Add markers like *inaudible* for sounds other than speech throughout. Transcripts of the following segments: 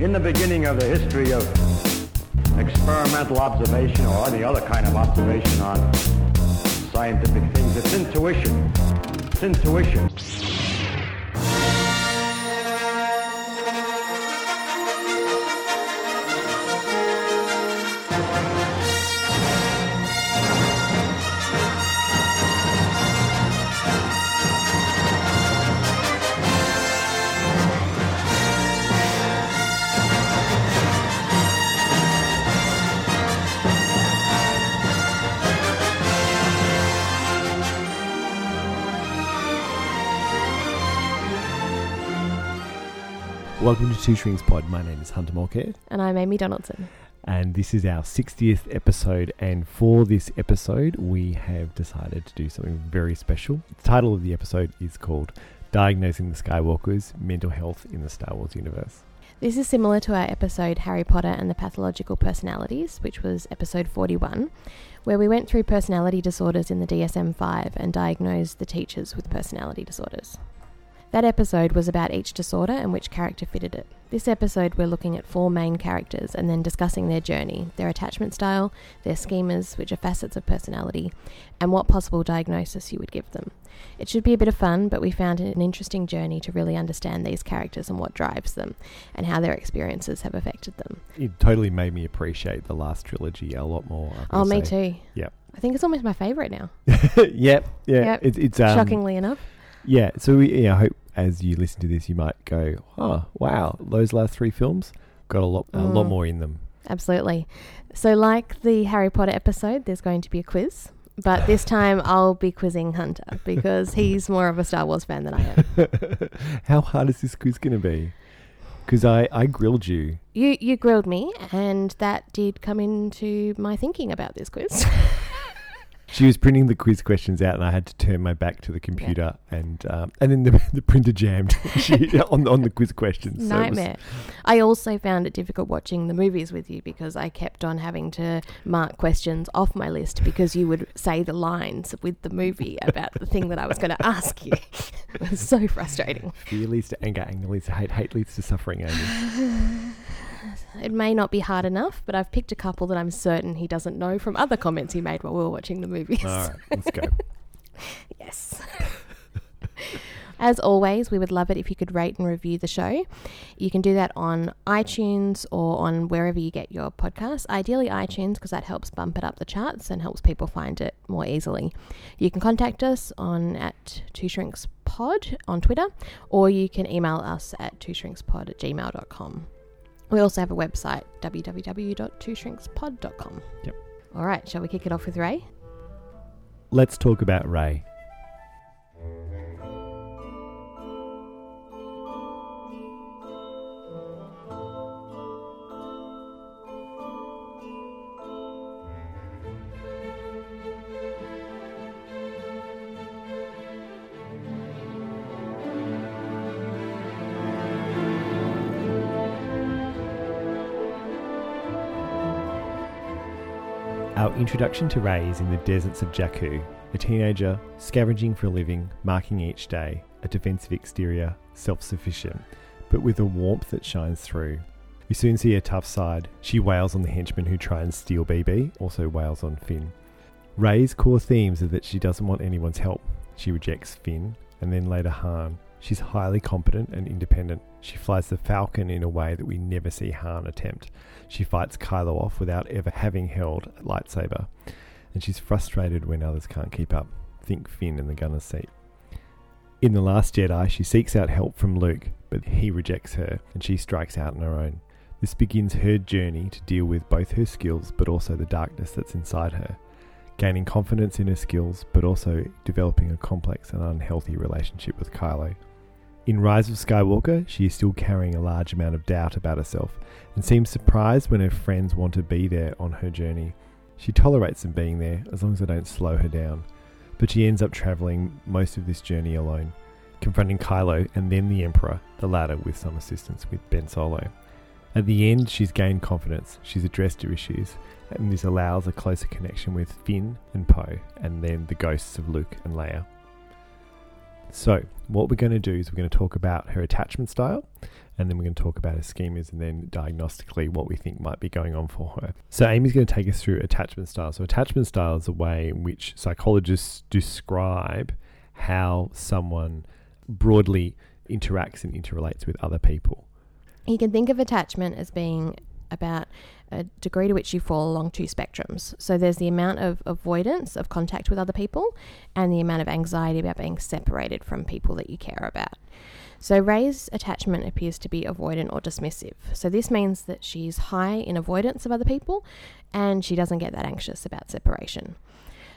In the beginning of the history of experimental observation or any other kind of observation on scientific things, it's intuition. It's intuition. Two Shrinks Pod. My name is Hunter Morcare, And I'm Amy Donaldson. and this is our 60th episode. And for this episode, we have decided to do something very special. The title of the episode is called Diagnosing the Skywalkers Mental Health in the Star Wars Universe. This is similar to our episode Harry Potter and the Pathological Personalities, which was episode 41, where we went through personality disorders in the DSM 5 and diagnosed the teachers with personality disorders. That episode was about each disorder and which character fitted it. This episode, we're looking at four main characters and then discussing their journey, their attachment style, their schemas, which are facets of personality, and what possible diagnosis you would give them. It should be a bit of fun, but we found it an interesting journey to really understand these characters and what drives them, and how their experiences have affected them. It totally made me appreciate the last trilogy a lot more. Oh, me say. too. Yep. I think it's almost my favourite now, *laughs* yep, yeah. Yep. It's, it's um, shockingly enough. Yeah, so we, yeah, I hope as you listen to this, you might go, "Oh, wow, those last three films got a lot, a lot Mm. more in them." Absolutely. So, like the Harry Potter episode, there's going to be a quiz, but this time *laughs* I'll be quizzing Hunter because he's more of a Star Wars fan than I am. *laughs* How hard is this quiz going to be? Because I, I grilled you. You you grilled me, and that did come into my thinking about this quiz. *laughs* She was printing the quiz questions out, and I had to turn my back to the computer, and um, and then the, *laughs* the printer jammed *laughs* she, on on the quiz questions. So Nightmare. I also found it difficult watching the movies with you because I kept on having to mark questions off my list because you would say the lines with the movie about the thing that I was going *laughs* to ask you. it was so frustrating. fear leads to anger, anger leads to hate, hate leads to suffering. Amy. *sighs* It may not be hard enough, but I've picked a couple that I'm certain he doesn't know from other comments he made while we were watching the movies. All right, let's go. *laughs* Yes. As always, we would love it if you could rate and review the show. You can do that on iTunes or on wherever you get your podcasts. Ideally, iTunes, because that helps bump it up the charts and helps people find it more easily. You can contact us on at Two Shrinks Pod on Twitter, or you can email us at twoshrinkspod at gmail.com. We also have a website, www.twoshrinkspod.com. Yep. All right, shall we kick it off with Rey? Let's talk about Rey. Introduction to Rey is in the deserts of Jakku, a teenager scavenging for a living, marking each day, a defensive exterior, self sufficient, but with a warmth that shines through. We soon see her tough side. She wails on the henchmen who try and steal BB, also wails on Finn. Rey's core themes are that she doesn't want anyone's help. She rejects Finn, and then later Han. She's highly competent and independent. She flies the Falcon in a way that we never see Han attempt. She fights Kylo off without ever having held a lightsaber. And she's frustrated when others can't keep up. Think Finn in the gunner's seat. In The Last Jedi, she seeks out help from Luke, but he rejects her and she strikes out on her own. This begins her journey to deal with both her skills but also the darkness that's inside her. Gaining confidence in her skills but also developing a complex and unhealthy relationship with Kylo. In Rise of Skywalker, she is still carrying a large amount of doubt about herself and seems surprised when her friends want to be there on her journey. She tolerates them being there as long as they don't slow her down, but she ends up travelling most of this journey alone, confronting Kylo and then the Emperor, the latter with some assistance with Ben Solo. At the end, she's gained confidence, she's addressed her issues, and this allows a closer connection with Finn and Poe, and then the ghosts of Luke and Leia. So, what we're going to do is we're going to talk about her attachment style, and then we're going to talk about her schemas, and then diagnostically what we think might be going on for her. So, Amy's going to take us through attachment style. So, attachment style is a way in which psychologists describe how someone broadly interacts and interrelates with other people. You can think of attachment as being about a degree to which you fall along two spectrums. So there's the amount of avoidance of contact with other people and the amount of anxiety about being separated from people that you care about. So Rey's attachment appears to be avoidant or dismissive. So this means that she's high in avoidance of other people and she doesn't get that anxious about separation.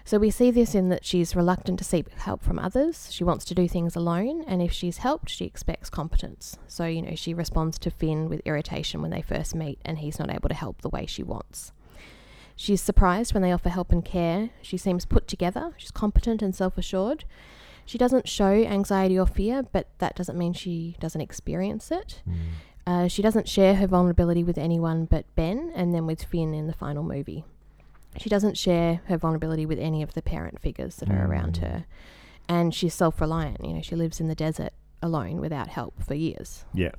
So we see this in that she's reluctant to seek help from others. She wants to do things alone, and if she's helped, she expects competence. So, you know, she responds to Finn with irritation when they first meet and he's not able to help the way she wants. She's surprised when they offer help and care. She seems put together. She's competent and self assured. She doesn't show anxiety or fear, but that doesn't mean she doesn't experience it. Mm. Uh, she doesn't share her vulnerability with anyone but Ben and then with Finn in the final movie. She doesn't share her vulnerability with any of the parent figures that are around Mm. her. And she's self reliant. You know, she lives in the desert alone without help for years. Yeah.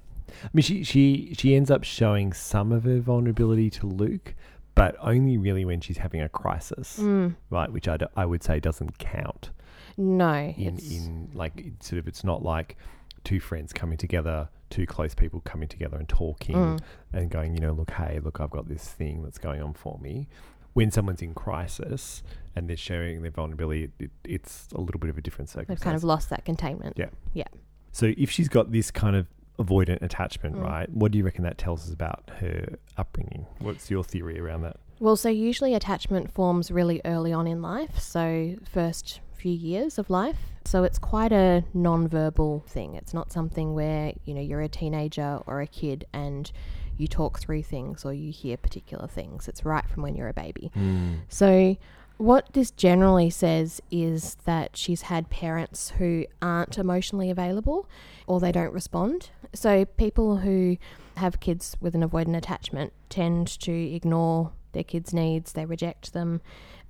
I mean, she, she, she ends up showing some of her vulnerability to Luke, but only really when she's having a crisis, Mm, right? Which I, d- I would say doesn't count. no. in it's- in like sort of it's not like two friends coming together, two close people coming together and talking Mm. and going, you know, look, hey, look, I've got this thing that's going on for me. When someone's in crisis and they're sharing their vulnerability, it, it's a little bit of a different circumstance. They've kind of lost that containment. Yeah. Yeah. so if she's got this kind of avoidant attachment, Mm. right? What do you reckon that tells us about her upbringing? What's your theory around that? Well, so usually attachment forms really early on in life, so first few years of life. So it's quite a non-verbal thing. It's not something where, you know, you're a teenager or a kid and you talk through things or you hear particular things. It's right from when you're a baby. Mm. So, what this generally says is that she's had parents who aren't emotionally available or they don't respond. So, people who have kids with an avoidant attachment tend to ignore their kids' needs, they reject them,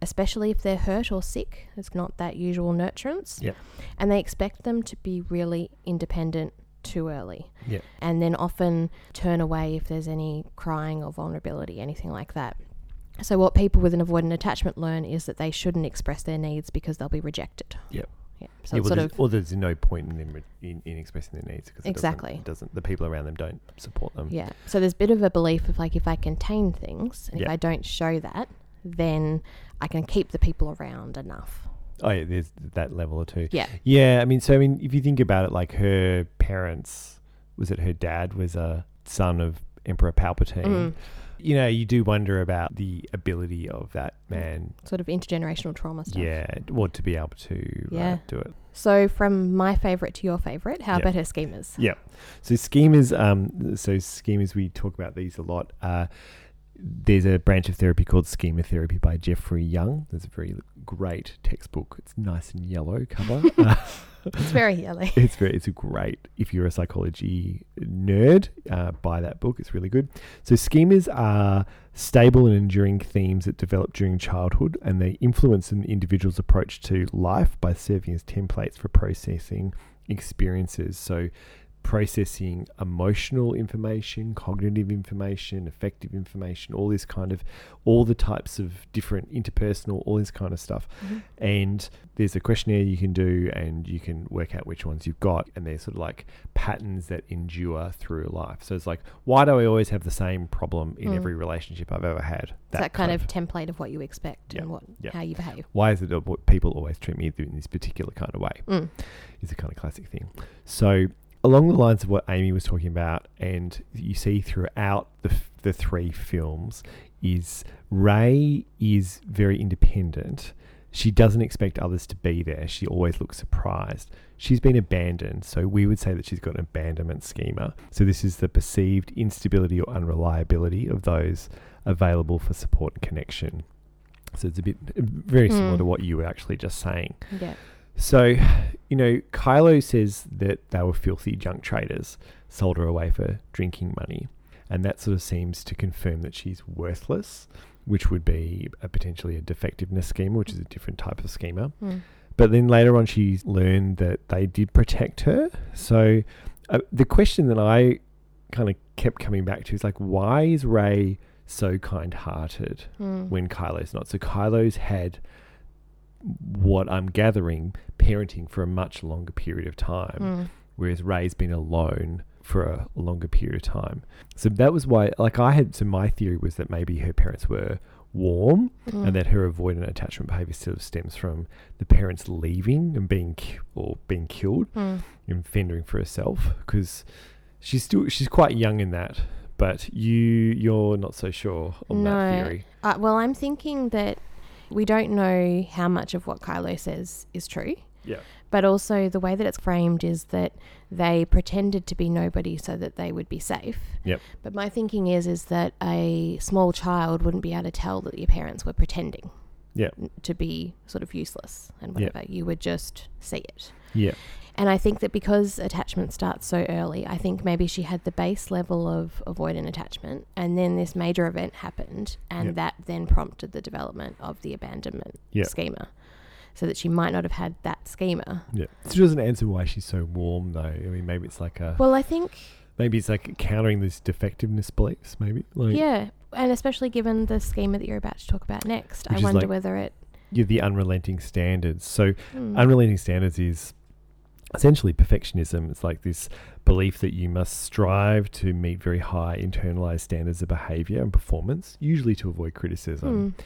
especially if they're hurt or sick. It's not that usual nurturance. Yep. And they expect them to be really independent too early Yeah. and then often turn away if there's any crying or vulnerability, anything like that. So, what people with an avoidant attachment learn is that they shouldn't express their needs because they'll be rejected. Yep. Yeah. So, yeah, well, sort there's, of, or there's no point in them re- in, in expressing their needs because Exactly. Doesn't, doesn't the people around them don't support them. yeah. So, there's a bit of a belief of like if I contain things and if I don't show that, then I can keep the people around enough. Oh yeah, there's that level or two. Yeah. Yeah, I mean, so I mean, if you think about it, like her parents, was it her dad was a son of Emperor Palpatine? Mm. You know, you do wonder about the ability of that man, Sort of intergenerational trauma stuff. yeah, or to be able to uh, Yeah. do it. So, from my favorite to your favorite, how Yeah. about her schemas? Yeah. So schemas, um, so schemas, we talk about these a lot. Uh, there's a branch of therapy called schema therapy by Jeffrey Young. There's a very great textbook. It's nice and yellow cover. *laughs* *laughs* It's very yellow. *laughs* it's very it's a great if you're a psychology nerd uh, buy that book it's really good so schemas are stable and enduring themes that develop during childhood and they influence an individual's approach to life by serving as templates for processing experiences so processing emotional information cognitive information affective information all this kind of all the types of different interpersonal all this kind of stuff Mhm. and there's a questionnaire you can do and you can work out which ones you've got and they're sort of like patterns that endure through life so it's like why do i always have the same problem in Mm. every relationship i've ever had It's that kind of template of what you expect Yeah, and what yeah. how you behave. why is it that people always treat me in this particular kind of way Mm. is a kind of classic thing. So, along the lines of what Amy was talking about, and you see throughout the, the three films, is Rey is very independent. She doesn't expect others to be there. She always looks surprised. She's been abandoned, so we would say that she's got an abandonment schema. So, this is the perceived instability or unreliability of those available for support and connection. So, it's a bit very similar Mm. to what you were actually just saying. Yeah. So, you know, Kylo says that they were filthy junk traders, sold her away for drinking money. And that sort of seems to confirm that she's worthless, which would be a potentially a defectiveness schema, which is a different type of schema. Mm. But then later on, she learned that they did protect her. So uh, the question that I kind of kept coming back to is like, why is Rey so kind-hearted Mm. when Kylo's not? So Kylo's had what I'm gathering parenting for a much longer period of time Mm. whereas Rey's been alone for a longer period of time. So that was why, like, I had, so my theory was that maybe her parents were warm Mm. and that her avoidant attachment behavior sort of stems from the parents leaving and being, or being killed Mm. and fending for herself because she's still, she's quite young in that. But you, you're not so sure on that theory. Uh, well, I'm thinking that we don't know how much of what Kylo says is true. Yeah. But also, the way that it's framed is that they pretended to be nobody so that they would be safe. Yep. But my thinking is is that a small child wouldn't be able to tell that your parents were pretending Yeah. to be sort of useless and Yep. whatever. You would just see it. Yeah. And I think that because attachment starts so early, I think maybe she had the base level of avoidant attachment, and then this major event happened, and Yep. that then prompted the development of the abandonment Yep. schema. So that she might not have had that schema. Yeah. It doesn't answer why she's so warm, though. I mean, maybe it's like a, Well, I think, maybe it's like countering these defectiveness beliefs, maybe. Like, yeah, and especially given the schema that you're about to talk about next, I wonder like- whether it. you're the unrelenting standards. So Hmm. unrelenting standards is essentially perfectionism. It's like this belief that you must strive to meet very high internalized standards of behavior and performance, usually to avoid criticism. Hmm.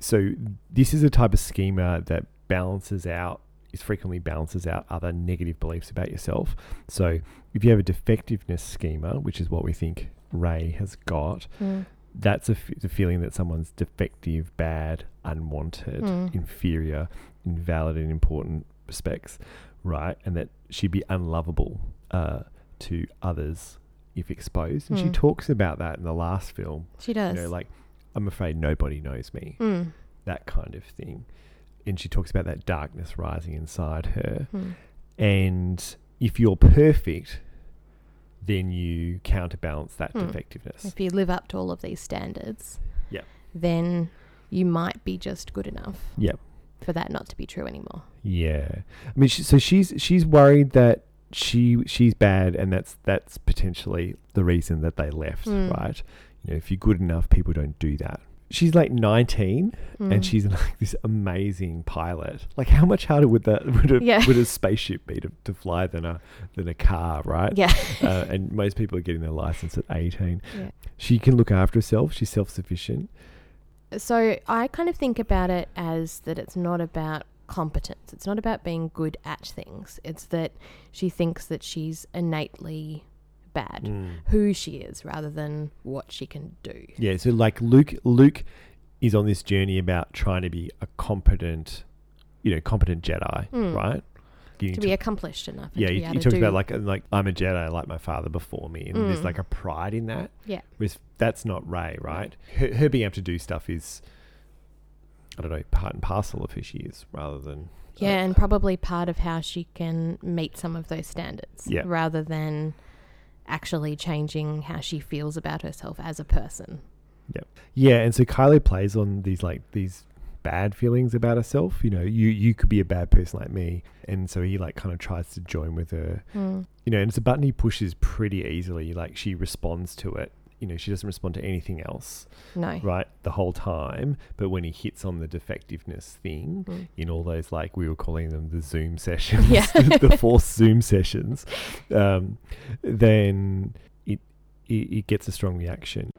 So this is a type of schema that balances out is frequently balances out other negative beliefs about yourself. So if you have a defectiveness schema, which is what we think Rey has got, Hmm. that's a, f- the feeling that someone's defective, bad, unwanted, Mm. inferior, invalid in important respects, right? And that she'd be unlovable uh, to others if exposed. And she Mm. talks about that in the last film. She does. You know, like, I'm afraid nobody knows me, Hmm. that kind of thing. And she talks about that darkness rising inside her. Hmm. And if you're perfect, then you counterbalance that Hmm. defectiveness. If you live up to all of these standards, Yep. then you might be just good enough Yep. For that not to be true anymore. Yeah, I mean, she, so she's she's worried that she she's bad, and that's that's potentially the reason that they left, Mm. right? You know, if you're good enough, people don't do that. She's like 19, Mm. and she's *laughs* like this amazing pilot. Like, how much harder would that would a, Yeah. would a spaceship be to, to fly than a than a car, right? yeah. *laughs* uh, and most people are getting their license at 18. Yeah. She can look after herself. She's self sufficient. So I kind of think about it as that it's not about competence. It's not about being good at things. It's that she thinks that she's innately bad, Mm. who she is, rather than what she can do. Yeah, so like Luke Luke is on this journey about trying to be a competent, you know, competent Jedi, Mm. right? You To be accomplished enough. yeah, you, he, be he able to talks do- about like like I'm a Jedi, like my father before me, and there's Mm. like a pride in that. Yeah. Whereas that's not Rey, right? Her, her being able to do stuff is, I don't know, part and parcel of who she is, rather than Yeah, and probably part of how she can meet some of those standards Yeah. rather than actually changing how she feels about herself as a person. Yeah. Yeah, and so Kylo plays on these like these bad feelings about herself. You know, you you could be a bad person like me, and so he like kind of tries to join with her. Mm. You know, and it's a button he pushes pretty easily. Like she responds to it. You know, she doesn't respond to anything else, No. right, the whole time. But when he hits on the defectiveness thing Mm. in all those like we were calling them the Zoom sessions, Yeah. *laughs* the forced Zoom sessions, um, then it, it it gets a strong reaction.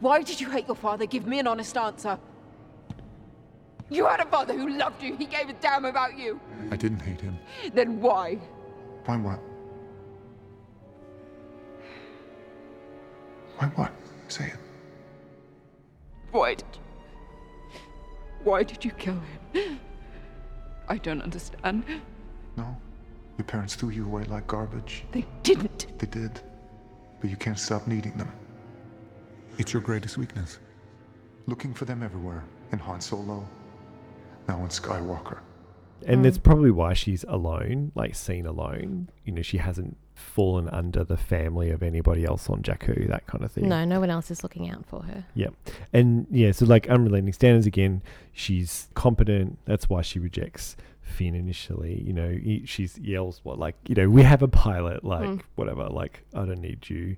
Why did you hate your father? Give me an honest answer. You had a father who loved you. He gave a damn about you. I didn't hate him. Then why? Why what? Why what? Say it. Why did you... Why did you kill him? I don't understand. No. Your parents threw you away like garbage. They didn't. They did. But you can't stop needing them. It's your greatest weakness. Looking for them everywhere. In Han Solo. Now in Skywalker. And Mm. that's probably why she's alone, like seen alone. You know, she hasn't fallen under the family of anybody else on Jakku, that kind of thing. No, no one else is looking out for her. Yeah. And yeah, so like unrelenting standards again, she's competent. That's why she rejects Finn initially. You know, she yells, "What? Like, you know, we have a pilot. Like, Mm. whatever. Like, I don't need you."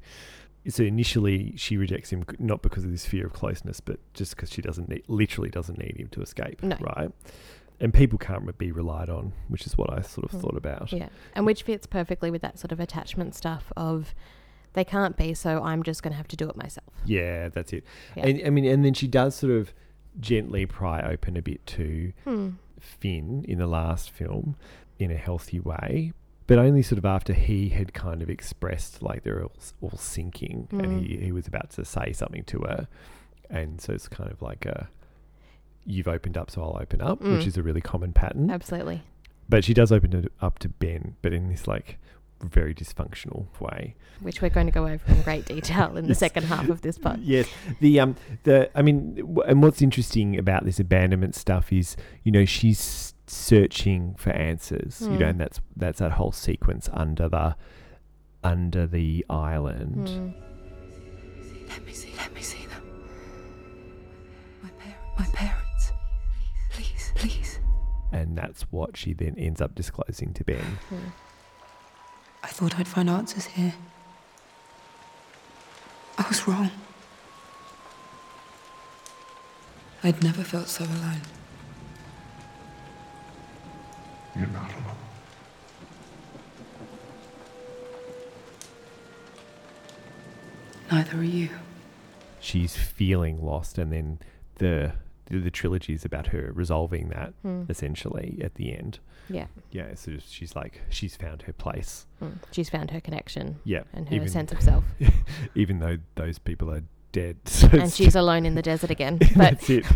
So initially, she rejects him not because of this fear of closeness, but just because she doesn't need, literally doesn't need him to escape. No. Right. And people can't be relied on, which is what I sort of Mm. thought about. Yeah. And which fits perfectly with that sort of attachment stuff of they can't be, so I'm just going to have to do it myself. Yeah, that's it. Yeah. And I mean, and then she does sort of gently pry open a bit to Hmm. Finn in the last film in a healthy way, but only sort of after he had kind of expressed like they're all, all sinking and Mm. he, he was about to say something to her. And so it's kind of like a you've opened up, so I'll open up, which Mm. is a really common pattern. Absolutely. But she does open it up to Ben, but in this like very dysfunctional way. Which we're going to go over in great detail in the second half of this pod. Yes, the um the I mean, w- and what's interesting about this abandonment stuff is you know she's searching for answers, you know, Mm. and that's that's that whole sequence under the under the island. Hmm. Let me see, let me see them. My, par- my parents. Please, please. And that's what she then ends up disclosing to Ben. Hmm. I thought I'd find answers here. I was wrong. I'd never felt so alone. You're not alone. Neither are you. She's feeling lost, and then the the, the trilogy is about her resolving that Hmm. essentially at the end. Yeah. Yeah, so she's like she's found her place. Hmm. She's found her connection Yeah, and her even- sense of self. *laughs* even though those people are dead. *laughs* So and she's alone in the desert again. *laughs* But that's it.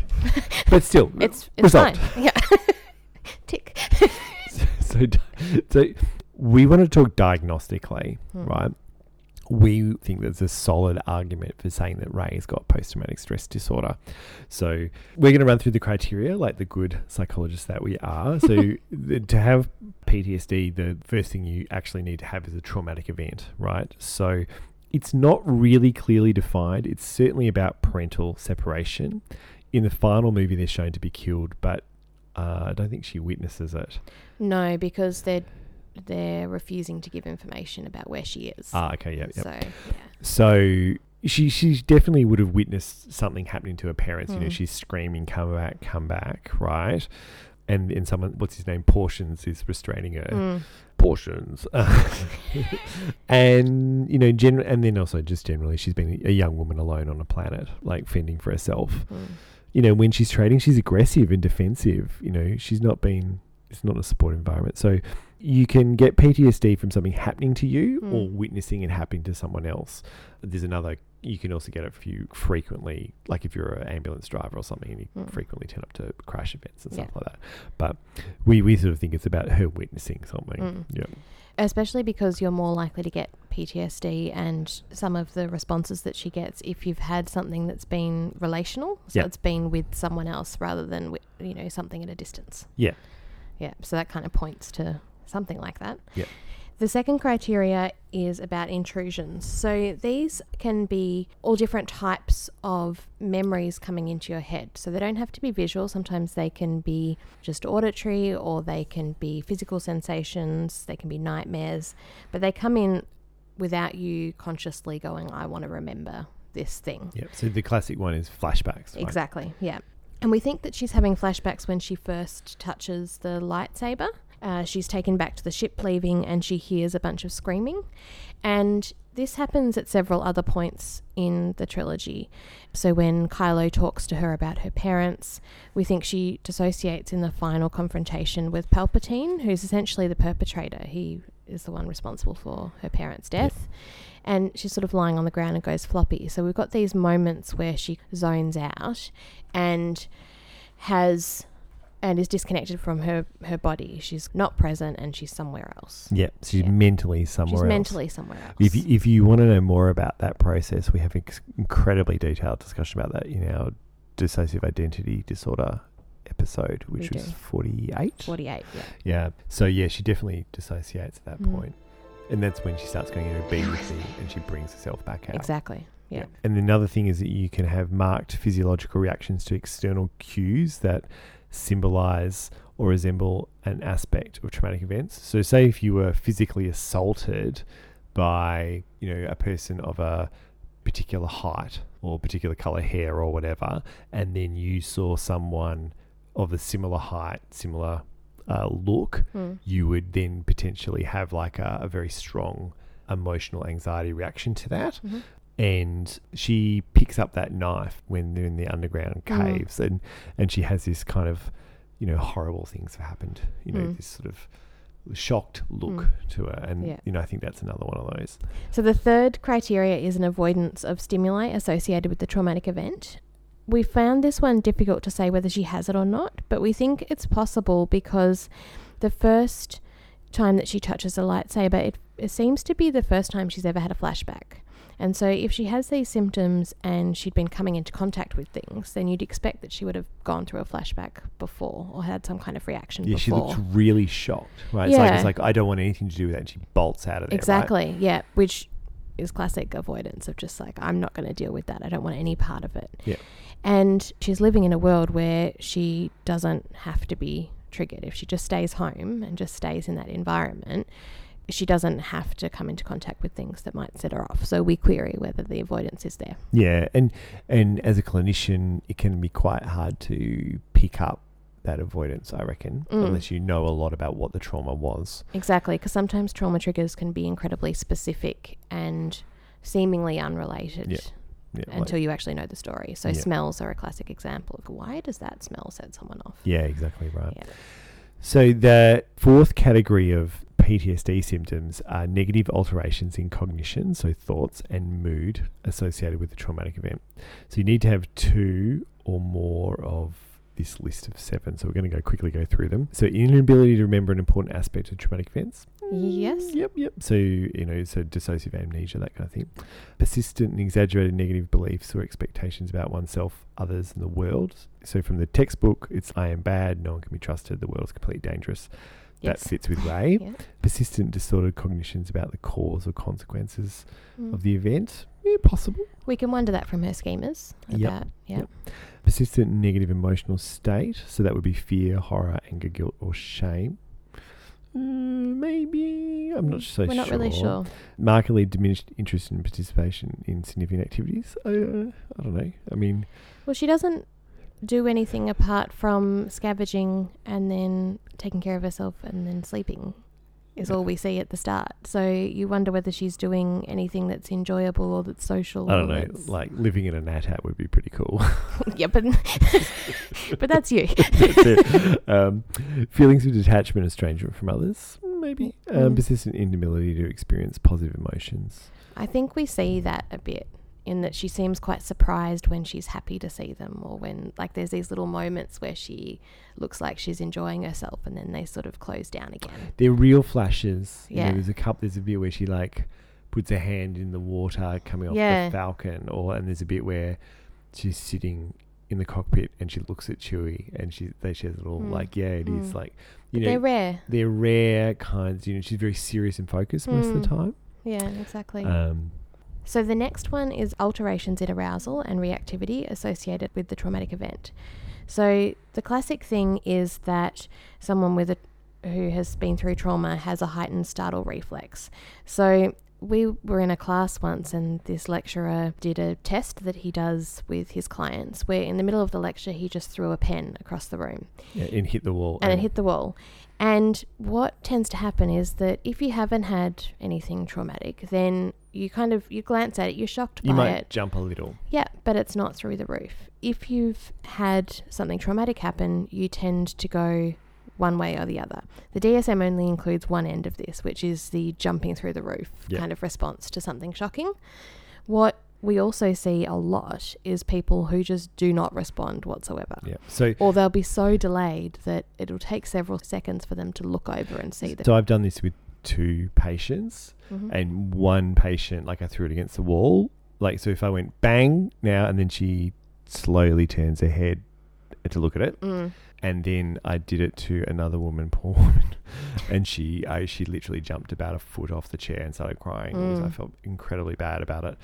But still, it's it's result. fine. Yeah. So, so we want to talk diagnostically, Hmm. right? We think there's a solid argument for saying that Rey's got post traumatic stress disorder. So we're going to run through the criteria like the good psychologists that we are. So *laughs* to have PTSD, the first thing you actually need to have is a traumatic event, right? So it's not really clearly defined. It's certainly about parental separation. In the final movie, they're shown to be killed, but uh, I don't think she witnesses it. No, because they're they're refusing to give information about where she is. Ah, okay, yeah, yeah. So yeah. So she she definitely would have witnessed something happening to her parents. You know, Mm. she's screaming, "Come back, come back!" Right? And and someone, what's his name, Portions, is restraining her. Mm. Portions, *laughs* and you know, gen- and then also just generally, she's been a young woman alone on a planet, like fending for herself. Mm. You know, when she's trading, she's aggressive and defensive. You know, she's not been. It's not a support environment, so you can get PTSD from something happening to you Mm. or witnessing it happening to someone else. There's another. You can also get it if you frequently, like if you're an ambulance driver or something, and you Mm. frequently turn up to crash events and Yeah. stuff like that. But we we sort of think it's about her witnessing something. Mm. Yeah. Especially because you're more likely to get PTSD and some of the responses that she gets if you've had something that's been relational. So Yeah. it's been with someone else rather than with, you know something at a distance. Yeah. Yeah. So that kind of points to something like that. Yeah. The second criteria is about intrusions. So these can be all different types of memories coming into your head. So they don't have to be visual. Sometimes they can be just auditory or they can be physical sensations, they can be nightmares, but they come in without you consciously going, I want to remember this thing. Yeah. So the classic one is flashbacks. right? Exactly, yeah. And we think that she's having flashbacks when she first touches the lightsaber. Uh, she's taken back to the ship leaving and she hears a bunch of screaming. And this happens at several other points in the trilogy. So when Kylo talks to her about her parents, we think she dissociates in the final confrontation with Palpatine, who's essentially the perpetrator. He is the one responsible for her parents' death. And she's sort of lying on the ground and goes floppy. So we've got these moments where she zones out and has and is disconnected from her her body. She's not present and she's somewhere else. Yeah. She's Yeah. mentally somewhere she's else. mentally somewhere else. If you, if you want to know more about that process, we have an incredibly detailed discussion about that in our dissociative identity disorder episode, which was 48. 48, yeah. Yeah. So, yeah, she definitely dissociates at that Mm. point. And that's when she starts going, into know, be with me, and she brings herself back out. Exactly. Yeah. And another thing is that you can have marked physiological reactions to external cues that symbolize or resemble an aspect of traumatic events. So, say if you were physically assaulted by, you know, a person of a particular height or particular color hair or whatever, and then you saw someone of a similar height, similar uh, look, Mm. you would then potentially have like a, a very strong emotional anxiety reaction to that. Mhm. And she picks up that knife when they're in the underground Mm. caves, and and she has this kind of, you know, horrible things have happened. You know, Mm. this sort of shocked look Mm. to her, and Yeah. you know, I think that's another one of those. So the third criteria is an avoidance of stimuli associated with the traumatic event. We found this one difficult to say whether she has it or not, but we think it's possible because the first time that she touches a lightsaber, it, it seems to be the first time she's ever had a flashback. And so, if she has these symptoms and she'd been coming into contact with things, then you'd expect that she would have gone through a flashback before or had some kind of reaction Yeah, she looks really shocked. Right, it's like Yeah. it's like I don't want anything to do with that, and she bolts out of there. right? Exactly. Yeah, which is classic avoidance of just like I'm not going to deal with that. I don't want any part of it. Yeah. And she's living in a world where she doesn't have to be triggered. If she just stays home and just stays in that environment, she doesn't have to come into contact with things that might set her off. So we query whether the avoidance is there. Yeah, and and as a clinician, it can be quite hard to pick up that avoidance. I reckon, Mm. unless you know a lot about what the trauma was. Exactly, because sometimes trauma triggers can be incredibly specific and seemingly unrelated. Yeah. Yeah, like- Until you actually know the story. So, Yeah. smells are a classic example of why does that smell set someone off? yeah, exactly right. Yeah. So the fourth category of PTSD symptoms are negative alterations in cognition, so thoughts and mood associated with the traumatic event. So you need to have two or more of this list of seven. So we're going to go quickly go through them. So inability to remember an important aspect of traumatic events. Yes. Yep, yep. So, you know, so dissociative amnesia, that kind of thing. Persistent and exaggerated negative beliefs or expectations about oneself, others, and the world. So, from the textbook, it's I am bad, no one can be trusted, the world is completely dangerous. Yes. That fits with Rey. *laughs* Yeah. Persistent distorted cognitions about the cause or consequences Mm. of the event. Yeah, possible. We can wonder that from her schemas. Yep. About, yeah. Yep. Persistent negative emotional state. So, that would be fear, horror, anger, guilt, or shame. Mm, maybe. I'm not so We're not really sure. markedly diminished interest in participation in significant activities. Uh, I don't know. I mean, Well, she doesn't do anything apart from scavenging and then taking care of herself and then sleeping. Is all we see at the start. So you wonder whether she's doing anything that's enjoyable or that's social. I don't know. Like living in a nat hat would be pretty cool. *laughs* yeah, but *laughs* but that's you. *laughs* That's. Um, feelings of detachment, and estrangement from others, maybe. Um, Mm. persistent inability to experience positive emotions. I think we see that a bit in that she seems quite surprised when she's happy to see them or when like there's these little moments where she looks like she's enjoying herself and then they sort of close down again. They're real flashes. You know, Yeah. there's a couple. There's a bit where she like puts her hand in the water coming off Yeah. the Falcon, or and there's a bit where she's sitting in the cockpit and she looks at Chewie and she they she has a little Mm. like yeah it is Mm. like you But know they're rare. they're rare kinds. You know, she's very serious and focused most of the Mm. time. Yeah, exactly. Um, So the next one is alterations in arousal and reactivity associated with the traumatic event. So the classic thing is that someone with a who has been through trauma has a heightened startle reflex. So we were in a class once and this lecturer did a test that he does with his clients where in the middle of the lecture he just threw a pen across the room yeah, and hit the wall. and it hit the wall. And what tends to happen is that if you haven't had anything traumatic, then you kind of you glance at it, you're shocked You by might it. jump a little. Yeah, but it's not through the roof. If you've had something traumatic happen, you tend to go one way or the other. The DSM only includes one end of this, which is the jumping through the roof Yeah. kind of response to something shocking. What we also see a lot is people who just do not respond whatsoever. Yeah. So Or they'll be so delayed that it'll take several seconds for them to look over and see the So I've done this with two patients, Mhm. and one patient, like I threw it against the wall. Like, so if I went bang now, and then she slowly turns her head to look at it, Mm. and then I did it to another woman, poor *laughs* woman, and she, I, she literally jumped about a foot off the chair and started crying. It was, I Mm. felt incredibly bad about it.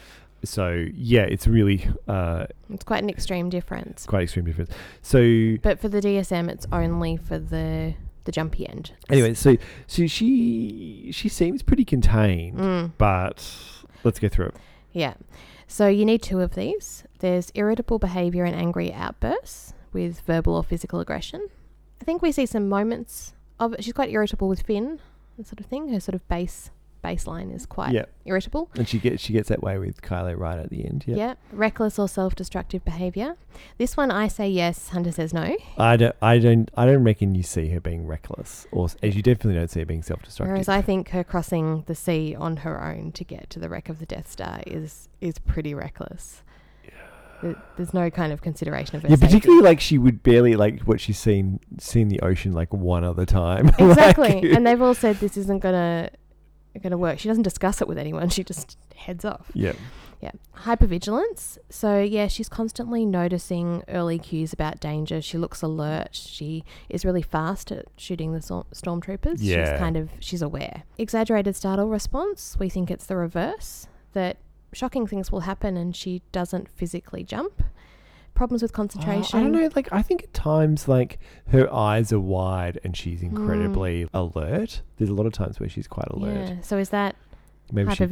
So yeah, it's really uh, It's quite an extreme difference. quite extreme difference. So But for the DSM, it's only for the the jumpy end. anyway, so so she she seems pretty contained, Mm, but let's go through it. yeah. So you need two of these. There's irritable behavior and angry outbursts with verbal or physical aggression. I think we see some moments of it. She's quite irritable with Finn, that sort of thing. Her sort of base baseline is quite Yeah, irritable. and she gets she gets that way with Kylo right at the end. Yeah, Yeah. Reckless or self destructive behavior. This one I say yes, Hunter says no. I don't I don't I don't reckon you see her being reckless, or as you definitely don't see her being self-destructive. Whereas I think her crossing the sea on her own to get to the wreck of the Death Star is is pretty reckless. There- There's no kind of consideration of her yeah, safety. particularly like she would barely like what she's seen seen the ocean like one other time. *laughs* Like- exactly. *laughs* and they've all said this isn't gonna gonna work. She doesn't discuss it with anyone. She just heads off. yeah, Yeah. Hypervigilance. So yeah, she's constantly noticing early cues about danger. She looks alert. She is really fast at shooting the storm- stormtroopers. Yeah. She's kind of she's aware. Exaggerated startle response. We think it's the reverse. That shocking things will happen and she doesn't physically jump. Problems with Oh, concentration. I don't know. Like I think at times like her eyes are wide and she's incredibly alert. There's a lot of times where she's quite alert. Yeah. So is that Maybe she.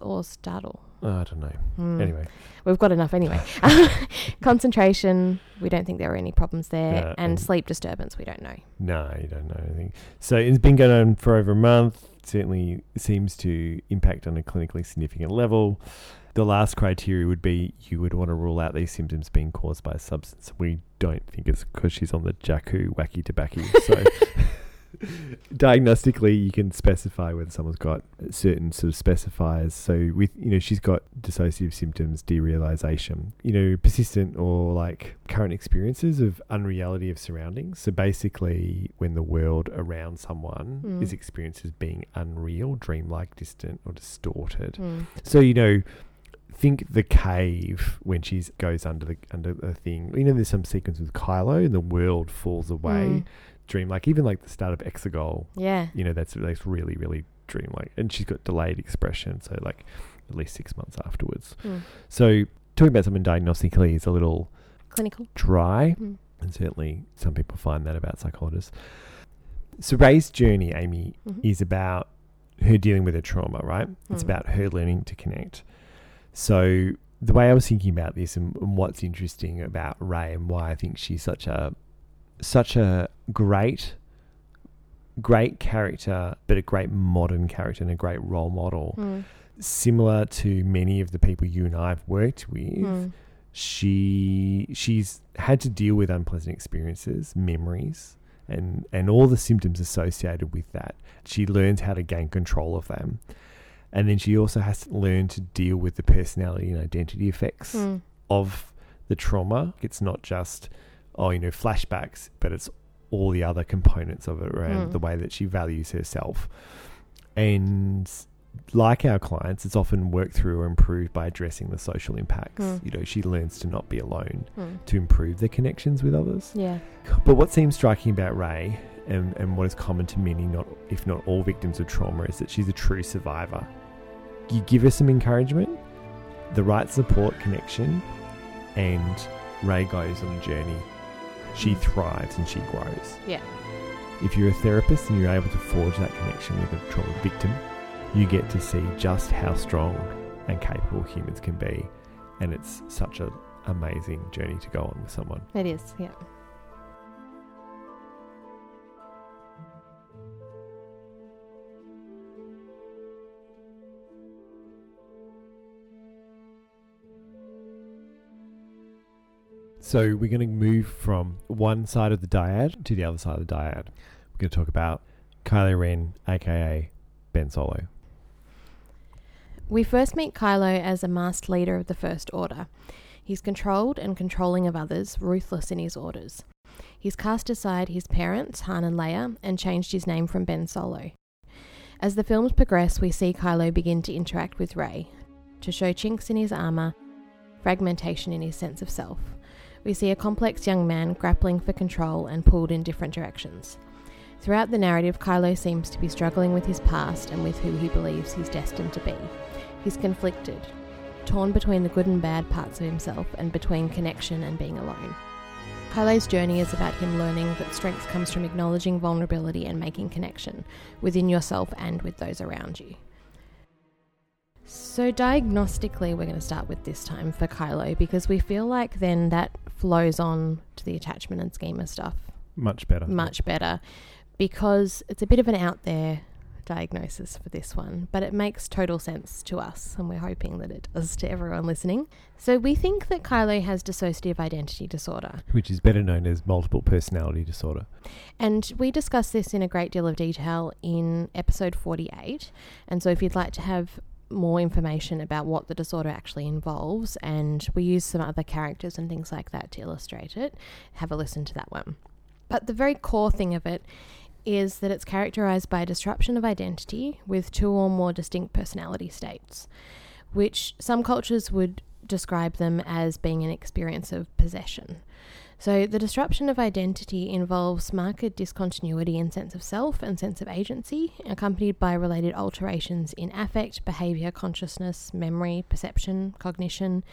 or startle? Oh, I don't know. Hmm. Anyway, We've got enough anyway. *laughs* *laughs* Concentration, we don't think there are any problems there. No, and and- sleep disturbance, we don't know. no, you don't know anything. So it's been going on for over a month. Certainly seems to impact on a clinically significant level. The last criteria would be you would want to rule out these symptoms being caused by a substance. We don't think it's because she's on the Jakku wacky tobacco. So *laughs* *laughs* diagnostically, you can specify whether someone's got certain sort of specifiers. So with you know she's got dissociative symptoms, derealization, you know persistent or like current experiences of unreality of surroundings. So basically, when the world around someone Mm. is experienced as being unreal, dreamlike, distant, or distorted. Hmm. So you know, think the cave when she goes under the under the thing. You know, there's some sequence with Kylo and the world falls away. Mm. Dreamlike, even like the start of Exegol. Yeah. You know, that's that's really really dreamlike, and she's got delayed expression. So like at least six months afterwards. Hmm. So talking about someone diagnostically is a little Clinical. dry, Hmm. and certainly some people find that about psychologists. So Rey's journey, Amy, Mhm. is about her dealing with her trauma, right? It's Mm. about her learning to connect. So the way I was thinking about this and, and what's interesting about Rey and why I think she's such a such a great great character, but a great modern character and a great role model. Hmm. Similar to many of the people you and I have worked with, Hmm. she she's had to deal with unpleasant experiences, memories, and and all the symptoms associated with that. She learns how to gain control of them, and then she also has to learn to deal with the personality and identity effects Hmm. of the trauma. It's not just oh you know flashbacks, but it's all the other components of it around Mm. the way that she values herself, and like our clients, it's often worked through or improved by addressing the social impacts. Mm. You know, she learns to not be alone, Hmm. to improve the connections with others. Yeah. But what seems striking about Rey, and, and what is common to many, not if not all victims of trauma, is that she's a true survivor. You give her some encouragement, the right support connection, and Rey goes on a journey. She thrives and she grows. Yeah. If you're a therapist and you're able to forge that connection with a trauma victim, you get to see just how strong and capable humans can be. And it's such an amazing journey to go on with someone. It is. Yeah. So we're going to move from one side of the dyad to the other side of the dyad. We're going to talk about Kylo Ren, aka Ben Solo. We first meet Kylo as a masked leader of the First Order. He's controlled and controlling of others, ruthless in his orders. He's cast aside his parents, Han and Leia, and changed his name from Ben Solo. As the films progress, we see Kylo begin to interact with Rey, to show chinks in his armour, fragmentation in his sense of self. We see a complex young man grappling for control and pulled in different directions. Throughout the narrative, Kylo seems to be struggling with his past and with who he believes he's destined to be. He's conflicted. torn between the good and bad parts of himself and between connection and being alone. Kylo's journey is about him learning that strength comes from acknowledging vulnerability and making connection within yourself and with those around you. So, diagnostically, we're going to start with this time for Kylo because we feel like then that flows on to the attachment and schema stuff Much better. much better because it's a bit of an out there diagnosis for this one, but it makes total sense to us, and we're hoping that it does to everyone listening. So, we think that Kylo has dissociative identity disorder, Which is better known as multiple personality disorder. and we discuss this in a great deal of detail in episode 48. And so, if you'd like to have more information about what the disorder actually involves, and we use some other characters and things like that to illustrate it, have a listen to that one. But the very core thing of it is that it's characterized by a disruption of identity with two or more distinct personality states, which some cultures would describe them as being an experience of possession. So, the disruption of identity involves marked discontinuity in sense of self and sense of agency, accompanied by related alterations in affect, behavior, consciousness, memory, perception, cognition,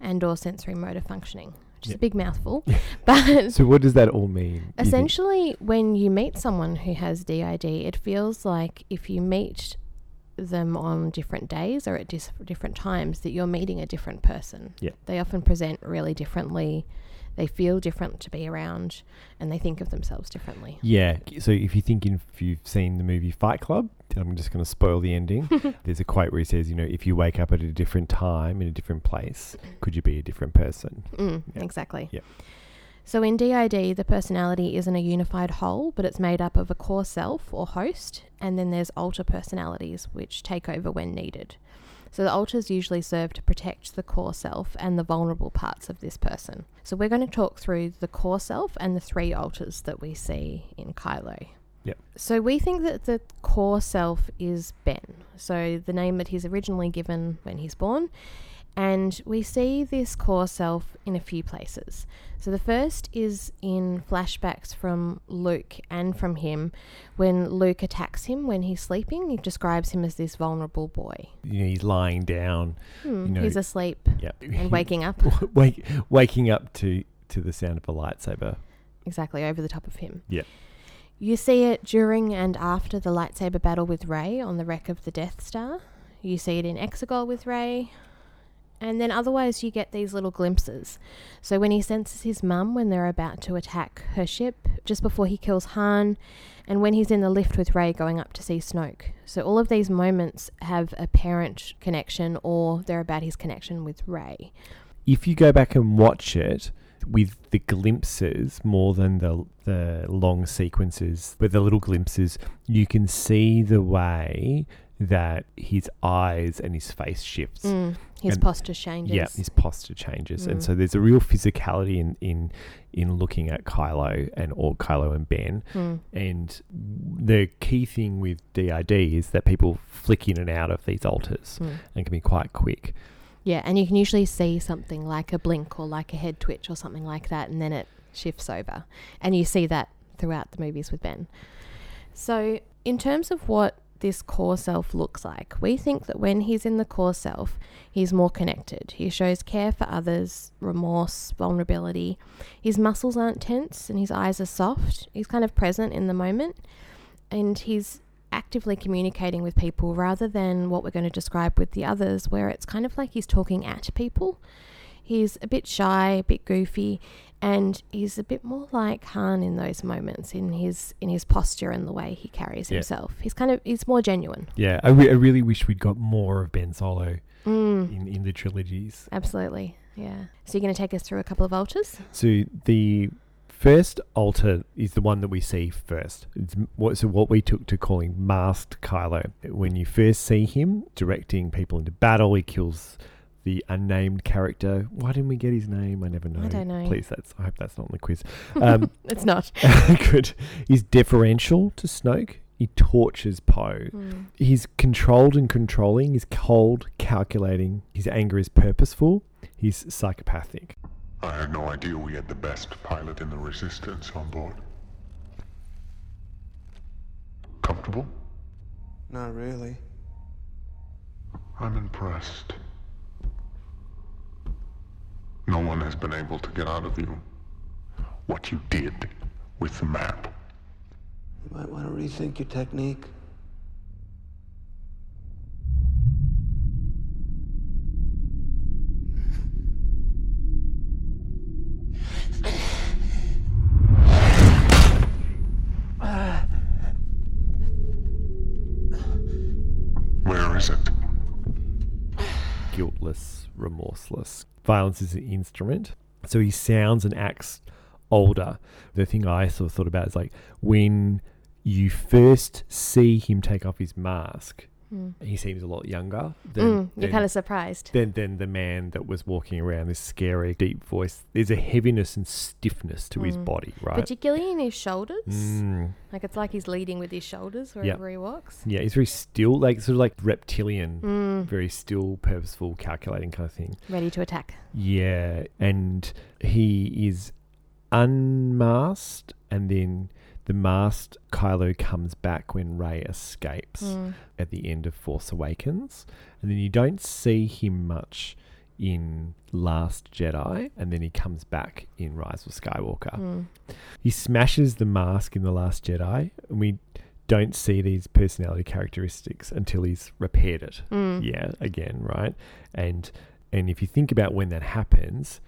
and or sensory motor functioning. Which is a big mouthful, *laughs* *laughs* but So, what does that all mean? you? Essentially, when you meet someone who has DID, it feels like if you meet them on different days or at dis- different times, that you're meeting a different person. Yep. They often present really differently. They feel different to be around, and they think of themselves differently. Yeah. So if you think in, if you've seen the movie Fight Club, I'm just going to spoil the ending. *laughs* There's a quote where he says, you know, if you wake up at a different time in a different place, could you be a different person? Mm, Yeah. Exactly. Yep. So in DID, the personality isn't a unified whole, but it's made up of a core self or host, and then there's alter personalities which take over when needed. So the alters usually serve to protect the core self and the vulnerable parts of this person. So we're going to talk through the core self and the three alters that we see in Kylo. Yep. So we think that the core self is Ben. So the name that he's originally given when he's born. And we see this core self in a few places. So the first is in flashbacks from Luke and from him when Luke attacks him when he's sleeping. He describes him as this vulnerable boy. You know, he's lying down. Hmm, You know- he's asleep Yeah. and *laughs* waking up *laughs* Wake, waking up to, to the sound of a lightsaber. exactly over the top of him. Yep. You see it during and after the lightsaber battle with Rey on the wreck of the Death Star. You see it in Exegol with Rey. And then otherwise, you get these little glimpses. So when he senses his mum when they're about to attack her ship, just before he kills Han, and when he's in the lift with Rey going up to see Snoke. So all of these moments have a parent connection or they're about his connection with Rey. If you go back and watch it with the glimpses more than the the long sequences, with the little glimpses, you can see the way that his eyes and his face shifts. Mm, his And- posture changes. Yeah, his posture changes, and Mm. so there's a real physicality in in in looking at Kylo and or Kylo and Ben. Mm. And the key thing with DID is that people flick in and out of these alters Mm. and can be quite quick. Yeah, and you can usually see something like a blink or like a head twitch or something like that, and then it shifts over. And you see that throughout the movies with Ben. So, in terms of what this core self looks like, we think that when he's in the core self, he's more connected. He shows care for others, remorse, vulnerability. His muscles aren't tense and his eyes are soft. He's kind of present in the moment. And he's actively communicating with people rather than what we're going to describe with the others, where it's kind of like he's talking at people. He's a bit shy, a bit goofy, and he's a bit more like Han in those moments in his in his posture and the way he carries Yeah. himself. He's kind of he's more genuine. Yeah, I, re- I really wish we'd got more of Ben Solo Mm, in, in the trilogies. absolutely, yeah. So you're going to take us through a couple of alters. So the first alter is the one that we see first. It's what so what we took to calling masked Kylo. When you first see him directing people into battle, he kills the unnamed character. Why didn't we get his name? I never know. I don't know. Please, that's I hope that's not on the quiz. *laughs* Um, It's not. *laughs* good. He's deferential to Snoke. He tortures Poe. Mm. He's controlled and controlling. He's cold, calculating. His anger is purposeful. He's psychopathic. I had no idea we had the best pilot in the Resistance on board. Comfortable? Not really. I'm impressed. No one has been able to get out of you what you did with the map. You might want to rethink your technique. Where is it? guiltless, remorseless. Violence is an instrument. So he sounds and acts older. The thing I sort of thought about is like when you first see him take off his mask, he seems a lot younger than, Mm, you're than, kind of surprised. than, than the man that was walking around, this scary, deep voice. There's a heaviness and stiffness to his body, right? Particularly in his shoulders. Mm. Like it's like he's leading with his shoulders wherever he walks. Yeah, he's very still, like sort of like reptilian, Mm. very still, purposeful, calculating kind of thing. Ready to attack. Yeah, and he is unmasked, and then the masked Kylo comes back when Rey escapes Mm. at the end of Force Awakens, and then you don't see him much in Last Jedi, and then he comes back in Rise of Skywalker. Mm. He smashes the mask in The Last Jedi, and we don't see these personality characteristics until he's repaired it. Mm. Yeah, again, right? And and if you think about when that happens,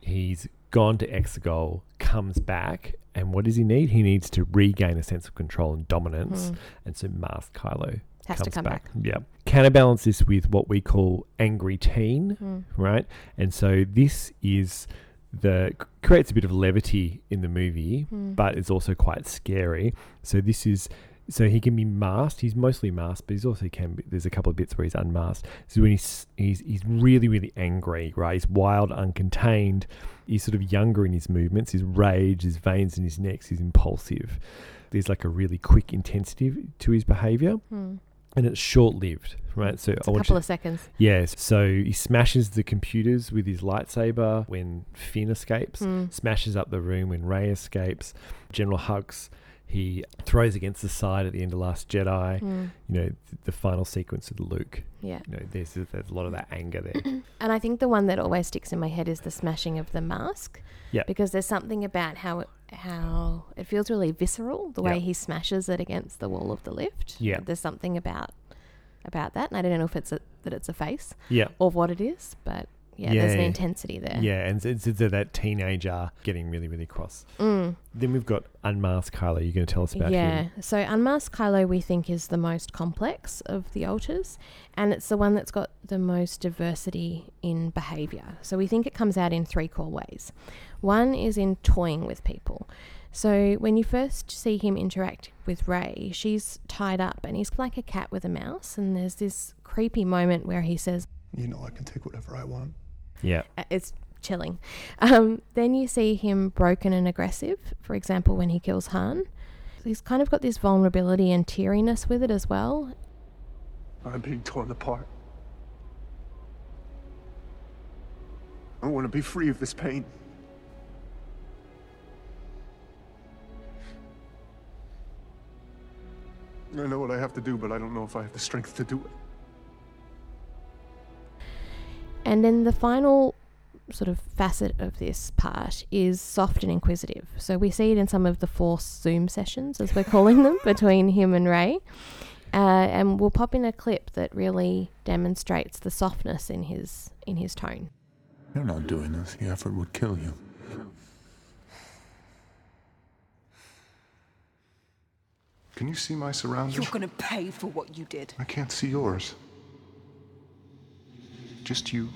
he's gone to Exegol, comes back, and what does he need? He needs to regain a sense of control and dominance, Mm. and so Mask Kylo Has comes to come back. Yeah. Counterbalance this with what we call angry teen, Mm. right? And so this is the creates a bit of levity in the movie, Mm. but it's also quite scary. So this is so he can be masked. He's mostly masked, but he's also can. Be, there's a couple of bits where he's unmasked. So when he's he's he's really really angry, right? He's wild, uncontained. He's sort of younger in his movements. His rage, his veins in his necks. He's impulsive. There's like a really quick intensity to his behavior, Mm. and it's short lived, right? So It's a couple you, of seconds. Yes. So he smashes the computers with his lightsaber when Finn escapes, Mm. smashes up the room when Rey escapes. General Hux, he throws against the side at the end of Last Jedi. Mm. You know, th- the final sequence with Luke. Yeah. You know, there's, there's a lot of that anger there. *clears throat* And I think the one that always sticks in my head is the smashing of the mask. Yeah. Because there's something about how it, how it feels really visceral the way he smashes it against the wall of the lift. Yeah. There's something about about that, and I don't know if it's a, that it's a face yeah. or what it is, but yeah, there's an intensity there. Yeah, and it's, it's that teenager getting really, really cross. Mm. Then we've got Unmasked Kylo. You're going to tell us about him. yeah. him. So Unmasked Kylo we think is the most complex of the alters, and it's the one that's got the most diversity in behavior. So we think it comes out in three core ways. One is in toying with people. So when you first see him interact with Rey, she's tied up and he's like a cat with a mouse, and there's this creepy moment where he says, You know I can take whatever I want. Yeah. uh, it's chilling. Um, then you see him broken and aggressive, for example, when he kills Han. He's kind of got this vulnerability and teariness with it as well. I'm being torn apart. I want to be free of this pain. I know what I have to do, but I don't know if I have the strength to do it. And then the final sort of facet of this part is soft and inquisitive. So we see it in some of the force Zoom sessions, as we're calling them, *laughs* between him and Rey. Uh, and we'll pop in a clip that really demonstrates the softness in his in his tone. You're not doing this. The effort would kill you. Can you see my surroundings? You're gonna pay for what you did. I can't see yours. Just you.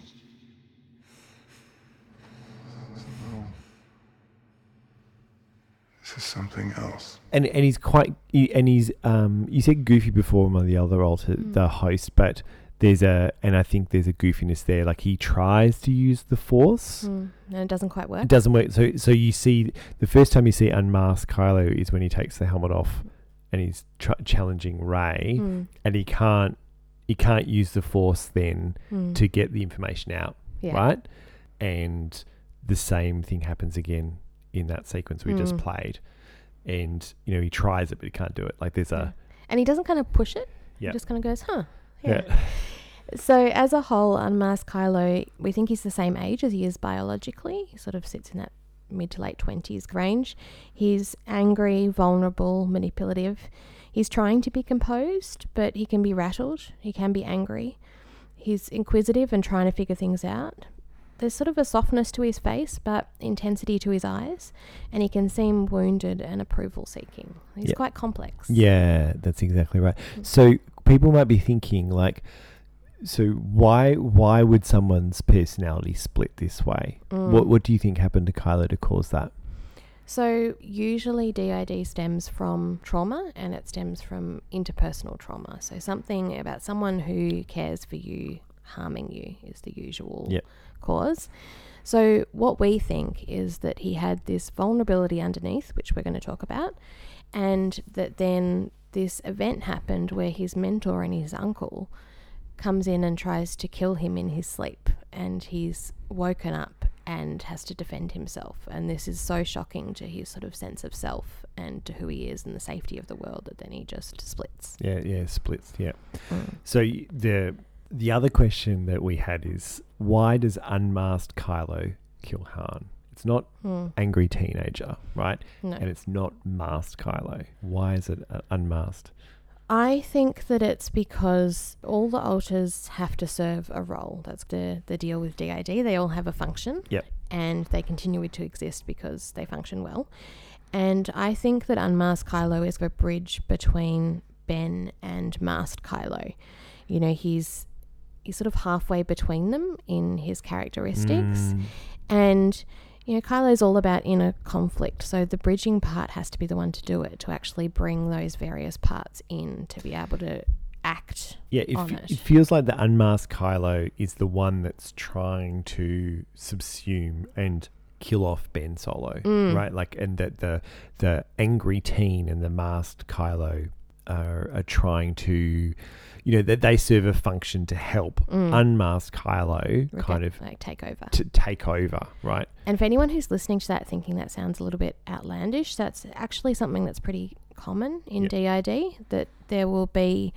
This is something else. and and he's quite he, and he's um you said goofy before one of the other alter Mm. the host but there's a and i think there's a goofiness there like he tries to use the force Mm. And it doesn't quite work. it doesn't work so so you see the first time you see unmasked kylo is when he takes the helmet off and he's tr- challenging Rey Mm. and he can't he can't use the force then Mm. to get the information out yeah. right and the same thing happens again in that sequence we just Mm. played and you know he tries it but he can't do it like there's a And he doesn't kind of push it. Yeah. He just kind of goes, huh. Yeah. *laughs* So, as a whole, unmasked Kylo, we think he's the same age as he is biologically. He sort of sits in that mid to late 20s range. He's angry, vulnerable, manipulative. He's trying to be composed, but he can be rattled. He can be angry. He's inquisitive and trying to figure things out. There's sort of a softness to his face, but intensity to his eyes, and he can seem wounded and approval seeking. He's Yep. quite complex. Yeah, that's exactly right. So people might be thinking like, so why why would someone's personality split this way? Mm. What what do you think happened to Kylo to cause that? So, usually DID stems from trauma and it stems from interpersonal trauma. So, something about someone who cares for you harming you is the usual Yep. cause. So, what we think is that he had this vulnerability underneath, which we're going to talk about, and that then this event happened where his mentor and his uncle comes in and tries to kill him in his sleep and he's woken up and has to defend himself and this is so shocking to his sort of sense of self and to who he is and the safety of the world that then he just splits Yeah, yeah, splits. Yeah. Mm. So the the other question that we had is why does unmasked Kylo kill Han? It's not Hmm. angry teenager, right? no And it's not masked Kylo. Why is it uh, unmasked? I think that it's because all the alters have to serve a role. That's the, the deal with DID. They all have a function. Yep. And they continue to exist because they function well. And I think that Unmasked Kylo is a bridge between Ben and Masked Kylo. You know, he's he's sort of halfway between them in his characteristics. Mm, And, you know, Kylo is all about inner conflict. So the bridging part has to be the one to do it, to actually bring those various parts in to be able to act. yeah, it, on f- it. it feels like the unmasked Kylo is the one that's trying to subsume and kill off Ben Solo, Mm. right? Like, and that the the angry teen and the masked Kylo are, are trying to, you know, that they serve a function to help Mm. unmasked Kylo kind of like take over. to take over, right? And for anyone who's listening to that thinking that sounds a little bit outlandish, that's actually something that's pretty common in DID that there will be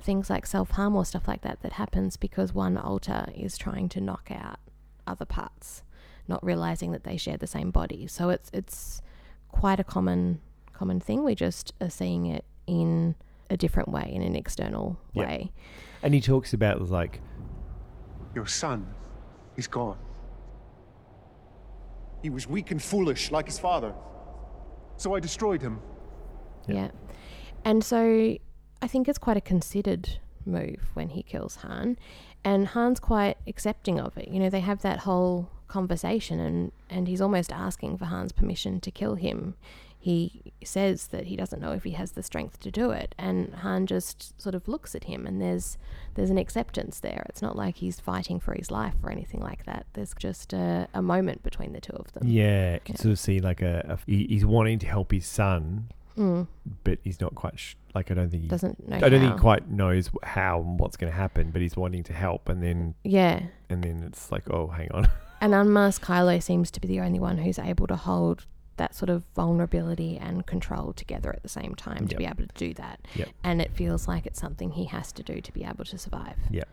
things like self-harm or stuff like that that happens because one alter is trying to knock out other parts, not realizing that they share the same body. So it's it's quite a common common thing. We just are seeing it in a different way, in an external Yeah. way. And he talks about like, Your son, he's gone. He was weak and foolish, like his father. So I destroyed him. Yeah. And so I think it's quite a considered move when he kills Han. And Han's quite accepting of it. You know, they have that whole conversation and, and he's almost asking for Han's permission to kill him. He says that he doesn't know if he has the strength to do it. And Han just sort of looks at him and there's there's an acceptance there. It's not like he's fighting for his life or anything like that. There's just a, a moment between the two of them. yeah, you can Yeah. sort of see like a, a he, he's wanting to help his son, Mm, but he's not quite sh- like I don't think he doesn't know I don't think he quite knows how and what's going to happen, but he's wanting to help, and then Yeah. and then it's like, oh, hang on, *laughs* And Unmasked Kylo seems to be the only one who's able to hold that sort of vulnerability and control together at the same time to Yep. be able to do that. Yep. And it feels like it's something he has to do to be able to survive. Yeah.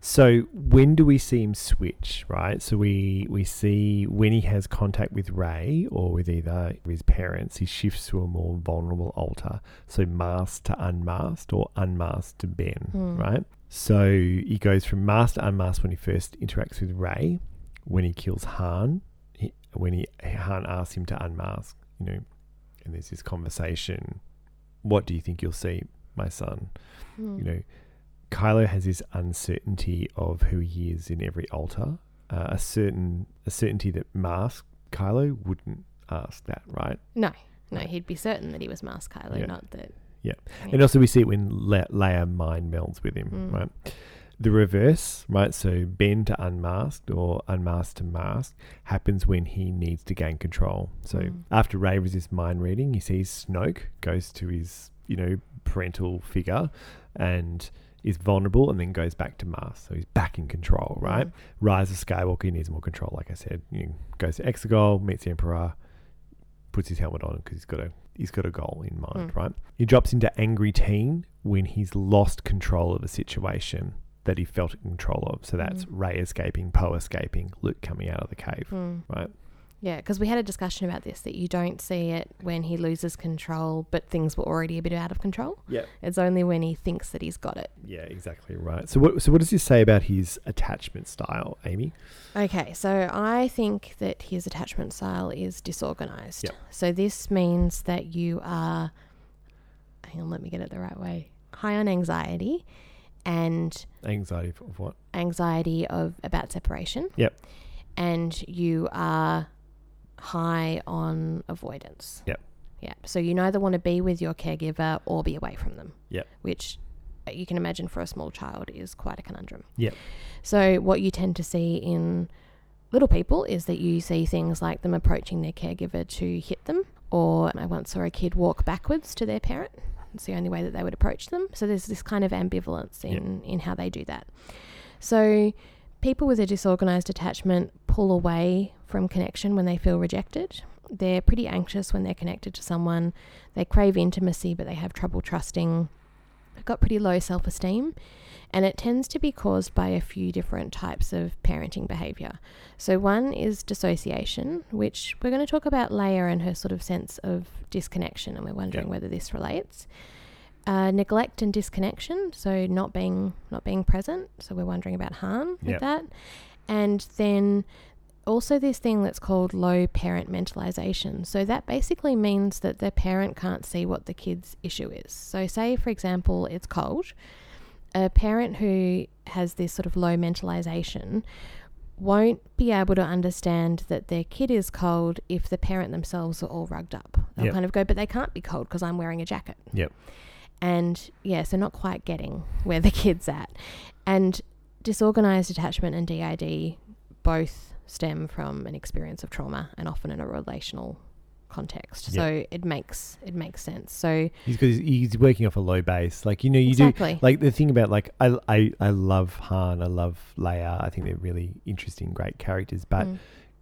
So when do we see him switch? Right. So we we see when he has contact with Rey or with either his parents, he shifts to a more vulnerable alter. So masked to unmasked or unmasked to Ben. Hmm. Right. So he goes from masked to unmasked when he first interacts with Rey. When he kills Han, when he Han asks him to unmask, you know, and there's this conversation. What do you think you'll see, my son? Hmm. you know, Kylo has this uncertainty of who he is in every alter, uh, a certain a certainty that Mask Kylo wouldn't ask that, right? No, no, he'd be certain that he was mask Kylo, Yeah. not that. Yeah. Yeah. And also we see it when Le- Leia mind melds with him, Mm. right? The reverse, right? So Ben to unmasked or unmasked to masked happens when he needs to gain control. So Mm. after Rey resists mind reading, he sees Snoke goes to his, you know, parental figure and is vulnerable and then goes back to mask. So he's back in control, right? Mm. Rise of Skywalker, he needs more control, like I said. He goes to Exegol, meets the Emperor, puts his helmet on because he's got a he's got a goal in mind, Mm. right? He drops into angry teen when he's lost control of a situation. That he felt in control of. So that's Mm. Rey escaping, Poe escaping, Luke coming out of the cave, Mm. right? Yeah, because we had a discussion about this that you don't see it when he loses control, but things were already a bit out of control. Yeah. It's only when he thinks that he's got it. Yeah, exactly right. So what so what does this say about his attachment style, Amy? Okay, so I think that his attachment style is disorganized. Yep. So this means that you are, hang on, let me get it the right way, high on anxiety and Anxiety of, what? anxiety of about separation. Yep. And you are high on avoidance. Yep. Yeah. So you neither want to be with your caregiver or be away from them. Yep. Which uh, you can imagine for a small child is quite a conundrum. Yep. So what you tend to see in little people is that you see things like them approaching their caregiver to hit them, or I once saw a kid walk backwards to their parent. It's the only way that they would approach them. So there's this kind of ambivalence in, in how they do that. So people with a disorganized attachment pull away from connection when they feel rejected. They're pretty anxious when they're connected to someone. They crave intimacy, but they have trouble trusting. Got pretty low self esteem. And it tends to be caused by a few different types of parenting behavior. So, one is dissociation, which we're going to talk about Leia and her sort of sense of disconnection, and we're wondering Yeah. whether this relates. Uh, neglect and disconnection, so not being not being present. So we're wondering about harm with that, and then also this thing that's called low parent mentalization. So that basically means that the parent can't see what the kid's issue is. So say for example it's cold, a parent who has this sort of low mentalization won't be able to understand that their kid is cold if the parent themselves are all rugged up. They'll Yep. kind of go, but they can't be cold because I'm wearing a jacket. Yep. And yeah, so not quite getting where the *laughs* kid's at. And disorganized attachment and DID both stem from an experience of trauma and often in a relational context. So it makes it makes sense. So He's he's working off a low base. Like you know, you Exactly. do like the thing about like I, I I love Han, I love Leia. I think they're really interesting, great characters. But mm,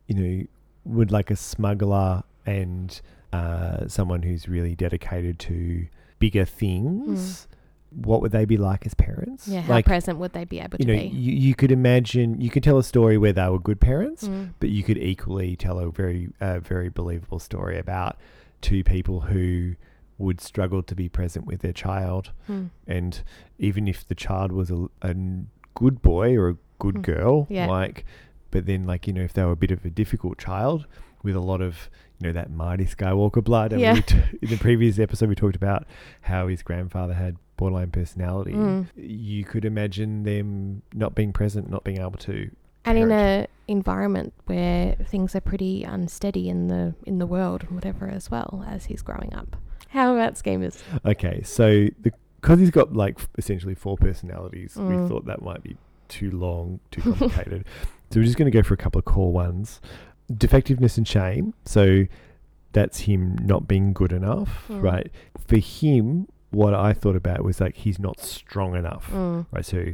you know, would like a smuggler and uh, someone who's really dedicated to bigger things, what would they be like as parents? yeah, how like present would they be able you to know, be? you, you could imagine you could tell a story where they were good parents, Mm, but you could equally tell a very uh, very believable story about two people who would struggle to be present with their child mm, and even if the child was a good boy or a good Mm. girl Yeah. like but then like you know if they were a bit of a difficult child with a lot of you know that mighty Skywalker blood and Yeah. we *laughs* t- in the previous episode we talked about how his grandfather had borderline personality Mm. you could imagine them not being present not being able to and in parent. a environment where things are pretty unsteady in the in the world and whatever as well as he's growing up. How about schemas? Okay, so because he's got like f- essentially four personalities, Mm. we thought that might be too long, too complicated. *laughs* so we're just going to go for a couple of core ones. Defectiveness and shame. So that's him not being good enough, Mm. right? For him, what I thought about was like he's not strong enough, Mm, right? So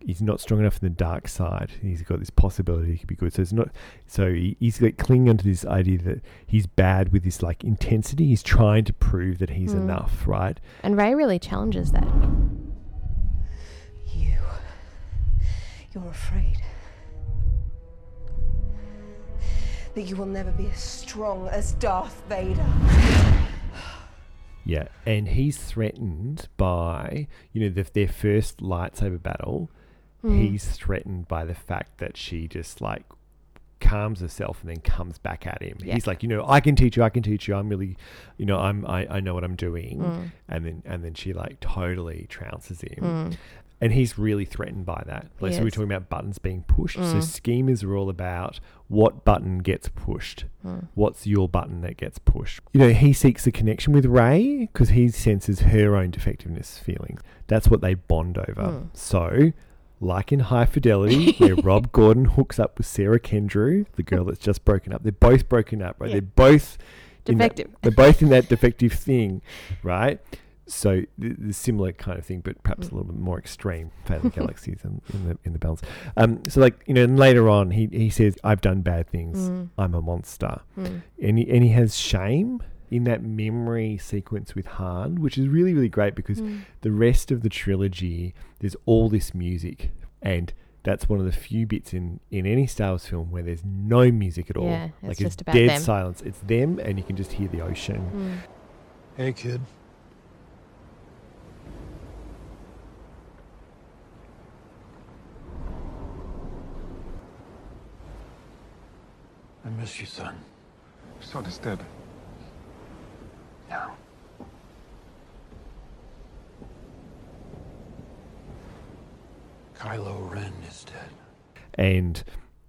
he's not strong enough in the dark side. He's got this possibility he could be good. So it's not. So he, he's like clinging onto this idea that he's bad with this like intensity. He's trying to prove that he's Mm. enough, right? And Rey really challenges that. You. You're afraid. That you will never be as strong as Darth Vader. Yeah, and he's threatened by you know the, their first lightsaber battle. Mm. He's threatened by the fact that she just like calms herself and then comes back at him. Yeah. He's like, you know, I can teach you, I can teach you. I'm really, you know, I'm I, I know what I'm doing. Mm, And then and then she like totally trounces him. mm, And he's really threatened by that. Like, so we're talking about buttons being pushed. So Mm. schemas are all about what button gets pushed. mm. What's your button that gets pushed? You know, he seeks a connection with Rey because he senses her own defectiveness feelings. That's what they bond over. Mm. So, like in High Fidelity, where *laughs* Rob Gordon hooks up with Sarah Kendrew, the girl that's just broken up, they're both broken up, right? Yeah. They're both in that- Defective. they're both in that defective thing, right? So the, the similar kind of thing, but perhaps a little bit more extreme. *laughs* Failing galaxies in, in the in the balance. Um, so like you know, and later on, he he says, "I've done bad things. Mm, I'm a monster," mm, and he, and he has shame in that memory sequence with Han, which is really really great because mm. the rest of the trilogy, there's all this music and that's one of the few bits in in any Star Wars film where there's no music at all. Yeah, it's like just it's about dead them. silence. It's them, and you can just hear the ocean. Mm. Hey, kid. Miss you, son. Son is dead. No. Kylo Ren is dead. and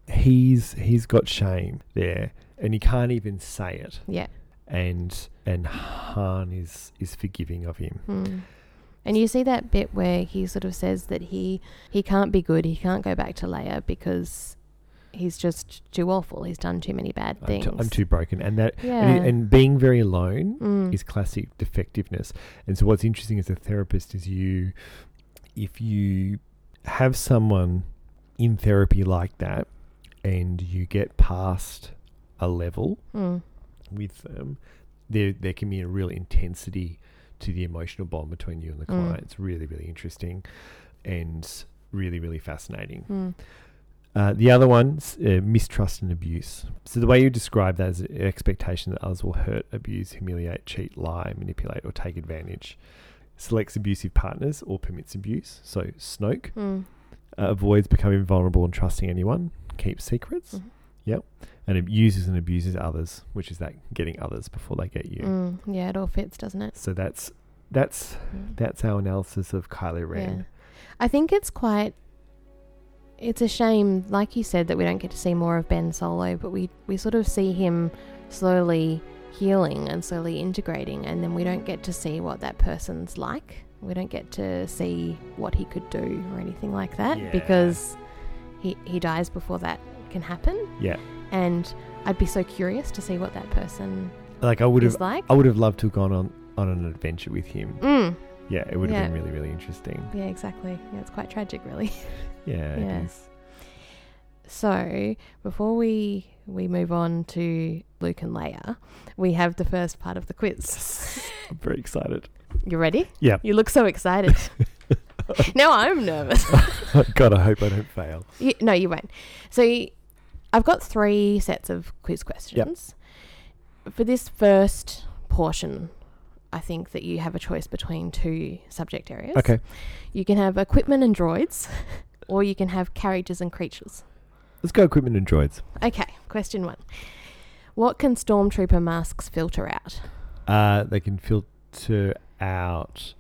he's he's got shame there, and he can't even say it. Yeah. And and Han is is forgiving of him. Mm. And you see that bit where he sort of says that he he can't be good. He can't go back to Leia because he's just too awful. He's done too many bad I'm things. too, I'm too broken, and that Yeah. and, and being very alone Mm. is classic defectiveness. And so, what's interesting as a therapist is you, if you have someone in therapy like that, and you get past a level Mm. with them, there there can be a real intensity to the emotional bond between you and the Mm. client. It's really really interesting, and really really fascinating. Uh, the other one's uh, mistrust and abuse. So the way you describe that is an expectation that others will hurt, abuse, humiliate, cheat, lie, manipulate, or take advantage. Selects abusive partners or permits abuse. So Snoke Mm. uh, avoids becoming vulnerable and trusting anyone. Keeps secrets. Mhm. Yep. And uses and abuses others, which is that getting others before they get you. Mm. Yeah, it all fits, doesn't it? So that's that's Mm. that's our analysis of Kylo Ren. Yeah. I think it's quite. It's a shame, like you said, that we don't get to see more of Ben Solo, but we, we sort of see him slowly healing and slowly integrating, and then we don't get to see what that person's like. We don't get to see what he could do or anything like that Yeah. because he, he dies before that can happen. Yeah. And I'd be so curious to see what that person Like I would have like. I would have loved to have gone on on an adventure with him. Mm. Yeah, it would have Yeah. been really really interesting. Yeah, exactly. Yeah, it's quite tragic, really. *laughs* Yeah, is. So before we we move on to Luke and Leia, we have the first part of the quiz. *laughs* I'm very excited. You ready? Yeah. You look so excited. *laughs* now I'm nervous. *laughs* God, I hope I don't fail. You, no, you won't. So I've got three sets of quiz questions. For this first portion, I think that you have a choice between two subject areas. Okay. You can have equipment and droids, or you can have characters and creatures. Let's go equipment and droids. Okay, question one. What can stormtrooper masks filter out? Uh, they can filter out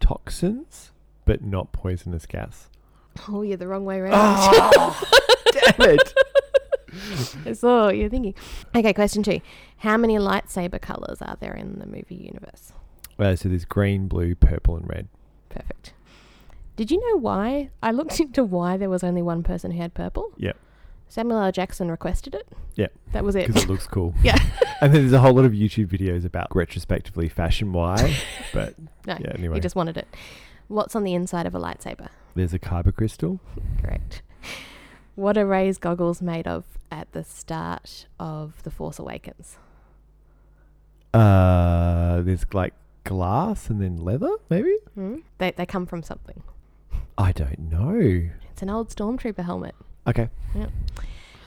toxins, but not poisonous gas. Oh, you're the wrong way around. Oh, *laughs* damn it. I saw what you're thinking. Okay, question two. How many lightsaber colors are there in the movie universe? Uh, so there's green, blue, purple, and red. Perfect. Did you know why? I looked *laughs* into why there was only one person who had purple. Yep. Samuel L. Jackson requested it. Yeah. That was it. Because it looks cool. *laughs* Yeah. and then there's a whole lot of YouTube videos about retrospectively fashion why. *laughs* But No, yeah, anyway. he just wanted it. What's on the inside of a lightsaber? There's a kyber crystal. Correct. What are Rey's goggles made of at the start of The Force Awakens? Uh, there's like glass and then leather, maybe? Hmm? They, they come from something. I don't know. It's an old stormtrooper helmet. Okay.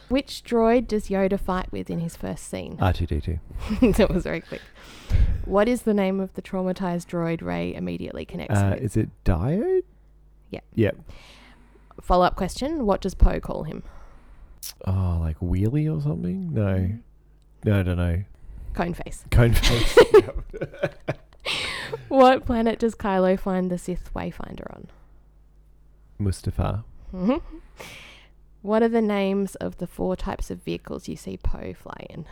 Which droid does Yoda fight with in his first scene? Ah, R2D2. *laughs* that was very quick. What is the name of the traumatized droid Rey immediately connects Uh, with? is it diode? Yeah. Yep. Follow up question What does Poe call him? Oh, like wheelie or something? No. Mm-hmm. No, I don't know. Cone *laughs* face. Cone face. *laughs* What planet does Kylo find the Sith Wayfinder on? Mustafar. What are the names of the four types of vehicles you see Poe fly in?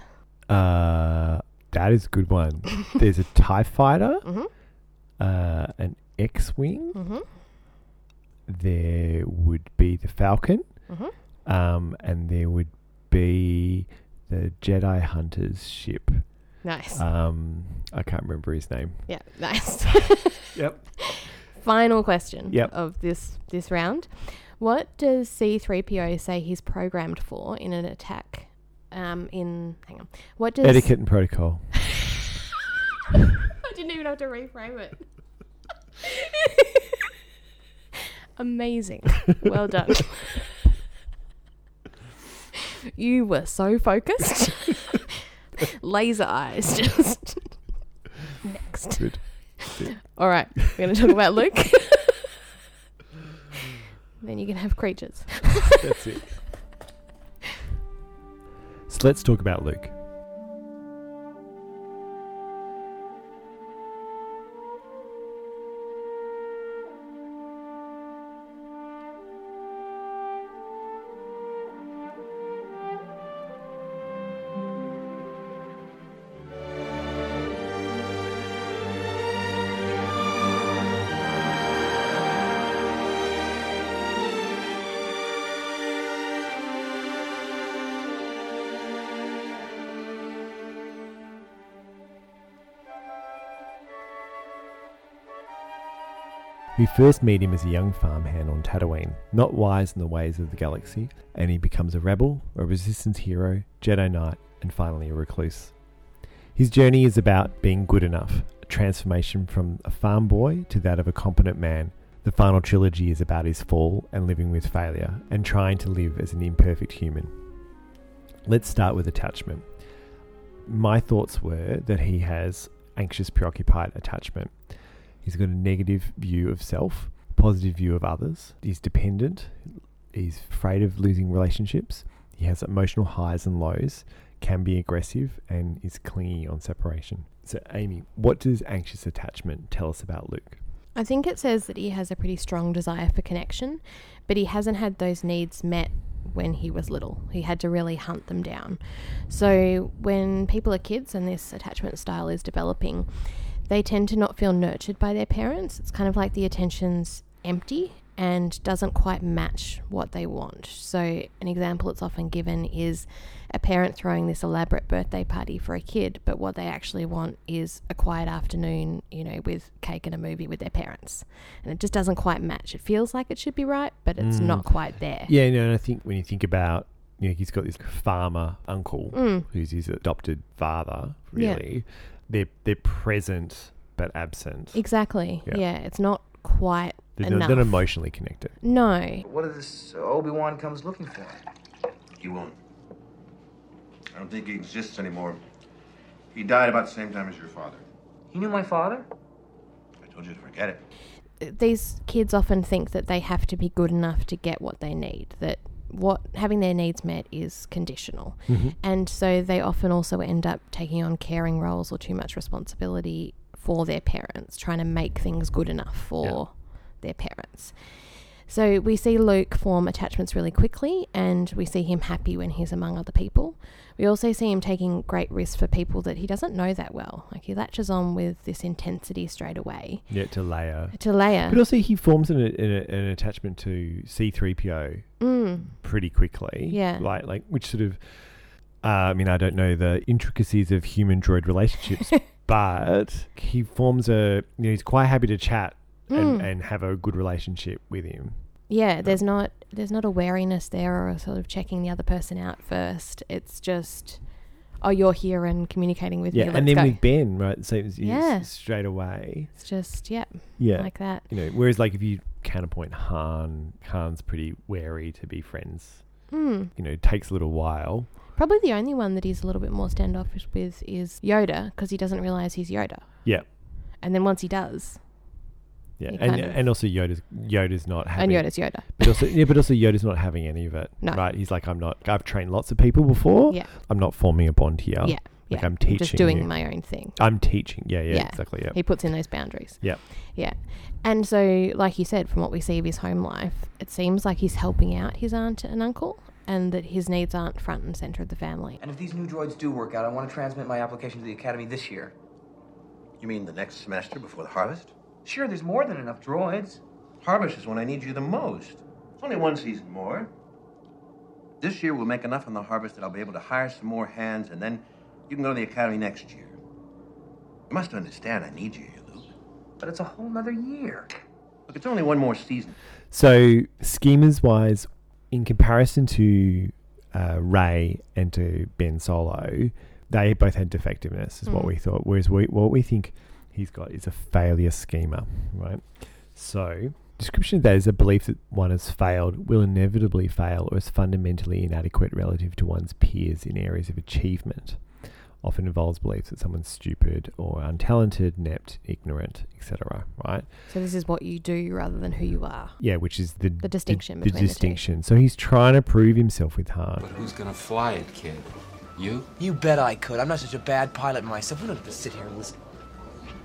Uh, that is a good one. *laughs* There's a TIE fighter, hmm uh, an X Wing. hmm There would be the Falcon. hmm Um, and there would be the Jedi Hunter's ship. Nice. Um, I can't remember his name. yeah, nice. *laughs* *laughs* Yep. Final question Yep. of this this round. What does C3PO say he's programmed for in an attack? Um, in hang on. What does Etiquette and protocol. *laughs* *laughs* I didn't even have to reframe it. *laughs* Amazing. Well done. you were so focused. Laser eyes. Just next. Good. All right, we're going to talk about Luke. *laughs* then you can have creatures. That's it. *laughs* So let's talk about Luke. We first meet him as a young farmhand on Tatooine, not wise in the ways of the galaxy, and he becomes a rebel, a resistance hero, Jedi Knight, and finally a recluse. His journey is about being good enough, a transformation from a farm boy to that of a competent man. The final trilogy is about his fall and living with failure, and trying to live as an imperfect human. Let's start with attachment. My thoughts were that he has anxious, preoccupied attachment. He's got a negative view of self, positive view of others. He's dependent. He's afraid of losing relationships. He has emotional highs and lows, can be aggressive, and is clingy on separation. So, Amy, what does anxious attachment tell us about Luke? I think it says that he has a pretty strong desire for connection, but he hasn't had those needs met when he was little. He had to really hunt them down. So when people are kids and this attachment style is developing, they tend to not feel nurtured by their parents. It's kind of like the attention's empty and doesn't quite match what they want. So, an example that's often given is a parent throwing this elaborate birthday party for a kid, but what they actually want is a quiet afternoon, you know, with cake and a movie with their parents. And it just doesn't quite match. It feels like it should be right, but it's Mm. not quite there. Yeah, you know, and I think when you think about, you know, he's got this farmer uncle Mm. who's his adopted father, Yeah. Really. They're, they're present but absent. Exactly. Yeah. Yeah, it's not quite They're, enough. not, they're not emotionally connected. no. What if this Obi Wan comes looking for him? He won't. I don't think he exists anymore. He died about the same time as your father. He knew my father? I told you to forget it. these kids often think that they have to be good enough to get what they need that what having their needs met is conditional. Mm-hmm. And so they often also end up taking on caring roles or too much responsibility for their parents trying to make things good enough for their parents so we see Luke form attachments really quickly and we see him happy when he's among other people. We also see him taking great risks for people that he doesn't know that well. Like he latches on with this intensity straight away. Yeah, to Leia. To Leia. But also, he forms an, an, an attachment to C3PO Mm. pretty quickly. Yeah. Like, like which sort of, uh, I mean, I don't know the intricacies of human droid relationships, *laughs* but he forms a, you know, he's quite happy to chat and, Mm. and have a good relationship with him. Yeah, there's not there's not a wariness there or a sort of checking the other person out first. It's just, oh, you're here and communicating with Yeah. me. and then go. with Ben, right, as Yeah. straight away. it's just yeah, Yeah. like that. you know, whereas like if you counterpoint Han, Han's pretty wary to be friends. Mm. You know, it takes a little while. Probably the only one that he's a little bit more standoffish with is Yoda because he doesn't realize he's Yoda, Yeah. and then once he does, Yeah, He and and also Yoda's Yoda's not having and Yoda's Yoda. but also yeah, but also Yoda's not having any of it. No. Right? He's like, I'm not. I've trained lots of people before. Yeah, I'm not forming a bond here. yeah, Like yeah. I'm teaching. just doing you. my own thing. I'm teaching. Yeah, yeah, Yeah. exactly. Yeah. He puts in those boundaries. Yeah. Yeah. And so, like you said, from what we see of his home life, it seems like he's helping out his aunt and uncle and that his needs aren't front and center of the family. And if these new droids do work out, I want to transmit my application to the Academy this year. You mean the next semester before the harvest? Sure, there's more than enough droids. Harvest is when I need you the most. It's only one season more. This year we'll make enough on the harvest that I'll be able to hire some more hands, and then you can go to the academy next year. You must understand I need you here, Luke. But it's a whole nother year. Look, it's only one more season. So schemas wise, in comparison to uh, Rey and to Ben Solo, they both had defectiveness, is what Mm. we thought. Whereas we, what we think he's got is a failure schema, right? So description of that is a belief that one has failed, will inevitably fail, or is fundamentally inadequate relative to one's peers in areas of achievement. Often involves beliefs that someone's stupid or untalented, inept, ignorant, etc. Right? So this is what you do rather than who you are. Yeah, which is the The distinction The, between the two. distinction. So he's trying to prove himself with Han. But who's gonna fly it, kid? You? You bet I could. I'm not such a bad pilot myself. We don't have to sit here and listen.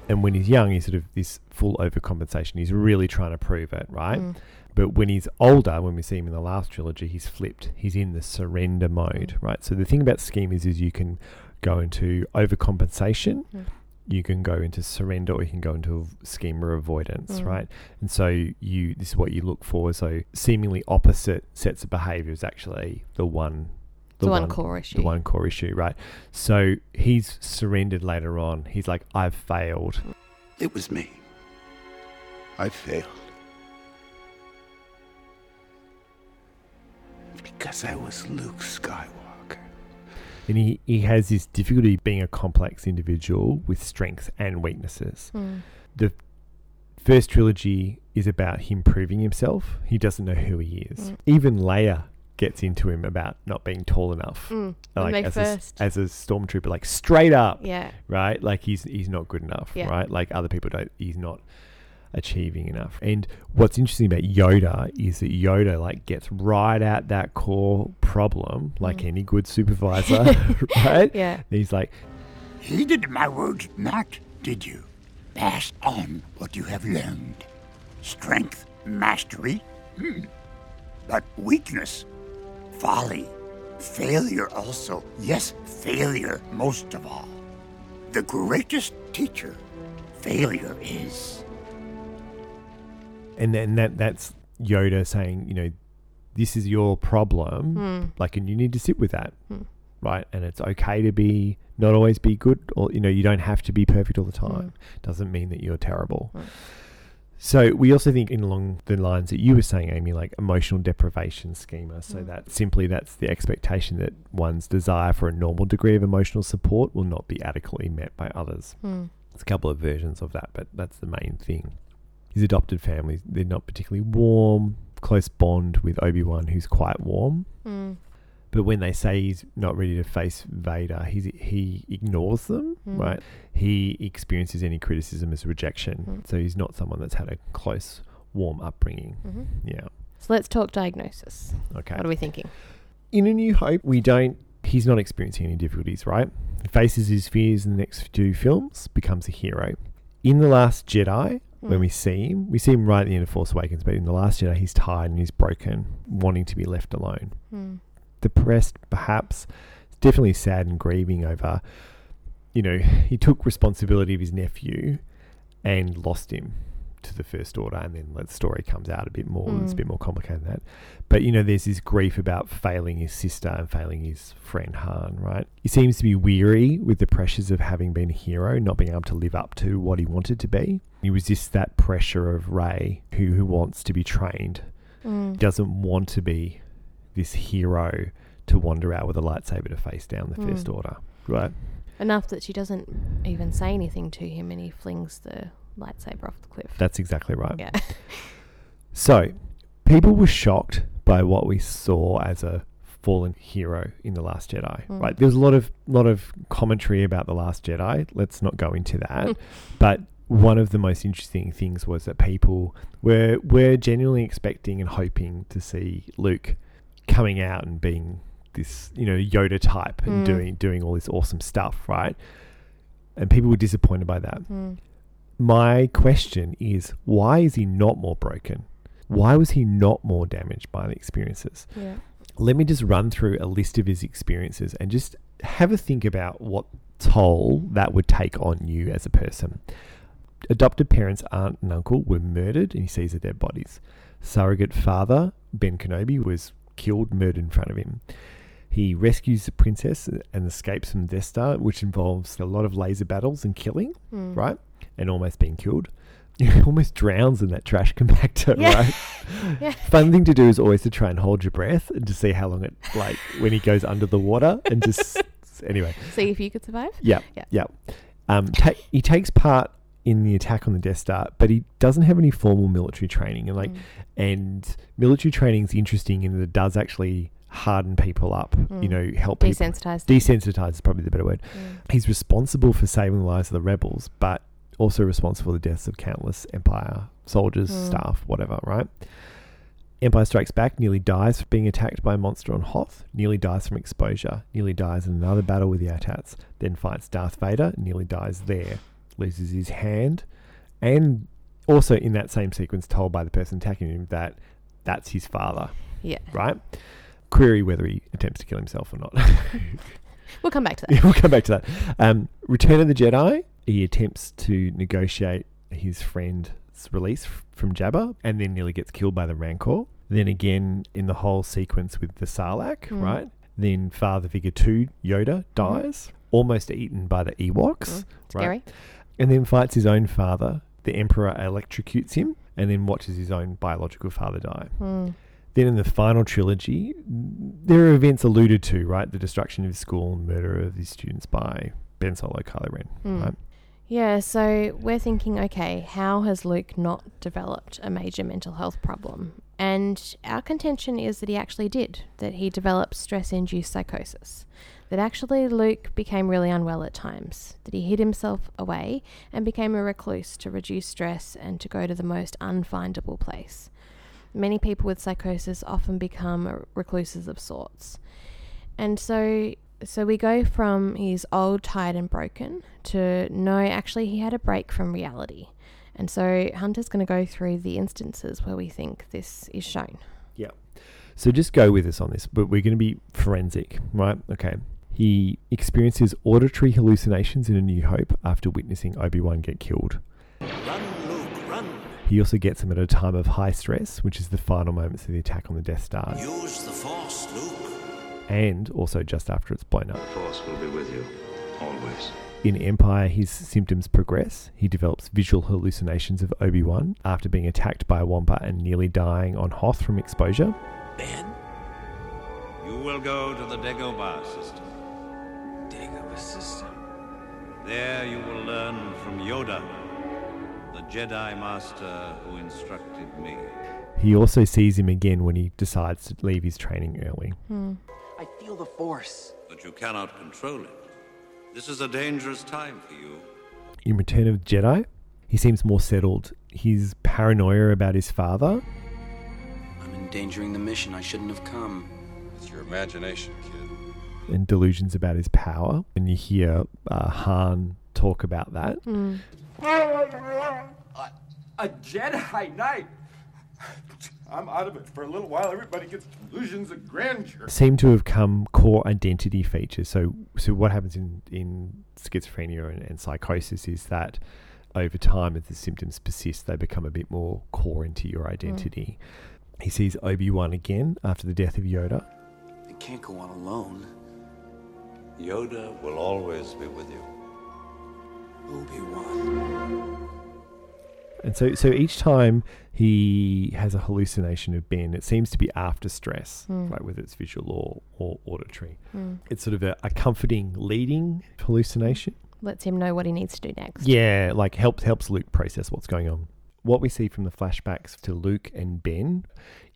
And when he's young, he's sort of this full overcompensation. He's really trying to prove it, right? Mm. But when he's older, when we see him in the last trilogy, he's flipped. He's in the surrender mode, right? So the thing about schemas is you can go into overcompensation, Mm. you can go into surrender, or you can go into schema avoidance, Mm. right? And so you this is what you look for. So seemingly opposite sets of behavior is actually the one. The one core issue. The one core issue, right? So he's surrendered later on. He's like, I've failed. It was me. I failed. Because I was Luke Skywalker. And he, he has this difficulty being a complex individual with strengths and weaknesses. Mm. The first trilogy is about him proving himself. He doesn't know who he is. Mm. Even Leia gets into him about not being tall enough. Mm. Like as first- a, as a stormtrooper, like straight up. Yeah. Right? Like he's he's not good enough. Yeah. Right? Like other people don't he's not achieving enough. And what's interesting about Yoda is that Yoda like gets right at that core problem, like Mm. any good supervisor, *laughs* *laughs* right? Yeah. And he's like, Heeded my words not, did you? Pass on what you have learned. Strength, mastery, hmm. but weakness, folly, failure also. Yes, failure most of all. The greatest teacher, failure is. and then that that's Yoda saying, you know, this is your problem, Hmm. like, and you need to sit with that, Hmm. right? And it's okay to be not always be good, or you know, you don't have to be perfect all the time. Doesn't mean that you're terrible. Hmm. So we also think in along the lines that you were saying, Amy, like emotional deprivation schema. So Mm. that simply that's the expectation that one's desire for a normal degree of emotional support will not be adequately met by others. Mm. There's a couple of versions of that, but that's the main thing. His adopted family, they're not particularly warm, close bond with Obi Wan, who's quite warm. Mm. But when they say he's not ready to face Vader, he's, he ignores them, Mm. right? He experiences any criticism as rejection. Mm. So he's not someone that's had a close, warm upbringing. Mhm. Yeah. So let's talk diagnosis. Okay. What are we thinking? In A New Hope, we don't. He's not experiencing any difficulties, right? He faces his fears in the next two films, becomes a hero. In The Last Jedi, when Mm. we see him, we see him right at the end of Force Awakens, but in The Last Jedi, he's tired and he's broken, wanting to be left alone. Mm. Depressed, perhaps. Definitely sad and grieving over, you know, he took responsibility of his nephew and lost him to the First Order, and then the story comes out a bit more. It's a Mm. bit more complicated than that. But you know, there's this grief about failing his sister and failing his friend Han. Right? He seems to be weary with the pressures of having been a hero, not being able to live up to what he wanted to be. He resists that pressure of Rey, who who wants to be trained. Mm. Doesn't want to be this hero to wander out with a lightsaber to face down the First Mm. Order. Right? Enough that she doesn't even say anything to him and he flings the lightsaber off the cliff. That's exactly right. Yeah. *laughs* So, people were shocked by what we saw as a fallen hero in the Last Jedi. Mm. Right? There's a lot of lot of commentary about the Last Jedi. Let's not go into that. *laughs* but one of the most interesting things was that people were were genuinely expecting and hoping to see Luke coming out and being this, you know, Yoda type and Mm. doing doing all this awesome stuff, right? And people were disappointed by that. Mm. My question is why is he not more broken? Why was he not more damaged by the experiences? Yeah. Let me just run through a list of his experiences and just have a think about what toll that would take on you as a person. Adopted parents, aunt and uncle, were murdered and he sees their dead bodies. Surrogate father, Ben Kenobi, was killed, murdered in front of him. He rescues the princess and escapes from Death Star, which involves a lot of laser battles and killing, Mm. right? And almost being killed. He *laughs* almost drowns in that trash *laughs* compactor, Yeah. right? *laughs* Yeah. Fun thing to do is always to try and hold your breath and to see how long it, like, when he goes under the water and just, anyway. See if you could survive? Yeah, Yeah. yeah. Um, ta- he takes part in the attack on the Death Star, but he doesn't have any formal military training. And like, Mm. and military training is interesting in that it does actually harden people up. You Mm. know, help people Desensitize them. Desensitize is probably the better word. Mm. He's responsible for saving the lives of the rebels, but also responsible for the deaths of countless Empire soldiers, Mm. staff, whatever. Right. Empire Strikes Back nearly dies from being attacked by a monster on Hoth, nearly dies from exposure, nearly dies in another battle with the AT-ATs, then fights Darth Vader, nearly dies there, loses his hand, and also in that same sequence told by the person attacking him that that's his father. Yeah. Right? Query whether he attempts to kill himself or not. *laughs* We'll come back to that. we'll come back to that. Um, Return of the Jedi, he attempts to negotiate his friend's release f- from Jabba and then nearly gets killed by the Rancor. Then again, in the whole sequence with the Sarlacc, Mm. right? Then Father Figure 2, Yoda, dies, almost eaten by the Ewoks. Mm. Scary. And then fights his own father. The Emperor electrocutes him and then watches his own biological father die. Mm. Then in the final trilogy, there are events alluded to, right? The destruction of his school and murder of his students by Ben Solo, Kylo Ren, Mm. right? Yeah, so we're thinking, okay, how has Luke not developed a major mental health problem? And our contention is that he actually did, that he developed stress induced psychosis. That actually Luke became really unwell at times, that he hid himself away and became a recluse to reduce stress and to go to the most unfindable place. Many people with psychosis often become recluses of sorts. And so so we go from he's old, tired, and broken to no, actually, he had a break from reality. And so Hunter's going to go through the instances where we think this is shown. Yeah. So just go with us on this, but we're going to be forensic, right? Okay. He experiences auditory hallucinations in A New Hope after witnessing Obi Wan get killed. He also gets them at a time of high stress, which is the final moments of the attack on the Death Star, Use the Force, Luke. and also just after it's blown up. The Force will be with you, always. In Empire, his symptoms progress. He develops visual hallucinations of Obi Wan after being attacked by a Wampa and nearly dying on Hoth from exposure. Ben? You will go to the Dagobah system. Dagobah system. There you will learn from Yoda, the Jedi Master who instructed me. He also sees him again when he decides to leave his training early. Hmm. I feel the Force. But you cannot control it. This is a dangerous time for you. In Return of the Jedi, he seems more settled. His paranoia about his father I'm endangering the mission. I shouldn't have come. It's your imagination, kid. And delusions about his power. And you hear uh, Han talk about that. A Jedi Knight. I'm out of it for a little while. Everybody gets delusions of grandeur. Seem to have come core identity features. So, so what happens in, in schizophrenia and, and psychosis is that over time, as the symptoms persist, they become a bit more core into your identity. He sees Obi Wan again after the death of Yoda. I can't go on alone. Yoda will always be with you. Obi-Wan. And so, so each time he has a hallucination of Ben, it seems to be after stress, Mm. right? Whether it's visual or, or auditory. Mm. It's sort of a, a comforting leading hallucination. Lets him know what he needs to do next. Yeah, like helps helps Luke process what's going on. What we see from the flashbacks to Luke and Ben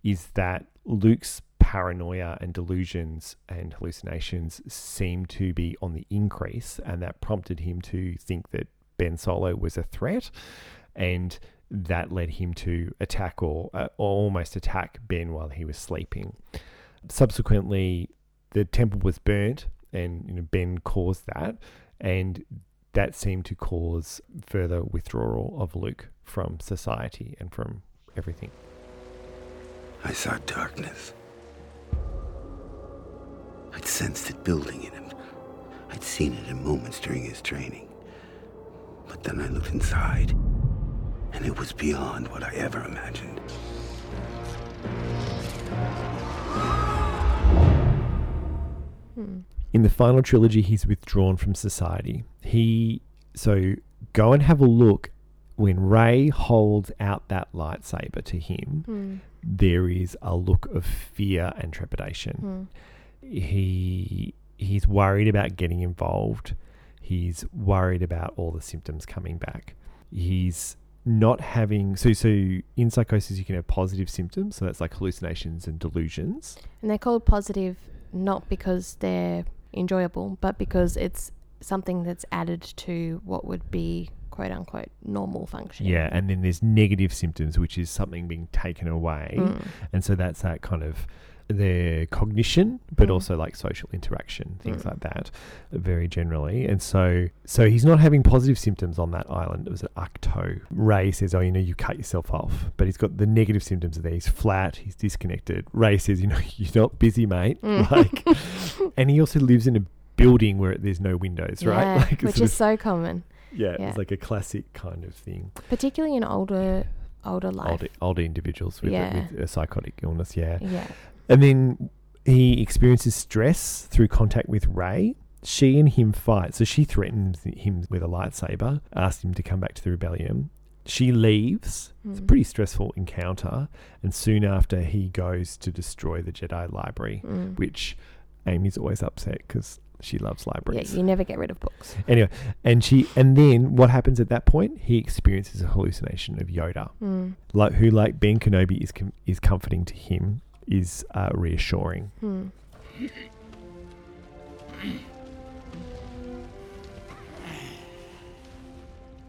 is that Luke's paranoia and delusions and hallucinations seem to be on the increase, and that prompted him to think that Ben Solo was a threat, and that led him to attack or, uh, almost attack Ben while he was sleeping. Subsequently, the temple was burnt, and you know Ben caused that, and that seemed to cause further withdrawal of Luke from society and from everything. I saw darkness. I'd sensed it building in him. I'd seen it in moments during his training. But then I looked inside, and it was beyond what I ever imagined. Hmm. In the final trilogy, he's withdrawn from society. He so go and have a look when Rey holds out that lightsaber to him. Hmm. There is a look of fear and trepidation. Hmm. He he's worried about getting involved. He's worried about all the symptoms coming back. He's not having so so in psychosis you can have positive symptoms, so that's like hallucinations and delusions. And they're called positive not because they're enjoyable, but because it's something that's added to what would be quote unquote normal function. Yeah, and then there's negative symptoms, which is something being taken away, Mm. and so that's that kind of their cognition, but Mm. also like social interaction, things Mm. like that, very generally. And so, so he's not having positive symptoms on that island. It was at Ahch-To. Rey says, "Oh, you know, you cut yourself off," but he's got the negative symptoms of that. He's flat. He's disconnected. Rey says, "You know, *laughs* you're not busy, mate." Mm. *laughs* Like, and he also lives in a building where there's no windows, right? Yeah, *laughs* Like, which is of- so common. Yeah, Yeah. it's like a classic kind of thing. Particularly in older older life. Older, older individuals with, Yeah. with a psychotic illness, yeah. Yeah. And then he experiences stress through contact with Rey. She and him fight. So she threatens him with a lightsaber, asks him to come back to the rebellion. She leaves. It's a Mm. pretty stressful encounter. And soon after, he goes to destroy the Jedi library, Mm. which Amy's always upset because she loves libraries. Yeah, you never get rid of books. Anyway, and she and then what happens at that point? He experiences a hallucination of Yoda, Mm. like who, like Ben Kenobi, is com- is comforting to him, is uh, reassuring. Hmm.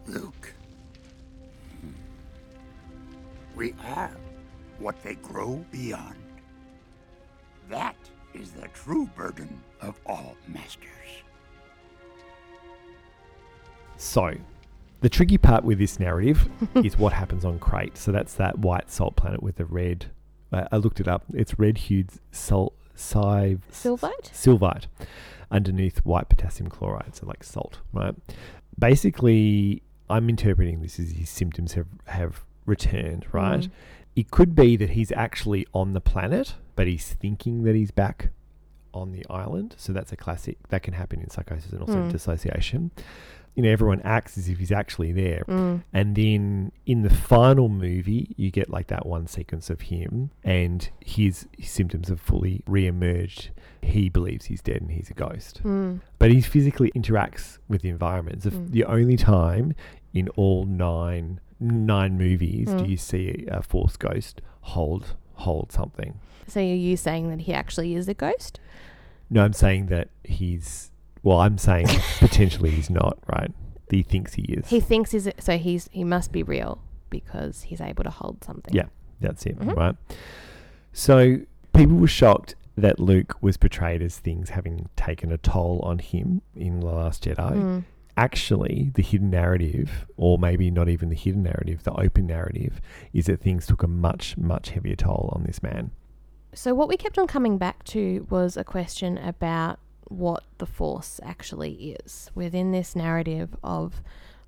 Luke. We are what they grow beyond. That is the true burden of all masters. So, the tricky part with this narrative *laughs* is what happens on Crait. So that's that white salt planet with the red. Uh, I looked it up. It's red hued salt, sive, Sylvite? sylvite, underneath white potassium chloride. So like salt, right? Basically, I'm interpreting this as his symptoms have have returned, right? Mm. It could be that he's actually on the planet, but he's thinking that he's back on the island. So that's a classic. That can happen in psychosis and also Mm. dissociation. You know, everyone acts as if he's actually there. Mm. And then in the final movie, you get like that one sequence of him and his, his symptoms have fully re-emerged. He believes he's dead and he's a ghost. Mm. But he physically interacts with the environment. It's the, Mm. the only time in all nine nine movies do Mm. you see a force ghost hold hold something. So are you saying that he actually is a ghost? No, I'm saying that he's. Well, I'm saying *laughs* potentially he's not right. He thinks he is. He thinks he's so he's he must be real because he's able to hold something. Yeah, that's it, Mhm. right? So people were shocked that Luke was portrayed as things having taken a toll on him in The Last Jedi. Mm. Actually, the hidden narrative, or maybe not even the hidden narrative, the open narrative, is that things took a much, much heavier toll on this man. So what we kept on coming back to was a question about what the force actually is within this narrative of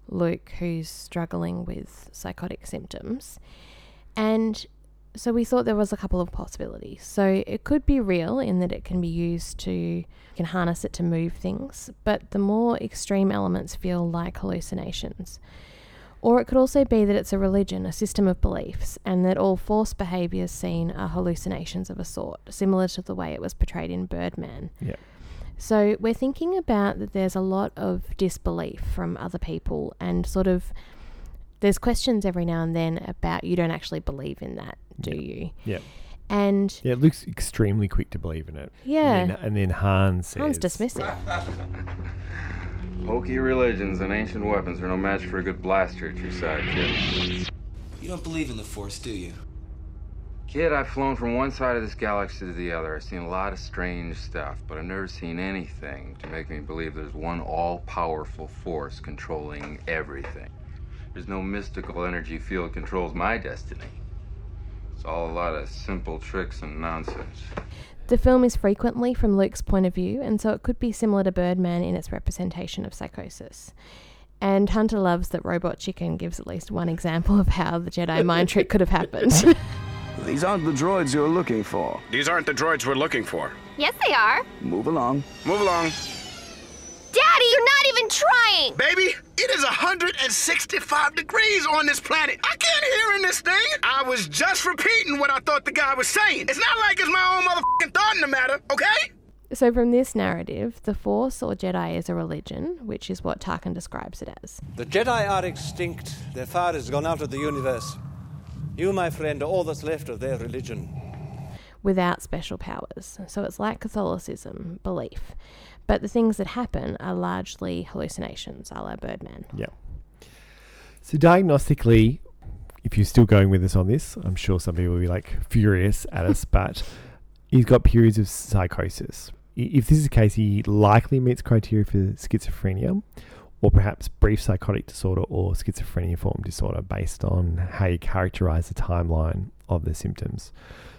Luke who's struggling with psychotic symptoms. And so we thought there was a couple of possibilities. So it could be real in that it can be used to you can harness it to move things, but the more extreme elements feel like hallucinations. Or it could also be that it's a religion, a system of beliefs, and that all force behaviours seen are hallucinations of a sort, similar to the way it was portrayed in Birdman. Yeah. So we're thinking about that there's a lot of disbelief from other people, and sort of there's questions every now and then about you don't actually believe in that, do you? Yeah. And Yeah, it looks extremely quick to believe in it. Yeah. And then, and then Han says. Hans dismissive. *laughs* Hokey religions and ancient weapons are no match for a good blaster at your side, kid. You don't believe in the Force, do you? Kid, I've flown from one side of this galaxy to the other. I've seen a lot of strange stuff, but I've never seen anything to make me believe there's one all powerful force controlling everything. There's no mystical energy field controls my destiny. It's all a lot of simple tricks and nonsense. The film is frequently from Luke's point of view, and so it could be similar to Birdman in its representation of psychosis. And Hunter loves that Robot Chicken gives at least one example of how the Jedi mind trick could have happened. *laughs* These aren't the droids you're looking for. These aren't the droids we're looking for. Yes, they are. Move along. Move along. Daddy, you're not even trying. Baby, it is 165 degrees on this planet. I can't hear in this thing. I was just repeating what I thought the guy was saying. It's not like it's my own motherfucking thought in the matter, okay? So, from this narrative, the Force or Jedi is a religion, which is what Tarkin describes it as. The Jedi are extinct. Their fire has gone out of the universe. You, my friend, are all that's left of their religion. without special powers. So it's like Catholicism, belief. But the things that happen are largely hallucinations, a la Birdman. Yeah. So diagnostically, if you're still going with us on this, I'm sure some people will be like furious at us, *laughs* but he's got periods of psychosis. If this is the case, he likely meets criteria for schizophrenia or perhaps brief psychotic disorder or schizophreniform disorder based on how you characterize the timeline of the symptoms.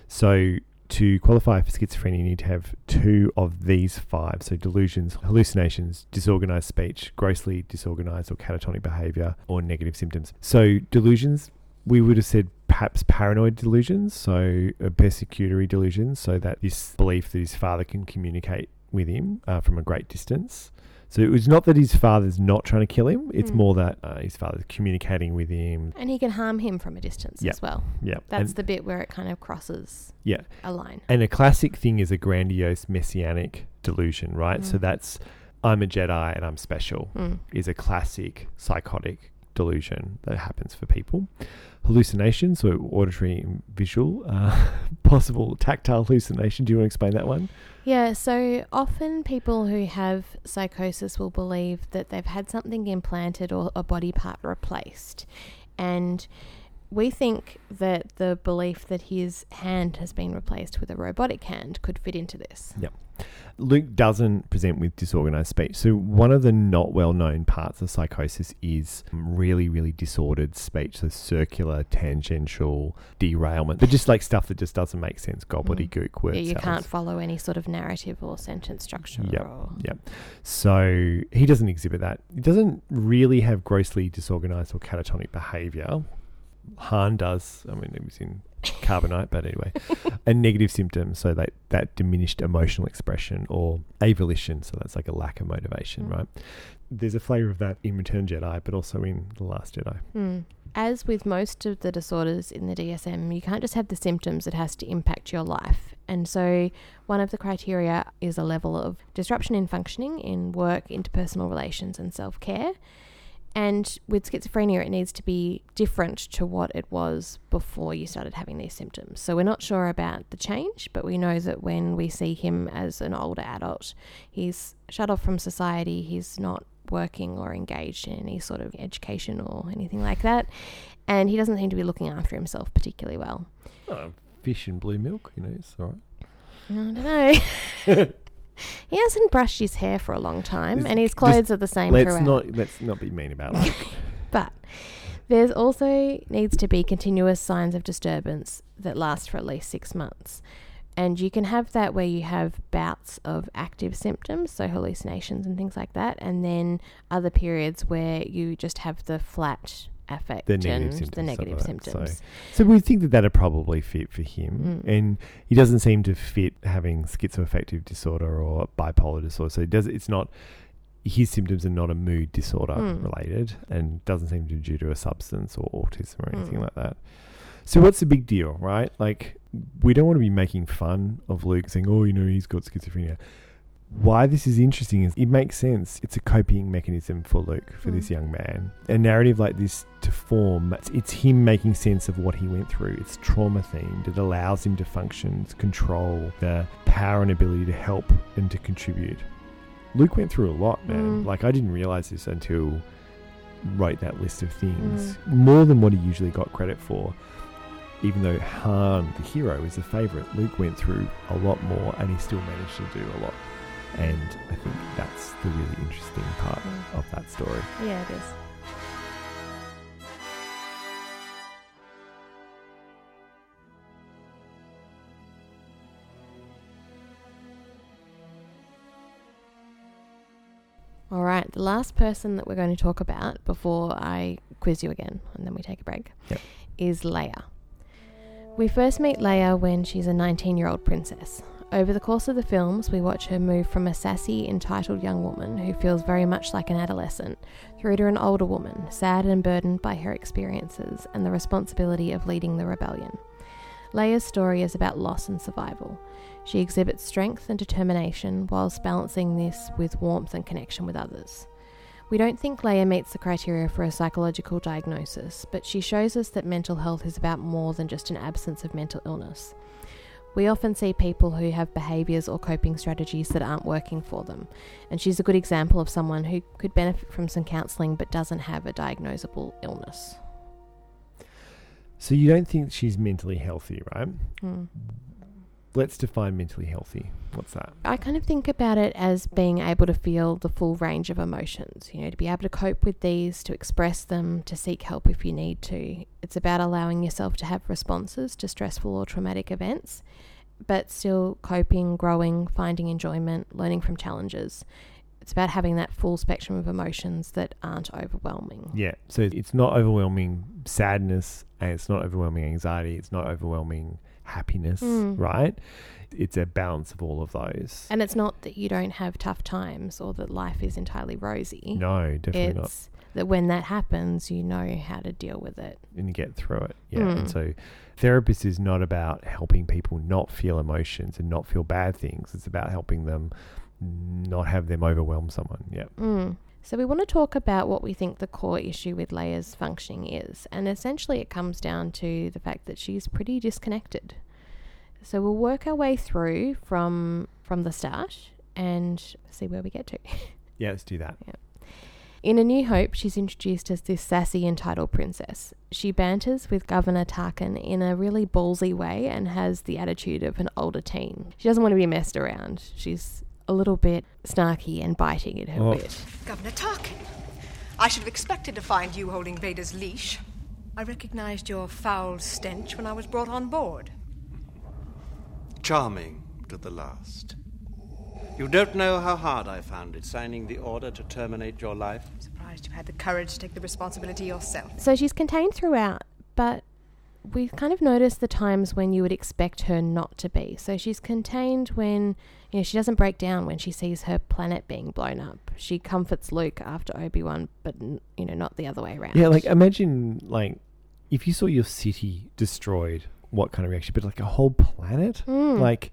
So to qualify for schizophrenia, you need to have two of these five. So delusions, hallucinations, disorganized speech, grossly disorganized or catatonic behavior, or negative symptoms. So delusions, we would have said perhaps paranoid delusions, so persecutory delusions, so that this belief that his father can communicate with him uh, from a great distance. So it was not that his father's not trying to kill him; it's Mm. more that uh, his father's communicating with him. And he can harm him from a distance Yeah. as well. Yeah. That's And- the bit where it kind of crosses Yeah. a line. And a classic thing is a grandiose messianic delusion, right? So Mm. that's I'm a Jedi and I'm special Mm. is a classic psychotic delusion that happens for people. Hallucinations, so auditory and visual, uh, *laughs* possible tactile hallucination. Do you want to explain that one? Yeah, so often people who have psychosis will believe that they've had something implanted or a body part replaced. And we think that the belief that his hand has been replaced with a robotic hand could fit into this. Yep. Luke doesn't present with disorganized speech. So, one of the not well known parts of psychosis is really, really disordered speech. So, circular, tangential, derailment, but just like stuff that just doesn't make sense, gobbledygook, word Mm. Yeah, you can't follow any sort of narrative or sentence structure. Yep. Or, Yep. So he doesn't exhibit that. He doesn't really have grossly disorganized or catatonic behavior. Han does. I mean, it was in Carbonite, but anyway, *laughs* and negative symptoms. So that that diminished emotional expression or avolition. So that's like a lack of motivation, Mm. right? There's a flavor of that in Return Jedi, but also in The Last Jedi. Hmm. As with most of the disorders in the DSM, you can't just have the symptoms, it has to impact your life. And so, one of the criteria is a level of disruption in functioning in work, interpersonal relations, and self care. And with schizophrenia, it needs to be different to what it was before you started having these symptoms. So, we're not sure about the change, but we know that when we see him as an older adult, he's shut off from society, he's not working or engaged in any sort of education or anything like that. And he doesn't seem to be looking after himself particularly well. Oh, fish and blue milk, you know, it's all right. I don't know. *laughs* he hasn't brushed his hair for a long time, and his clothes are the same Let's throughout. not let's not be mean about it. *laughs* But there's also needs to be continuous signs of disturbance that last for at least six months. And you can have that where you have bouts of active symptoms, so hallucinations and things like that, and then other periods where you just have the flat affect the negative symptoms. the negative symptoms. So, so we think that that'd probably fit for him, Mm. and he doesn't seem to fit having schizoaffective disorder or bipolar disorder. So it does it's not his symptoms are not a mood disorder Mm. related, and doesn't seem to be due to a substance or autism or anything Mm. like that. So what's the big deal, right? Like we don't want to be making fun of Luke saying, "Oh, you know, he's got schizophrenia." Why this is interesting is it makes sense. It's a coping mechanism for Luke, for this Mm. young man. A narrative like this to form, it's, it's him making sense of what he went through. It's trauma themed. It allows him to function, to control the power and ability to help and to contribute. Luke went through a lot, man. Mm. Like I didn't realize this until wrote that list of things. More than what he usually got credit for. Even though Han, the hero, is a favorite, Luke went through a lot more and he still managed to do a lot. And I think that's the really interesting part of that story. Yeah, it is. All right, the last person that we're going to talk about before I quiz you again and then we take a break Yep. is Leia. We first meet Leia when she's a 19 year old princess. Over the course of the films, we watch her move from a sassy, entitled young woman who feels very much like an adolescent through to an older woman, sad and burdened by her experiences and the responsibility of leading the rebellion. Leia's story is about loss and survival. She exhibits strength and determination whilst balancing this with warmth and connection with others. We don't think Leia meets the criteria for a psychological diagnosis, but she shows us that mental health is about more than just an absence of mental illness. We often see people who have behaviours or coping strategies that aren't working for them, and she's a good example of someone who could benefit from some counselling but doesn't have a diagnosable illness. So you don't think she's mentally healthy, right? Hmm. Let's define mentally healthy. What's that? I kind of think about it as being able to feel the full range of emotions, you know, to be able to cope with these, to express them, to seek help if you need to. It's about allowing yourself to have responses to stressful or traumatic events, but still coping, growing, finding enjoyment, learning from challenges. It's about having that full spectrum of emotions that aren't overwhelming. Yeah. So it's not overwhelming sadness and it's not overwhelming anxiety. It's not overwhelming happiness, Mm. right? It's a balance of all of those. And it's not that you don't have tough times or that life is entirely rosy. No, definitely not. that when that happens, you know how to deal with it. and you get through it. Yeah. Mm. And so therapist is not about helping people not feel emotions and not feel bad things. It's about helping them not have them overwhelm someone. Yeah. Mm. So, we want to talk about what we think the core issue with Leia's functioning is. And essentially, it comes down to the fact that she's pretty disconnected. So, we'll work our way through from from the start and see where we get to. *laughs* Yeah, let's do that. Yeah. In A New Hope, she's introduced as this sassy, entitled princess. She banters with Governor Tarkin in a really ballsy way and has the attitude of an older teen. She doesn't want to be messed around. She's a little bit snarky and biting in her Oh. wit. Governor Tarkin, I should have expected to find you holding Vader's leash. I recognized your foul stench when I was brought on board. Charming to the last. You don't know how hard I found it signing the order to terminate your life. I'm Surprised you had the courage to take the responsibility yourself. So she's contained throughout, but we've kind of noticed the times when you would expect her not to be. So she's contained when, you know, she doesn't break down when she sees her planet being blown up. She comforts Luke after Obi Wan, but, n- you know, not the other way around. Yeah, like imagine like if you saw your city destroyed, what kind of reaction? But like a whole planet? Mm. Like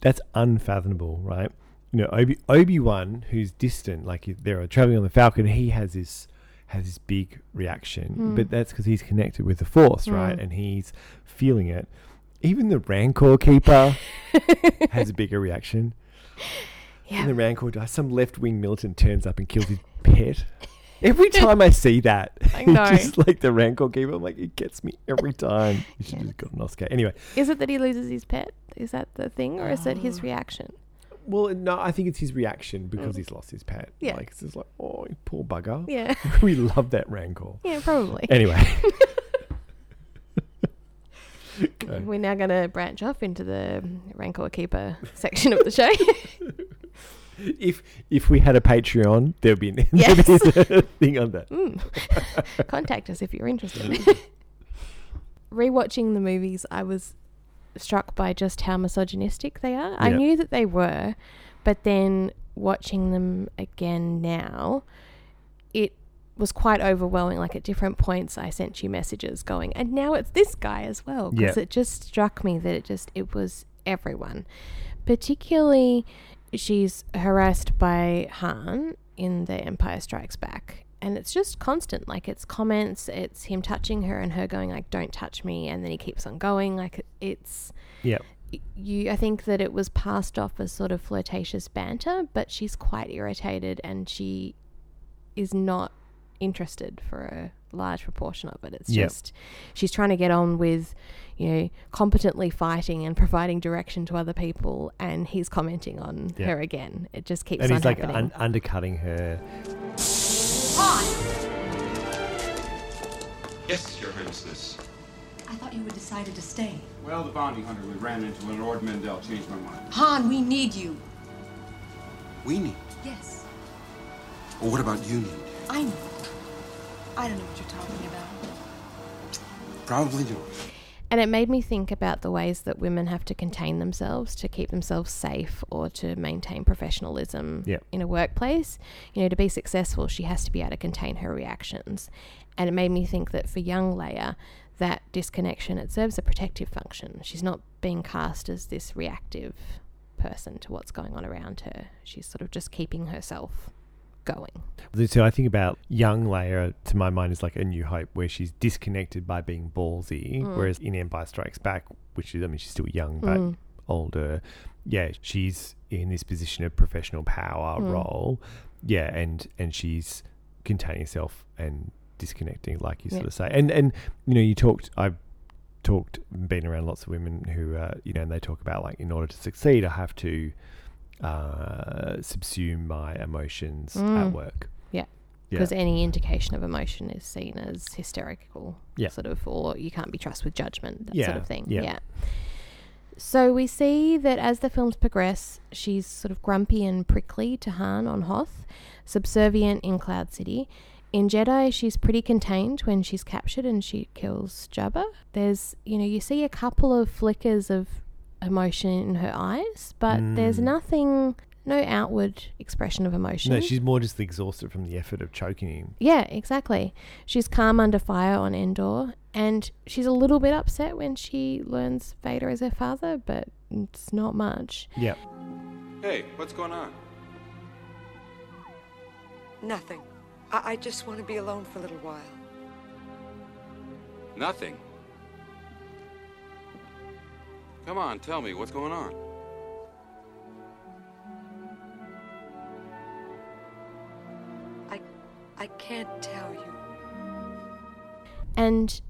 that's unfathomable, right? You know, Obi Obi Wan, who's distant, like they're traveling on the Falcon, he has this has this big reaction, Mm. but that's because he's connected with the Force, right? Mm. And he's feeling it. Even the Rancor Keeper *laughs* has a bigger reaction. Yeah. And the Rancor dies. Some left wing militant turns up and kills his pet. Every *laughs* time I see that, I *laughs* know. just like the Rancor Keeper, I'm like, it gets me every time. You should have got an Oscar. Anyway, Is it that he loses his pet? Is that the thing, or is it Uh, his reaction? well, no, I think it's his reaction because he's lost his pet. Yeah. Like, it's just like, oh, poor bugger. Yeah. we love that Rancor. Yeah, probably. Anyway. *laughs* Okay. We're now going to branch off into the Rancor Keeper section of the show. *laughs* if if we had a Patreon, there'd be, *laughs* there'd be a thing on that. Mm. Contact us if you're interested. Rewatching the movies, I was struck by just how misogynistic they are. I knew that they were, but then watching them again now, it was quite overwhelming. Like at different points, I sent you messages going, and now it's this guy as well. Because Yeah. it just struck me that it just it was everyone, particularly she's harassed by Han in The Empire Strikes Back. And it's just constant. Like it's comments, it's him touching her and her going like, "Don't touch me," and then he keeps on going. Like it's Yeah. you. I think that it was passed off as sort of flirtatious banter, but she's quite irritated and she is not interested for a large proportion of it. It's Yep. just she's trying to get on with, you know, competently fighting and providing direction to other people, and he's commenting on Yeah. her again. It just keeps and he's like un- undercutting her. Yes, Your Highness. I thought you had decided to stay. Well, the bounty hunter we ran into when Ord Mantell changed my mind. Han, we need you. We need. Yes, Or what about you need? I know. I don't know what you're talking about. Probably don't. And it made me think about the ways that women have to contain themselves to keep themselves safe or to maintain professionalism Yep. in a workplace. You know, to be successful, she has to be able to contain her reactions. And it made me think that for young Leia, that disconnection, it serves a protective function. She's not being cast as this reactive person to what's going on around her. She's sort of just keeping herself going. So I think about young Leia to my mind is like a New Hope, where she's disconnected by being ballsy, Mm. whereas in Empire Strikes Back, which is I mean she's still young but Mm. older, yeah, she's in this position of professional power Mm. role, yeah, and and she's containing herself and disconnecting, like you sort of say, and and you know you talked I've talked been around lots of women who uh, you know and they talk about like in order to succeed I have to uh, subsume my emotions at Mm. work. Yeah. Yeah. Because any indication of emotion is seen as hysterical, Yeah. sort of, or you can't be trusted with judgment, that Yeah, sort of thing. yeah. Yeah. So we see that as the films progress, she's sort of grumpy and prickly to Han on Hoth, subservient in Cloud City. In Jedi, she's pretty contained when she's captured and she kills Jabba. There's, you know, you see a couple of flickers of emotion in her eyes, but there's Mm. nothing, no outward expression of emotion. No, she's more just exhausted from the effort of choking him. Yeah, exactly. She's calm under fire on Endor, and she's a little bit upset when she learns Vader is her father, but it's not much. Yeah. Hey, what's going on? Nothing. I, I just want to be alone for a little while. Nothing. Come on, tell me what's going on. I, I can't tell you. And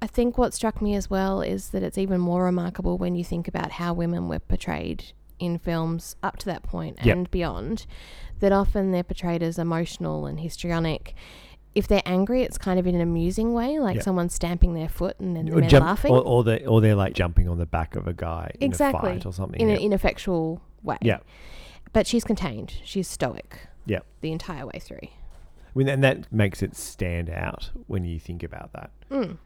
I think what struck me as well is that it's even more remarkable when you think about how women were portrayed in films up to that point Yep. and beyond, that often they're portrayed as emotional and histrionic. If they're angry, it's kind of in an amusing way, like Yep. someone stamping their foot and then the Or, men jump, laughing. or, or they or they're like jumping on the back of a guy exactly. in a fight or something. In yeah. an ineffectual way. Yeah. But she's contained. She's stoic. Yeah. The entire way through. I mean, and that makes it stand out when you think about that. Mm.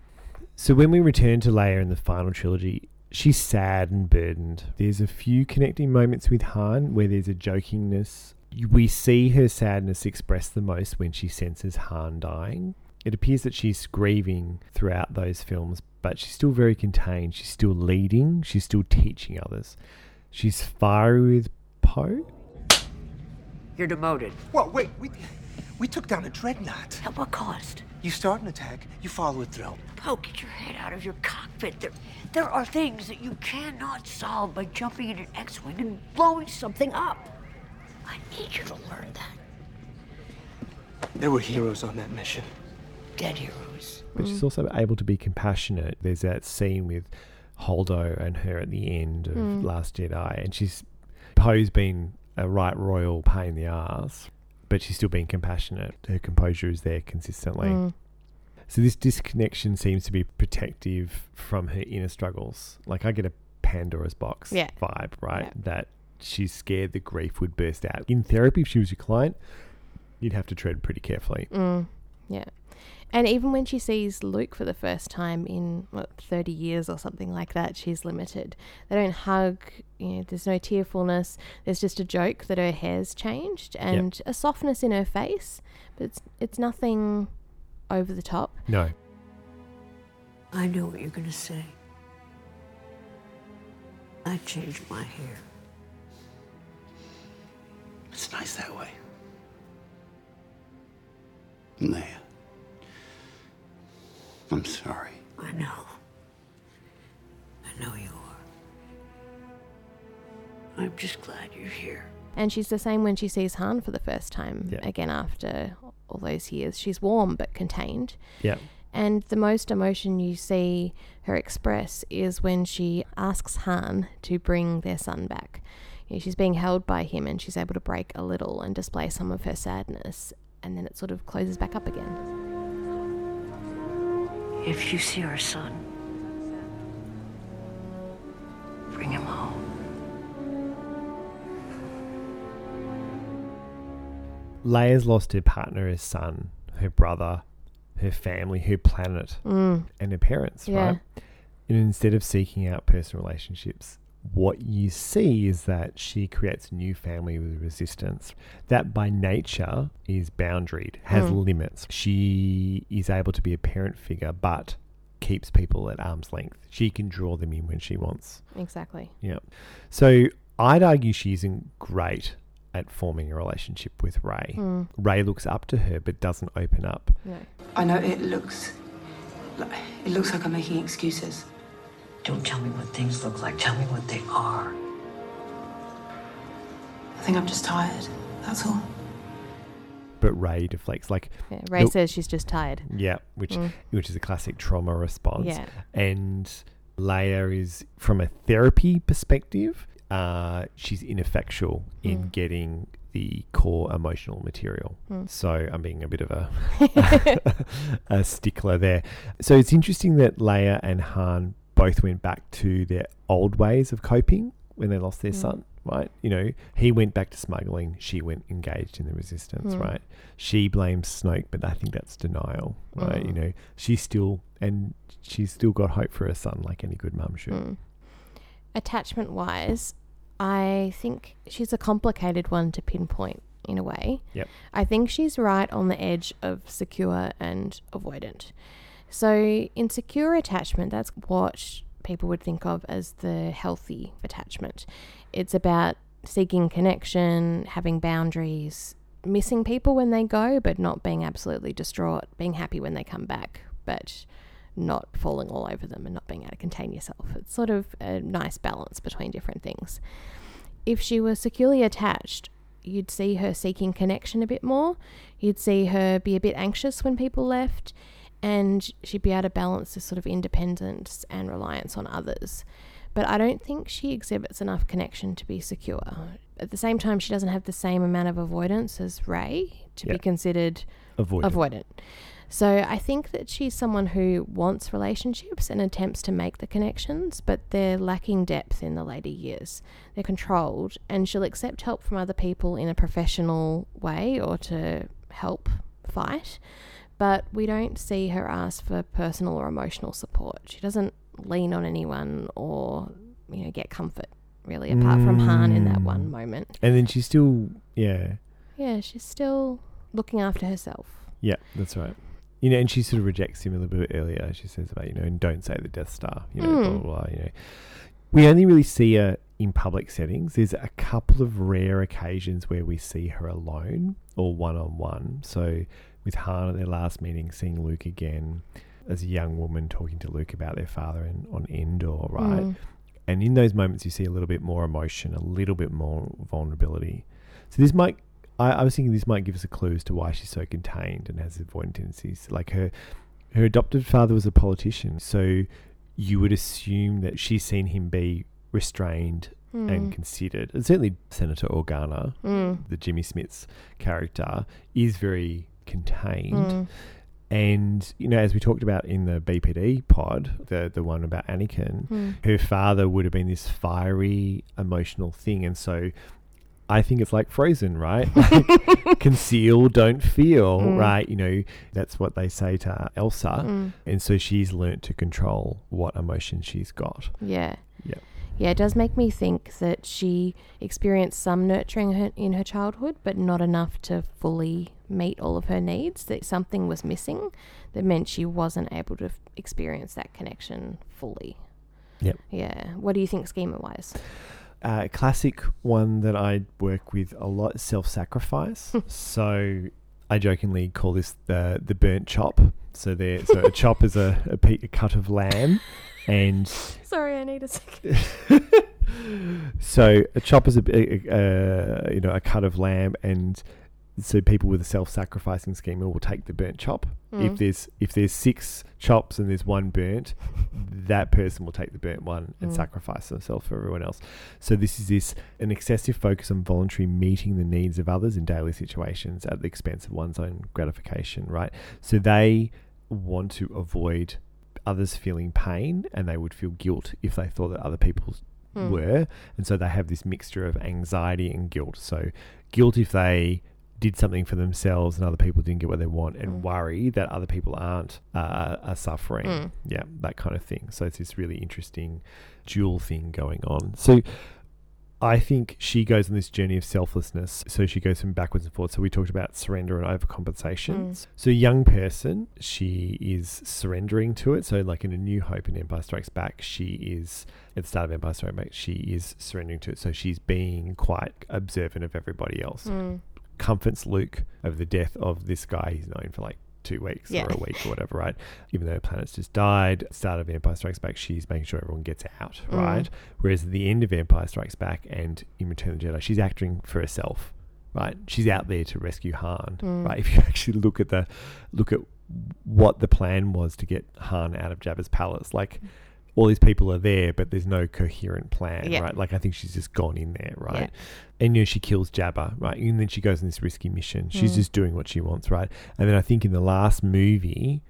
So when we return to Leia in the final trilogy, she's sad and burdened. There's a few connecting moments with Han where there's a jokingness. We see her sadness expressed the most when she senses Han dying. It appears that she's grieving throughout those films, but she's still very contained. She's still leading. She's still teaching others. She's fiery with Poe. You're demoted. Well, wait, we, we took down a dreadnought. At what cost? You start an attack, you follow it through. Poe, get your head out of your cockpit. There, there are things that you cannot solve by jumping in an X-wing and blowing something up. I need you to learn that. There were heroes on that mission. Dead heroes. But she's also able to be compassionate. There's that scene with Holdo and her at the end of Mm. Last Jedi, and she's Poe's been a right royal pain in the ass, but she's still being compassionate. Her composure is there consistently. Mm. So this disconnection seems to be protective from her inner struggles. Like I get a Pandora's box Yeah. vibe, right? Yeah. That she's scared the grief would burst out. In therapy, if she was your client, you'd have to tread pretty carefully. Mm, yeah. And even when she sees Luke for the first time in what, 30 years or something like that, she's limited. They don't hug, you know, there's no tearfulness. There's just a joke that her hair's changed and a softness in her face, but it's, it's nothing over the top. No. I know what you're gonna say. I changed my hair. It's nice that way. Leia. I'm sorry. I know. I know you are. I'm just glad you're here. And she's the same when she sees Han for the first time Yeah. again after all those years. She's warm but contained. Yeah. And the most emotion you see her express is when she asks Han to bring their son back. You know, she's being held by him and she's able to break a little and display some of her sadness. And then it sort of closes back up again. If you see our son, bring him home. Leia's lost her partner, her son, her brother, her family, her planet, Mm. and her parents, Yeah. right? And instead of seeking out personal relationships, what you see is that she creates a new family with resistance that by nature is boundaried, has Mm. limits. She is able to be a parent figure, but keeps people at arm's length. She can draw them in when she wants. Exactly. Yeah. So I'd argue she isn't great at forming a relationship with Rey. Mm. Rey looks up to her but doesn't open up. No. I know it looks like it looks like I'm making excuses. Don't tell me what things look like. Tell me what they are. I think I'm just tired. That's all. But Rey deflects like Yeah, Rey the- says she's just tired. Yeah, which Mm. which is a classic trauma response. Yeah. And Leia is from a therapy perspective, uh, she's ineffectual in Mm. getting the core emotional material. Mm. So I'm being a bit of a *laughs* *laughs* a stickler there. So it's interesting that Leia and Han both went back to their old ways of coping when they lost their Mm. son, right? You know, he went back to smuggling, she went engaged in the resistance, Mm. right? She blames Snoke, but I think that's denial, right? You Mm. know, she's still and she's still got hope for her son like any good mum should. Mm. Attachment wise, I think she's a complicated one to pinpoint in a way. Yep. I think she's right on the edge of secure and avoidant. So, insecure attachment, that's what people would think of as the healthy attachment. It's about seeking connection, having boundaries, missing people when they go, but not being absolutely distraught, being happy when they come back, but not falling all over them and not being able to contain yourself. It's sort of a nice balance between different things. If she was securely attached, you'd see her seeking connection a bit more. You'd see her be a bit anxious when people left, and she'd be able to balance this sort of independence and reliance on others. But I don't think she exhibits enough connection to be secure. At the same time, she doesn't have the same amount of avoidance as Rey to be considered Avoidant. avoidant. So I think that she's someone who wants relationships and attempts to make the connections, but they're lacking depth in the later years. They're controlled, and she'll accept help from other people in a professional way or to help fight. But we don't see her ask for personal or emotional support. She doesn't lean on anyone or you know get comfort really, apart from Han in that one Mm. moment. And then she's still yeah. Yeah, she's still looking after herself. Yeah, that's right. You know, and she sort of rejects him a little bit earlier. She says about, you know, and don't say the Death Star, you know, blah, Mm. blah, blah, you know. We only really see her in public settings. There's a couple of rare occasions where we see her alone or one on one. So with Han at their last meeting, seeing Luke again as a young woman talking to Luke about their father in, on Endor, right? Mm. And in those moments, you see a little bit more emotion, a little bit more vulnerability. So this might, I, I was thinking this might give us a clue as to why she's so contained and has avoidant tendencies. Like her, her adopted father was a politician, so you would assume that she's seen him be restrained and Mm. considered. And certainly, Senator Organa, Mm. the Jimmy Smits' character, is very contained. Mm. And you know, as we talked about in the BPD pod, the the one about Anakin, Mm. her father would have been this fiery, emotional thing, and so I think it's like Frozen, right? *laughs* Like, conceal, don't feel, Mm. right? You know, that's what they say to Elsa, Mm. and so she's learnt to control what emotion she's got. Yeah. Yeah. Yeah, it does make me think that she experienced some nurturing in her childhood, but not enough to fully meet all of her needs. That something was missing that meant she wasn't able to f- experience that connection fully. Yep. Yeah. What do you think, schema wise? uh, classic one that I work with a lot self sacrifice. *laughs* so I jokingly call this the the burnt chop. So there, so a chop is a, a, pe- a cut of lamb, *laughs* and Sorry, I need a second. *laughs* so a chop is a, a, a you know a cut of lamb, and so people with a self-sacrificing schema will take the burnt chop. Mm. If there's if there's six chops and there's one burnt, that person will take the burnt one and Mm. sacrifice themselves for everyone else. So this is this an excessive focus on voluntary meeting the needs of others in daily situations at the expense of one's own gratification, right? So they want to avoid others feeling pain and they would feel guilt if they thought that other people Mm. were. And so they have this mixture of anxiety and guilt. So guilt if they did something for themselves and other people didn't get what they want and Mm. worry that other people aren't uh, are suffering. Mm. Yeah, that kind of thing. So it's this really interesting dual thing going on. So I think she goes on this journey of selflessness. So she goes from backwards and forwards. So we talked about surrender and overcompensation. Mm. So, young person, she is surrendering to it. So, like in A New Hope in Empire Strikes Back, she is, at the start of Empire Strikes Back, she is surrendering to it. So, she's being quite observant of everybody else. Mm. Comforts Luke over the death of this guy he's known for like two weeks Yeah. or a week or whatever, right? Even though planet's just died, start of Empire Strikes Back, she's making sure everyone gets out, Mm. right? Whereas at the end of Empire Strikes Back and in Return of the Jedi, she's acting for herself, right? She's out there to rescue Han, Mm. right? If you *laughs* actually look at the look at what the plan was to get Han out of Jabba's palace, like all these people are there, but there's no coherent plan, Yeah. right? Like I think she's just gone in there, right? Yeah. And you know she kills Jabba, right? And then she goes on this risky mission. She's Mm. just doing what she wants, right? And then I think in the last movie,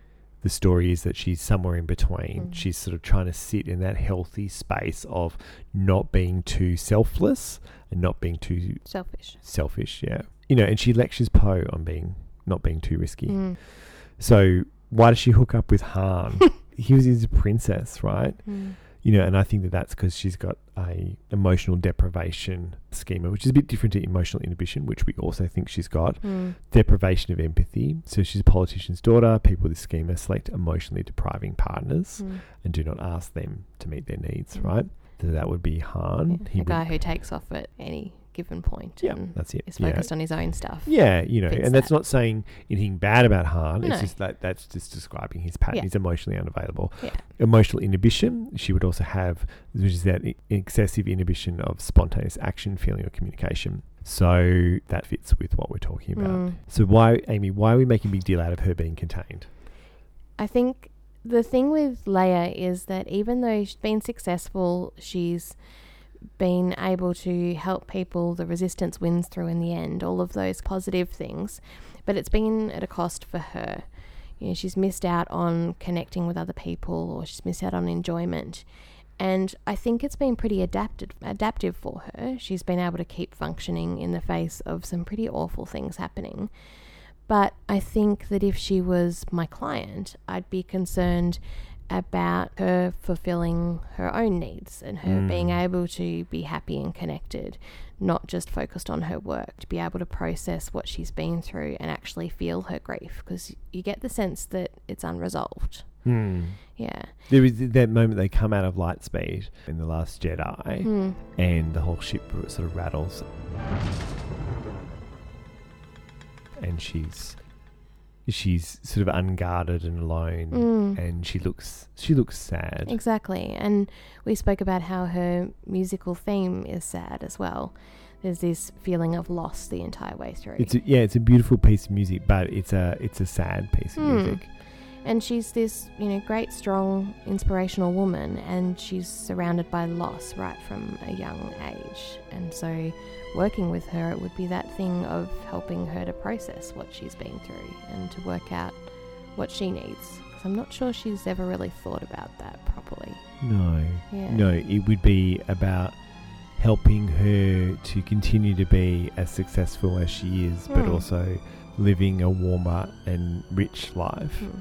the story is that she's somewhere in between. Mm. She's sort of trying to sit in that healthy space of not being too selfless and not being too Selfish. Selfish, yeah. You know, and she lectures Poe on being not being too risky. Mm. So why does she hook up with Han? *laughs* he was his princess, right? Mm. You know, and I think that that's because she's got a emotional deprivation schema, which is a bit different to emotional inhibition, which we also think she's got. Mm. Deprivation of empathy. So she's a politician's daughter. People with this schema select emotionally depriving partners Mm. and do not ask them to meet their needs, Mm. right? So that would be Han. a would- guy who takes off at any given point Yeah, that's it. Yeah. focused on his own stuff. Yeah, you know, and that's not saying anything bad about Han. No. It's just that that's just describing his pattern. Yeah. He's emotionally unavailable. Yeah. Emotional inhibition, she would also have, which is that excessive inhibition of spontaneous action, feeling, or communication. So that fits with what we're talking about. Mm. So why, Amy? Why are we making a big deal out of her being contained? I think the thing with Leia is that even though she's been successful, she's been able to help people, the resistance wins through in the end, all of those positive things, but it's been at a cost for her. You know, she's missed out on connecting with other people or she's missed out on enjoyment. And I think it's been pretty adapted, adaptive for her. She's been able to keep functioning in the face of some pretty awful things happening. But I think that if she was my client, I'd be concerned about her fulfilling her own needs and her Mm. being able to be happy and connected, not just focused on her work, to be able to process what she's been through and actually feel her grief because you get the sense that it's unresolved. Hmm. Yeah. There is that moment they come out of Lightspeed in The Last Jedi, Hmm. and the whole ship sort of rattles. And she's she's sort of unguarded and alone, Mm. and she looks she looks sad. Exactly. And we spoke about how her musical theme is sad as well. There's this feeling of loss the entire way through. It's a, yeah, it's a beautiful piece of music, but it's a it's a sad piece of Hmm. music. And she's this, you know, great, strong, inspirational woman, and she's surrounded by loss right from a young age. And so, working with her, it would be that thing of helping her to process what she's been through and to work out what she needs. 'Cause I'm not sure she's ever really thought about that properly. No, Yeah. no, it would be about helping her to continue to be as successful as she is, but Hmm. also living a warmer and rich life. Hmm.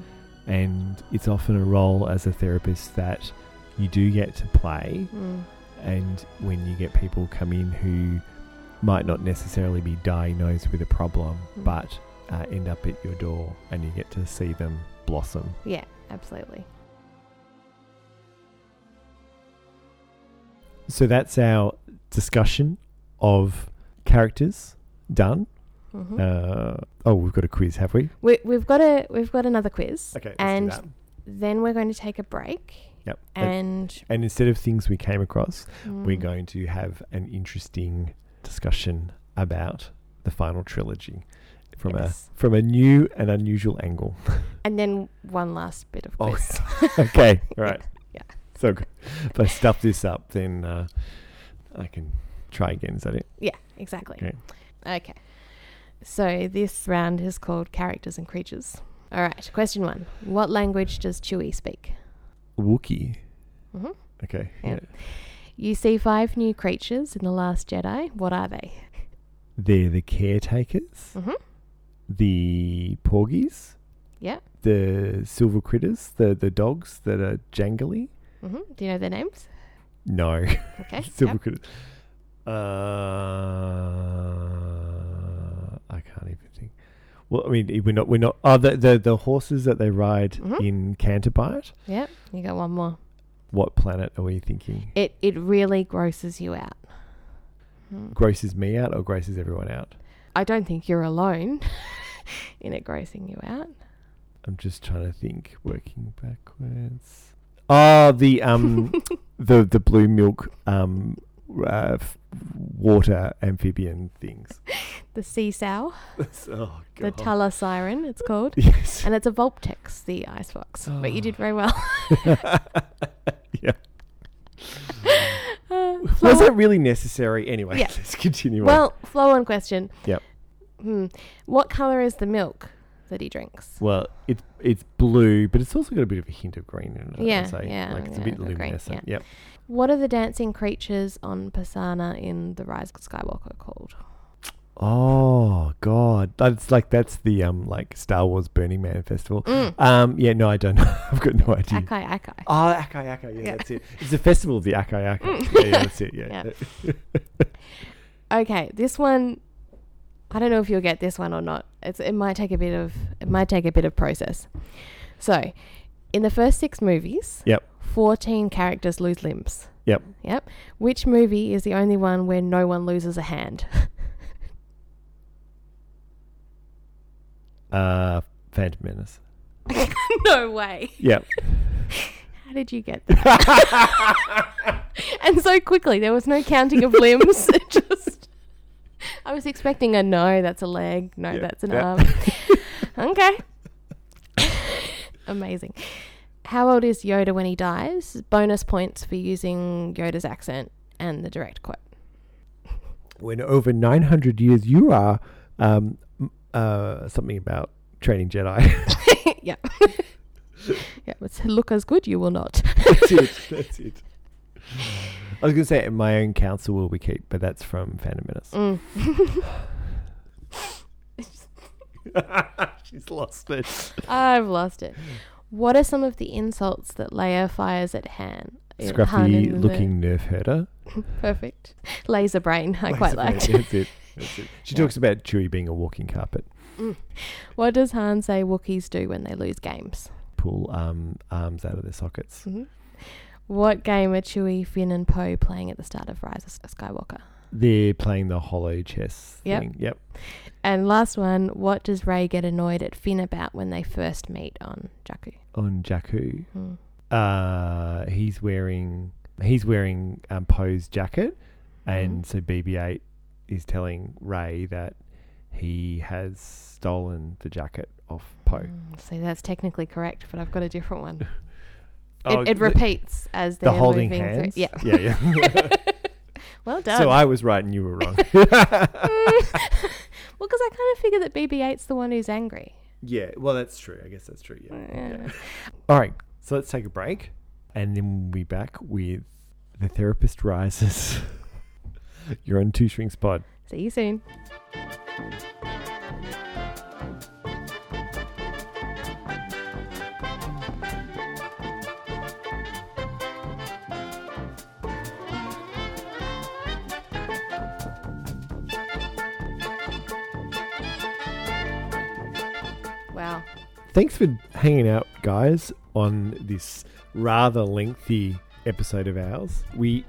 And it's often a role as a therapist that you do get to play. Mm. And when you get people come in who might not necessarily be diagnosed with a problem, Mm. but uh, end up at your door and you get to see them blossom. Yeah, absolutely. So that's our discussion of characters done. Mhm. Uh, oh, we've got a quiz, have we? We, we've got a we've got another quiz. Okay, and then we're going to take a break. Yep. And and instead of things we came across, we're Mm. going to have an interesting discussion about the final trilogy from Yes. a from a new and unusual angle. *laughs* and then one last bit of Oh, quiz. *laughs* okay, *laughs* right. Yeah. So good. if I stuff this up, then uh, I can try again. Is that it? Yeah, exactly. Okay. Okay. So this round is called characters and creatures. All right. Question one: What language does Chewie speak? Wookie. Mhm. Okay. Yeah. yeah. You see five new creatures in the Last Jedi. What are they? They're the caretakers, Mhm. the porgies, Yeah. the silver critters, the the dogs that are jangly. hmm Do you know their names? No. Okay, *laughs* silver yep. critters. Uh, I can't even think. Well, I mean, we're not. We're not. Oh, the the, the horses that they ride Mhm. in Canterbury. Yep, you got one more. What planet are we thinking? It it really grosses you out. Hmm. Grosses me out or grosses everyone out? I don't think you're alone *laughs* in it grossing you out. I'm just trying to think. Working backwards. Oh, the um, *laughs* the the blue milk um, uh, water amphibian things. *laughs* The sea sow. *laughs* oh The Thala siren, it's called. Yes. And it's a Vulptex, the ice fox. But you did very well. *laughs* yeah. Uh, Was that really necessary? Anyway, Yeah. let's continue. on. Well, flow on question. Yep. Hmm. What colour is the milk that he drinks? Well, it's it's blue, but it's also got a bit of a hint of green in it. I'd Yeah, say. yeah, like it's yeah, a bit the green, luminescent. yeah. Yep. What are the dancing creatures on Pasaana in The Rise of Skywalker called? Oh God, that's like that's the um like Star Wars Burning Man festival. Mm. Um, yeah, no, I don't know. *laughs* I've got no idea. Aki-Aki. Oh, Akai Akai. Yeah, Yeah. that's it. It's a festival of the Aki-Aki. Mm. Yeah, yeah, that's it. *laughs* Yeah. Okay, this one I don't know if you'll get this one or not. It's it might take a bit of it might take a bit of process. So, in the first 6 movies, Yep. 14 characters lose limbs. Yep. Yep. Which movie is the only one where no one loses a hand? *laughs* Uh, Phantom Menace. *laughs* no way. Yep. *laughs* How did you get that? and so quickly, there was no counting of limbs. It just, I was expecting a no, that's a leg. No, Yeah, that's an yeah. arm. okay. Amazing. How old is Yoda when he dies? Bonus points for using Yoda's accent and the direct quote. When over 900 years you are, um, uh, something about training Jedi. *laughs* *laughs* yeah. *laughs* yeah, but look as good, you will not. that's it. That's it. I was going to say my own counsel will we keep, but that's from Phantom Menace. Mm. She's lost it. I've lost it. What are some of the insults that Leia fires at Han? Han Scruffy the- looking nerf herder. *laughs* Perfect. Laser brain. I Laser quite brain, liked. That's it. That's it. She *laughs* talks about Chewie being a walking carpet. Mm. What does Han say Wookiees do when they lose games? Pull um, arms out of their sockets. Mhm. What game are Chewie, Finn, and Poe playing at the start of Rise of Skywalker? They're playing the holochess Yep. thing. Yep. And last one, what does Rey get annoyed at Finn about when they first meet on Jakku? On Jakku, Hmm. uh, he's wearing he's wearing um, Poe's jacket, Mm-hmm. and so BB-8 is telling Rey that he has stolen the jacket off Poe. See, that's technically correct, but I've got a different one. *laughs* Oh, it, it the- repeats as the they're holding moving hands? through. Yeah, Yeah, yeah. *laughs* well done. So I was right and you were wrong. *laughs* well, because I kind of figure that BB-8's the one who's angry. Yeah, well, that's true. I guess that's true. Yeah. Yeah. *laughs* All right, so let's take a break, and then we'll be back with the therapist rises. *laughs* You're on Two Shrinks Pod. See you soon. Thanks for hanging out, guys, on this rather lengthy episode of ours. We,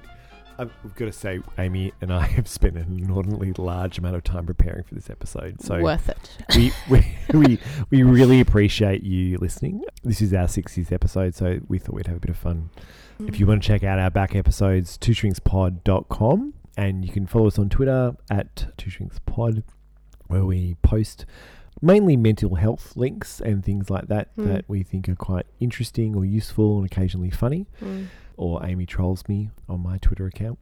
I've got to say, Amy and I have spent an inordinately large amount of time preparing for this episode. So Worth it. We we, we we really appreciate you listening. This is our 60th episode, so we thought we'd have a bit of fun. If you want to check out our back episodes, twoshrinkspod.com, and you can follow us on Twitter at twoshrinkspod, where we post mainly mental health links and things like that Mm. that we think are quite interesting or useful and occasionally funny. Mm. Or Amy trolls me on my Twitter account.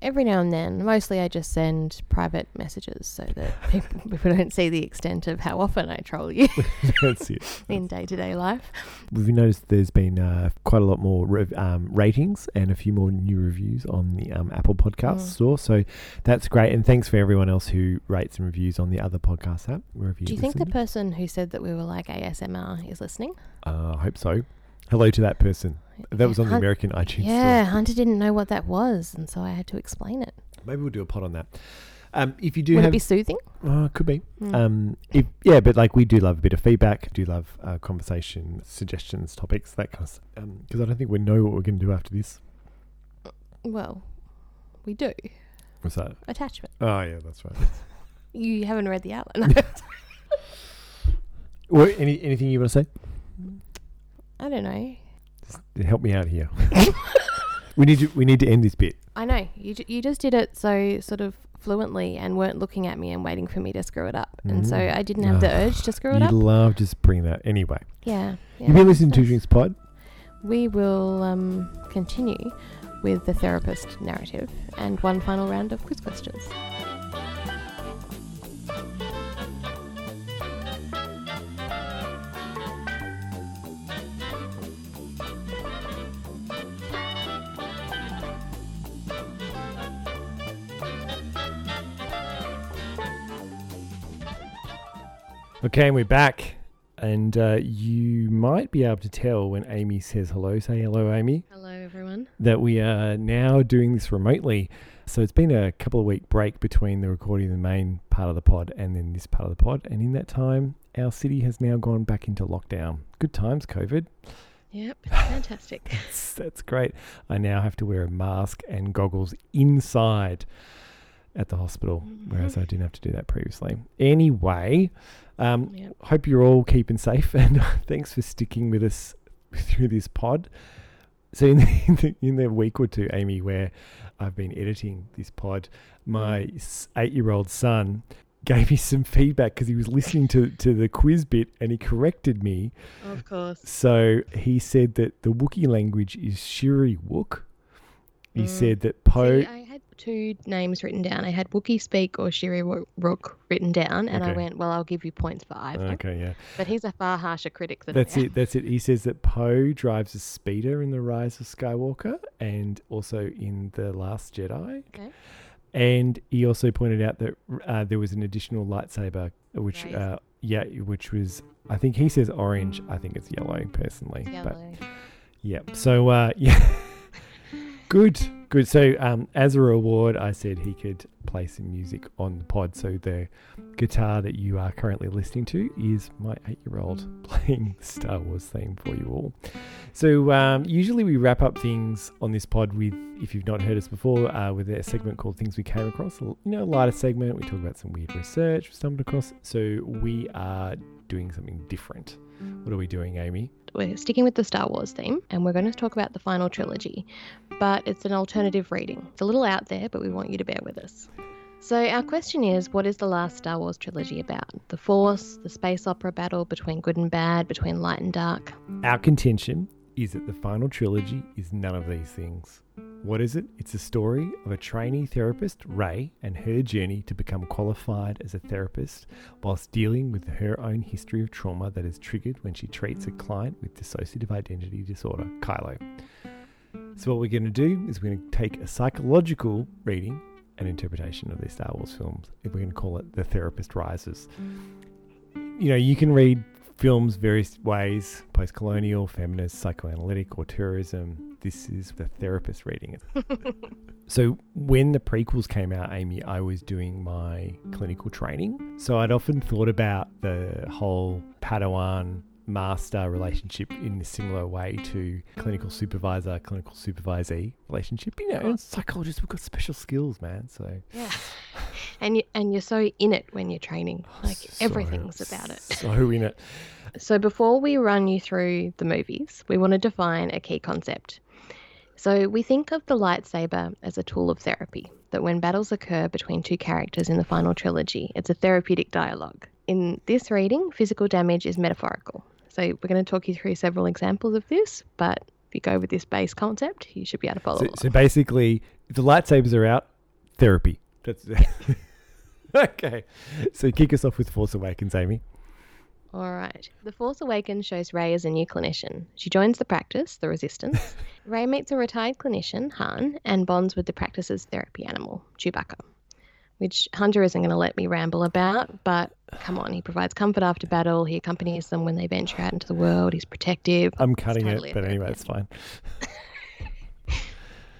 Every now and then, mostly I just send private messages so that *laughs* people, people don't see the extent of how often I troll you *laughs* That's it. *laughs* in day to day life. We've noticed there's been uh, quite a lot more rev- um, ratings and a few more new reviews on the um, Apple Podcast Mm. store. So that's great. And thanks for everyone else who rates and reviews on the other podcast app. Wherever you Do you think the person who said that we were like ASMR is listening? Uh, I hope so. Hello to that person. That was on the American iTunes Yeah, store. Hunter didn't know what that was, and so I had to explain it. Maybe we'll do a pod on that. Um, if you do Would it have, be soothing? Oh, could be. Mm. Um, if, yeah, but like we do love a bit of feedback. Do love uh, conversation, suggestions, topics, that kind of stuff. Because I don't think we know what we're going to do after this. Well, we do. What's that? Attachment. Oh yeah, that's right. *laughs* You haven't read the outline. *laughs* Well, any, anything you want to say? I don't know. Help me out here. *laughs* we need to we need to end this bit. I know you. ju- You just did it so sort of fluently and weren't looking at me and waiting for me to screw it up, and so Mm. I didn't have the Ah, urge to screw it You up. love just bringing that anyway. Yeah, You've been listening to Shrinks Pod. We will um, continue with the therapist narrative and one final round of quiz questions. Okay, and we're back. And uh, you might be able to tell when Amy says hello. Say hello, Amy. Hello, everyone. That we are now doing this remotely. So it's been a couple of week break between the recording of the main part of the pod and then this part of the pod. And in that time, our city has now gone back into lockdown. Good times, COVID. Yep, fantastic. *laughs* That's, that's great. I now have to wear a mask and goggles inside at the hospital, whereas I didn't have to do that previously. Anyway, um, Yep. hope you're all keeping safe *laughs* and thanks for sticking with us through this pod. So in the, *laughs* in the, in the week or two, Amy, where I've been editing this pod, my eight-year-old son gave me some feedback because he was listening to, to the quiz bit and he corrected me. Of course. So he said that the Wookiee language is Shiri Wook. He Mm. said that Poe. See, I had two names written down. I had Wookiee Speak or Shiri Rook written down, and I went, well, I'll give you points for either. Okay, yeah. But he's a far harsher critic than That's I am. it. That's it. He says that Poe drives a speeder in the Rise of Skywalker and also in the Last Jedi. Okay. And he also pointed out that uh, there was an additional lightsaber, which uh, yeah, which was I think he says orange. I think it's yellow personally. But Yellow. yeah. So uh, *laughs* yeah. Good, good. So, um, as a reward, I said he could play some music on the pod. So, the guitar that you are currently listening to is my eight year old *laughs* playing Star Wars theme for you all. So, um, usually we wrap up things on this pod with, if you've not heard us before, uh, with a segment called Things We Came Across. You know, a lighter segment. We talk about some weird research we stumbled across. So, we are doing something different. What are we doing, Amy? We're sticking with the Star Wars theme, and we're going to talk about the final trilogy, but it's an alternative reading. It's a little out there, but we want you to bear with us. So, our question is what is the last Star Wars trilogy about? The Force, the space opera battle between good and bad, between light and dark? Our contention is that the final trilogy is none of these things. What is it? It's a story of a trainee therapist, Rey, and her journey to become qualified as a therapist whilst dealing with her own history of trauma that is triggered when she treats a client with dissociative identity disorder, Kylo. So, what we're going to do is we're going to take a psychological reading and interpretation of these Star Wars films. If going to call it The Therapist Rises you know, you can read films various ways post colonial, feminist, psychoanalytic, or tourism. This is the therapist reading it. *laughs* so, when the prequels came out, Amy, I was doing my clinical training. So, I'd often thought about the whole Padawan master relationship in a similar way to clinical supervisor, clinical supervisee relationship. You know, uh-huh. psychologists, we've got special skills, man. So, Yeah. *laughs* And, you, and you're so in it when you're training. Oh, like, everything's about it. so in it. So, before we run you through the movies, we want to define a key concept. So, we think of the lightsaber as a tool of therapy, that when battles occur between two characters in the final trilogy, it's a therapeutic dialogue. In this reading, physical damage is metaphorical. So, we're going to talk you through several examples of this, but if you go with this base concept, you should be able to follow So, along. so basically, the lightsabers are out, therapy. That's *laughs* okay. So kick us off with Force Awakens, Amy. All right. The Force Awakens shows Rey as a new clinician. She joins the practice, the Resistance. *laughs* Rey meets a retired clinician, Han, and bonds with the practice's therapy animal, Chewbacca, which Hunter isn't going to let me ramble about, but come on, he provides comfort after battle. He accompanies them when they venture out into the world. He's protective. I'm cutting totally it, but anyway, it's fine. *laughs*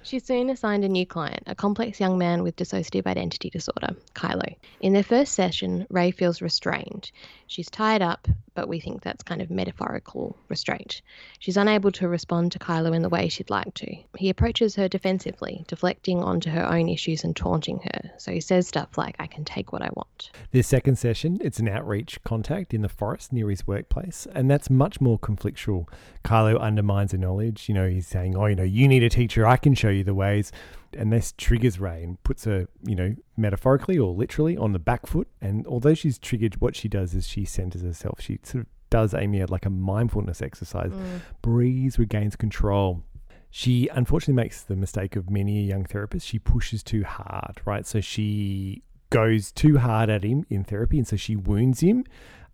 She's soon assigned a new client, a complex young man with dissociative identity disorder, Kylo. In their first session, Rey feels restrained. She's tied up, but we think that's kind of metaphorical restraint. She's unable to respond to Kylo in the way she'd like to. He approaches her defensively, deflecting onto her own issues and taunting her. So he says stuff like, I can take what I want. Their second session, it's an outreach contact in the forest near his workplace, and that's much more conflictual. Kylo undermines her knowledge. You know, he's saying, Oh, you know, you need a teacher, I can show you the ways. And this triggers Rey and puts her, you know, metaphorically or literally on the back foot. And although she's triggered, what she does is she centers herself. She sort of does Amy like a mindfulness exercise, Mm. breathes, regains control. She unfortunately makes the mistake of many a young therapist. She pushes too hard, right? So she goes too hard at him in therapy, and so she wounds him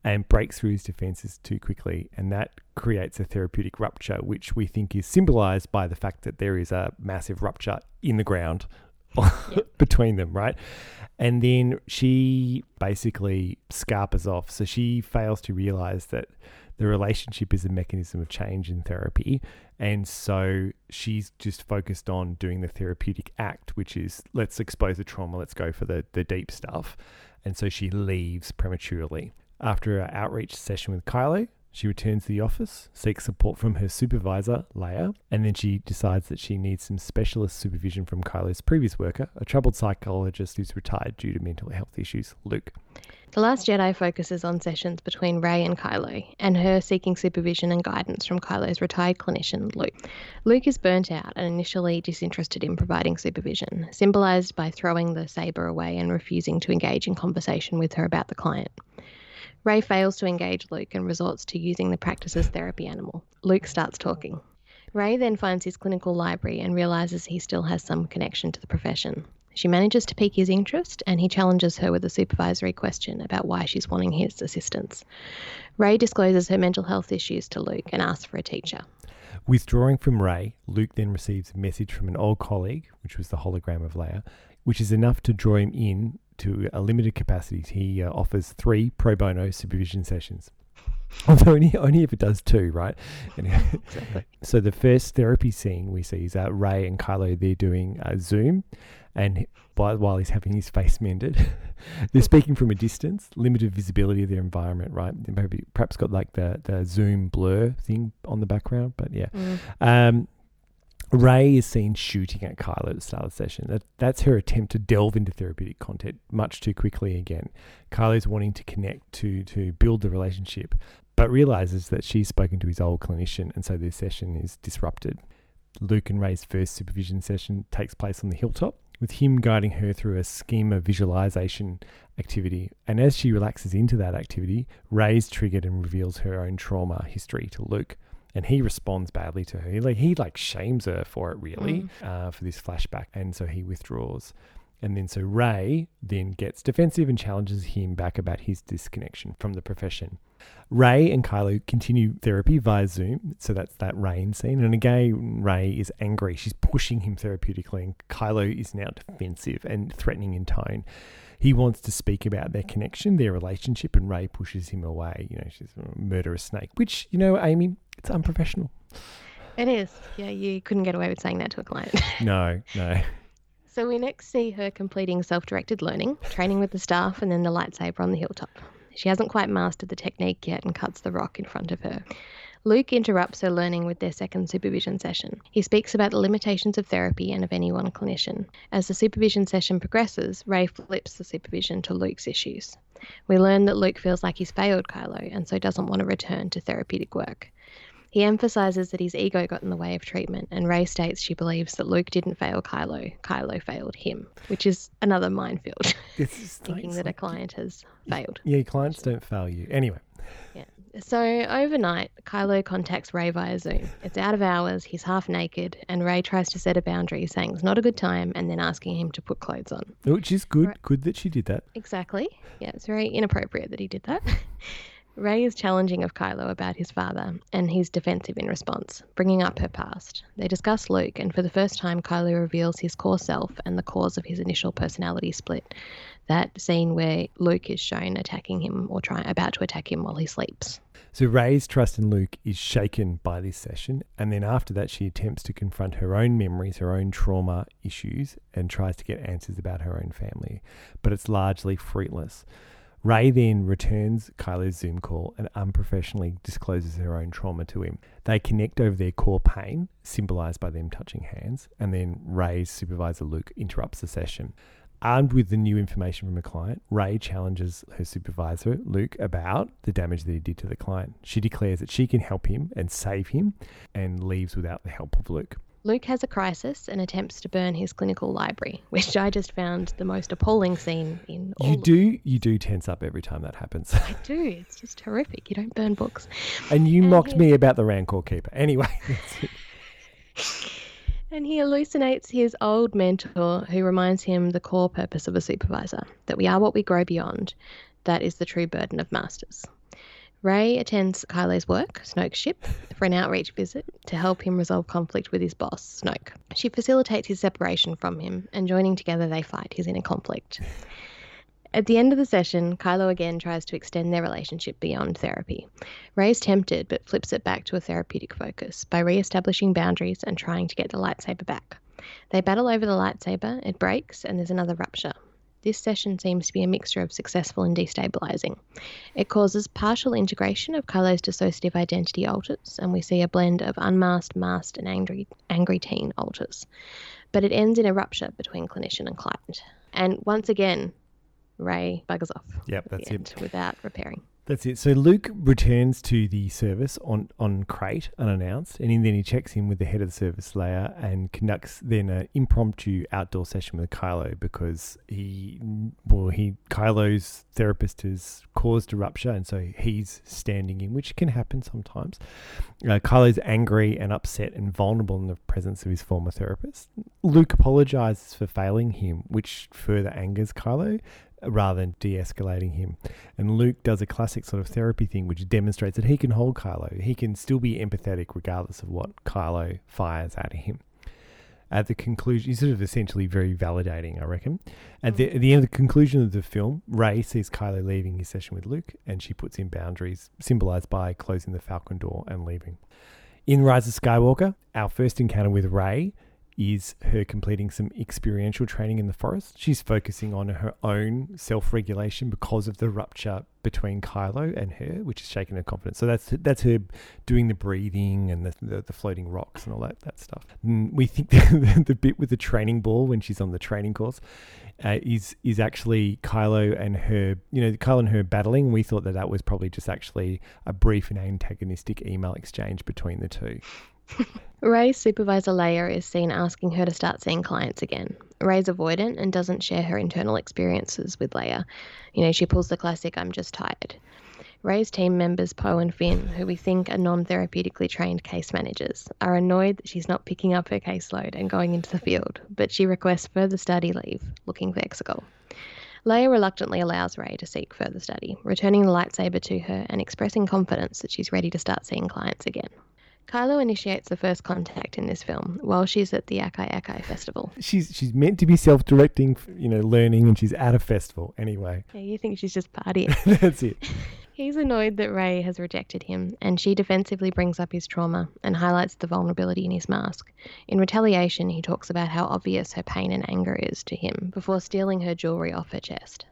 and breaks through his defenses too quickly. And that creates a therapeutic rupture, which we think is symbolized by the fact that there is a massive rupture in the ground *laughs* between them, right? And then she basically scarpers off. So she fails to realize that the relationship is a mechanism of change in therapy. And so she's just focused on doing the therapeutic act, which is let's expose the trauma, let's go for the, the deep stuff. And so she leaves prematurely. After her outreach session with Kylo, she returns to the office, seeks support from her supervisor, Leia, and then she decides that she needs some specialist supervision from Kylo's previous worker, a troubled psychologist who's retired due to mental health issues, Luke. The Last Jedi focuses on sessions between Rey and Kylo, and her seeking supervision and guidance from Kylo's retired clinician, Luke. Luke is burnt out and initially disinterested in providing supervision, symbolized by throwing the saber away and refusing to engage in conversation with her about the client. Rey fails to engage Luke and resorts to using the practice's therapy animal. Luke starts talking. Rey then finds his clinical library and realizes he still has some connection to the profession. She manages to pique his interest and he challenges her with a supervisory question about why she's wanting his assistance. Rey discloses her mental health issues to Luke and asks for a teacher. Withdrawing from Rey, Luke then receives a message from an old colleague, which was the hologram of Leia, which is enough to draw him in to a limited capacity. He uh, offers three pro bono supervision sessions. *laughs* Although only, only if it does two, right? *laughs* And- *laughs* Exactly. So the first therapy scene we see is uh, Rey and Kylo. They're doing uh, Zoom, and he- by, while he's having his face mended, they're speaking from a distance, limited visibility of their environment, right? They Maybe perhaps got like the the Zoom blur thing on the background, but yeah. Mm. Um, Rey is seen shooting at Kylo at the start of the session. That, that's her attempt to delve into therapeutic content much too quickly again. Kylo's wanting to connect to to build the relationship, but realizes that she's spoken to his old clinician, and so their session is disrupted. Luke and Rey's first supervision session takes place on the hilltop, with him guiding her through a schema visualization activity. And as she relaxes into that activity, Rey's triggered and reveals her own trauma history to Luke. And he responds badly to her. He like, he like shames her for it, really, uh, for this flashback. And so he withdraws. And then so Rey then gets defensive and challenges him back about his disconnection from the profession. Rey and Kylo continue therapy via Zoom. So that's that rain scene. And again, Rey is angry. She's pushing him therapeutically, and Kylo is now defensive and threatening in tone. He wants to speak about their connection, their relationship, and Rey pushes him away. You know, she's a murderous snake, which, you know, Amy, it's unprofessional. It is. Yeah, you couldn't get away with saying that to a client. *laughs* No, no. So we next see her completing self directed learning, training with the staff, and then the lightsaber on the hilltop. She hasn't quite mastered the technique yet and cuts the rock in front of her. Luke interrupts her learning with their second supervision session. He speaks about the limitations of therapy and of any one clinician. As the supervision session progresses, Rey flips the supervision to Luke's issues. We learn that Luke feels like he's failed Kylo and so doesn't want to return to therapeutic work. He emphasizes that his ego got in the way of treatment, and Rey states she believes that Luke didn't fail Kylo, Kylo failed him, which is another minefield. *laughs* It's *laughs* like- thinking it's that a client has failed. Yeah, clients don't fail you. Anyway, Yeah. So overnight, Kylo contacts Rey via Zoom. It's out of hours, he's half naked, and Rey tries to set a boundary, saying it's not a good time, and then asking him to put clothes on. which is good. Good that she did that. Exactly. Yeah, it's very inappropriate that he did that. *laughs* Rey is challenging of Kylo about his father, and he's defensive in response, bringing up her past. They discuss Luke, and for the first time, Kylo reveals his core self and the cause of his initial personality split. That scene where Luke is shown attacking him or trying about to attack him while he sleeps. So Rey's trust in Luke is shaken by this session, and then after that, she attempts to confront her own memories, her own trauma issues, and tries to get answers about her own family, but it's largely fruitless. Rey then returns Kylo's Zoom call and unprofessionally discloses her own trauma to him. They connect over their core pain, symbolized by them touching hands, and then Rey's supervisor Luke interrupts the session. Armed with the new information from a client, Rey challenges her supervisor, Luke, about the damage that he did to the client. She declares that she can help him and save him and leaves without the help of Luke. Luke has a crisis and attempts to burn his clinical library, *laughs* which I just found the most appalling scene in all You of- do you do tense up every time that happens. I do. It's just horrific. You don't burn books. and you And mocked he- me about the Rancor Keeper. Anyway, *laughs* that's it. *laughs* And he hallucinates his old mentor, who reminds him the core purpose of a supervisor that we are what we grow beyond. That is the true burden of masters. Rey attends Kylo's work, Snoke's ship, for an outreach visit to help him resolve conflict with his boss, Snoke. She facilitates his separation from him, and joining together, they fight his inner conflict. At the end of the session, Kylo again tries to extend their relationship beyond therapy. Rey's tempted but flips it back to a therapeutic focus by re establishing boundaries and trying to get the lightsaber back. They battle over the lightsaber, it breaks, and there's another rupture. This session seems to be a mixture of successful and destabilizing. It causes partial integration of Kylo's dissociative identity alters, and we see a blend of unmasked, masked, and angry, angry teen alters. But it ends in a rupture between clinician and client. And once again, Rey buggers off. Yep, that's it. Without repairing. That's it. So Luke returns to the service on, on Crait unannounced, and then he checks in with the head of the service, Leia and conducts then an impromptu outdoor session with Kylo because he, well, he Kylo's therapist has caused a rupture, and so he's standing in, which can happen sometimes. Uh, Kylo's angry and upset and vulnerable in the presence of his former therapist. Luke apologizes for failing him, which further angers Kylo rather than de-escalating him. And Luke does a classic sort of therapy thing, which demonstrates that he can hold Kylo. He can still be empathetic regardless of what Kylo fires at him. At the conclusion, he's sort of essentially very validating, I reckon. At the, at the end of the conclusion of the film, Rey sees Kylo leaving his session with Luke, and she puts in boundaries, symbolized by closing the Falcon door and leaving. In Rise of Skywalker, our first encounter with Rey is her completing some experiential training in the forest. She's focusing on her own self regulation because of the rupture between Kylo and her, which has shaken her confidence. So that's that's her doing the breathing and the, the, the floating rocks and all that, that stuff. Mm, we think *laughs* the, the bit with the training ball when she's on the training course uh, is is actually Kylo and her, you know, Kylo and her battling. We thought that that was probably just actually a brief and antagonistic email exchange between the two. Rey's supervisor Leia is seen asking her to start seeing clients again. Rey's avoidant and doesn't share her internal experiences with Leia. You know, she pulls the classic I'm just tired. Rey's team members, Poe and Finn, who we think are non therapeutically trained case managers, are annoyed that she's not picking up her caseload and going into the field, but she requests further study leave, looking for Exegol. Leia reluctantly allows Ray to seek further study, returning the lightsaber to her and expressing confidence that she's ready to start seeing clients again. Kylo initiates the first contact in this film while she's at the Aki-Aki festival. She's she's meant to be self directing, you know, learning, and she's at a festival anyway. Yeah, you think she's just partying. *laughs* That's it. *laughs* He's annoyed that Rey has rejected him, and she defensively brings up his trauma and highlights the vulnerability in his mask. In retaliation, he talks about how obvious her pain and anger is to him before stealing her jewelry off her chest.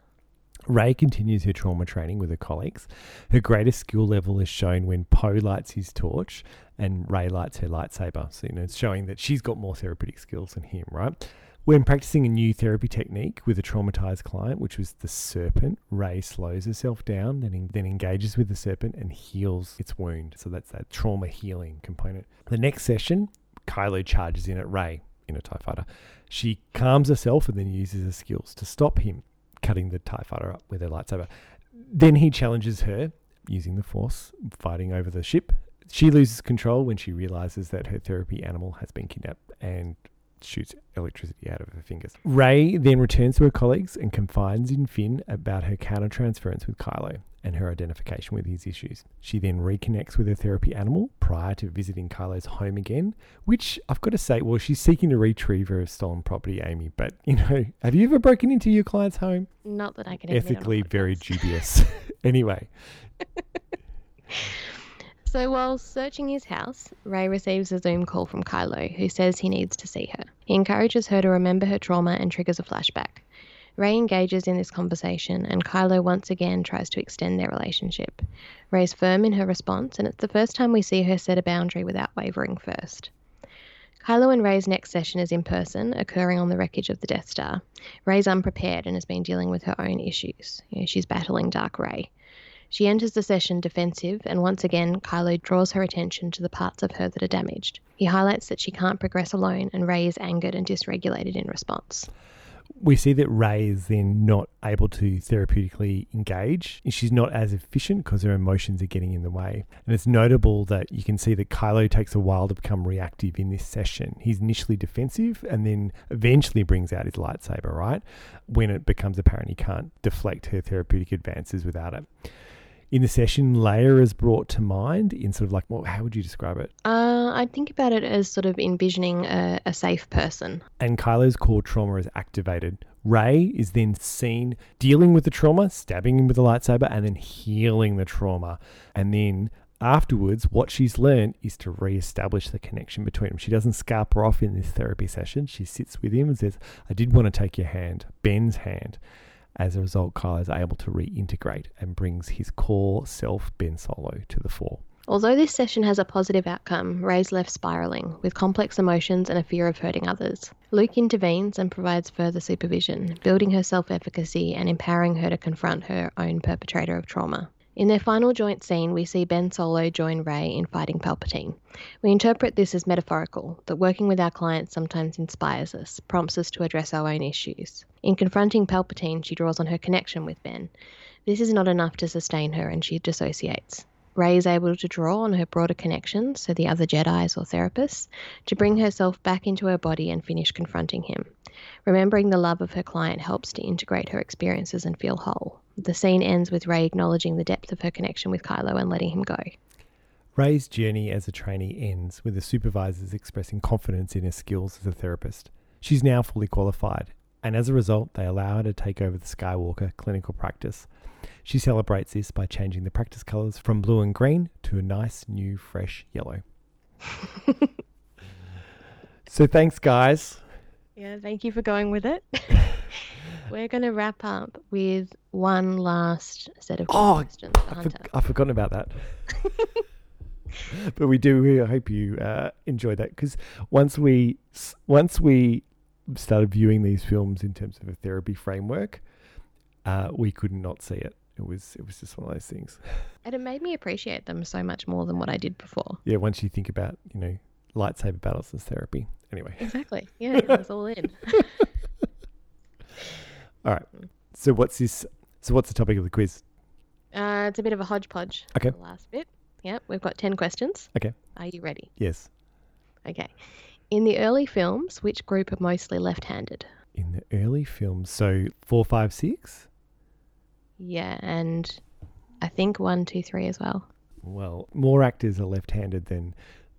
Rey continues her trauma training with her colleagues. Her greatest skill level is shown when Poe lights his torch and Rey lights her lightsaber. So, you know, it's showing that she's got more therapeutic skills than him, right? When practicing a new therapy technique with a traumatized client, which was the serpent, Rey slows herself down, then, then engages with the serpent and heals its wound. So that's that trauma healing component. The next session, Kylo charges in at Rey in a TIE fighter. She calms herself and then uses her skills to stop him cutting the TIE fighter up with her lightsaber. Then he challenges her using the Force, fighting over the ship. She loses control when she realizes that her therapy animal has been kidnapped and shoots electricity out of her fingers. Rey then returns to her colleagues and confides in Finn about her countertransference with Kylo and her identification with his issues. She then reconnects with her therapy animal prior to visiting Kylo's home again, which I've got to say, well, she's seeking to retrieve her stolen property, Amy, but you know, *laughs* have you ever broken into your client's home? Not that I can Ethically very dubious. *laughs* *laughs* anyway. So while searching his house, Rey receives a Zoom call from Kylo, who says he needs to see her. He encourages her to remember her trauma and triggers a flashback. Rey engages in this conversation, and Kylo once again tries to extend their relationship. Rey's firm in her response, and it's the first time we see her set a boundary without wavering first. Kylo and Rey's next session is in person, occurring on the wreckage of the Death Star. Rey's unprepared and has been dealing with her own issues. You know, she's battling Dark Rey. She enters the session defensive, and once again, Kylo draws her attention to the parts of her that are damaged. He highlights that she can't progress alone, and Rey is angered and dysregulated in response. We see that Rey is then not able to therapeutically engage. She's not as efficient because her emotions are getting in the way. And it's notable that you can see that Kylo takes a while to become reactive in this session. He's initially defensive and then eventually brings out his lightsaber, right? When it becomes apparent he can't deflect her therapeutic advances without it. In the session, Leia is brought to mind in sort of like, well, how would you describe it? Uh, I think about it as sort of envisioning a, a safe person. and Kylo's core trauma is activated. Rey is then seen dealing with the trauma, stabbing him with a lightsaber, and then healing the trauma. And then afterwards, what she's learned is to re-establish the connection between them. She doesn't scarper off in this therapy session. She sits with him and says, "I did want to take your hand, Ben's hand." As a result, Kylo is able to reintegrate and brings his core self, Ben Solo, to the fore. Although this session has a positive outcome, Rey's left spiraling, with complex emotions and a fear of hurting others. Luke intervenes and provides further supervision, building her self efficacy and empowering her to confront her own perpetrator of trauma. In their final joint scene, we see Ben Solo join Rey in fighting Palpatine. We interpret this as metaphorical, that working with our clients sometimes inspires us, prompts us to address our own issues. In confronting Palpatine, she draws on her connection with Ben. This is not enough to sustain her, and she dissociates. Rey is able to draw on her broader connections, so the other Jedi's or therapists, to bring herself back into her body and finish confronting him. Remembering the love of her client helps to integrate her experiences and feel whole. The scene ends with Rey acknowledging the depth of her connection with Kylo and letting him go. Rey's journey as a trainee ends with the supervisors expressing confidence in her skills as a therapist. She's now fully qualified, and as a result, they allow her to take over the Skywalker clinical practice. She celebrates this by changing the practice colours from blue and green to a nice, new, fresh yellow. *laughs* so, thanks, guys. Yeah, thank you for going with it. *laughs* We're going to wrap up with one last set of Oh, questions for I, for, I've forgotten about that. *laughs* but we do. We hope you uh, enjoyed that because once we once we started viewing these films in terms of a therapy framework, uh, we could not see it. It was it was just one of those things. And it made me appreciate them so much more than what I did before. Yeah, once you think about you know lightsaber battles as therapy. Anyway, Exactly. Yeah, *laughs* it's all in. *laughs* all right. So what's this? So what's the topic of the quiz? Uh, it's a bit of a hodgepodge. Okay. The last bit. Yep, we've got 10 questions. Okay. Are you ready? Yes. Okay. In the early films, which group are mostly left handed? In the early films, so four, five, six. Yeah, and I think one, two, three as well. Well, more actors are left-handed than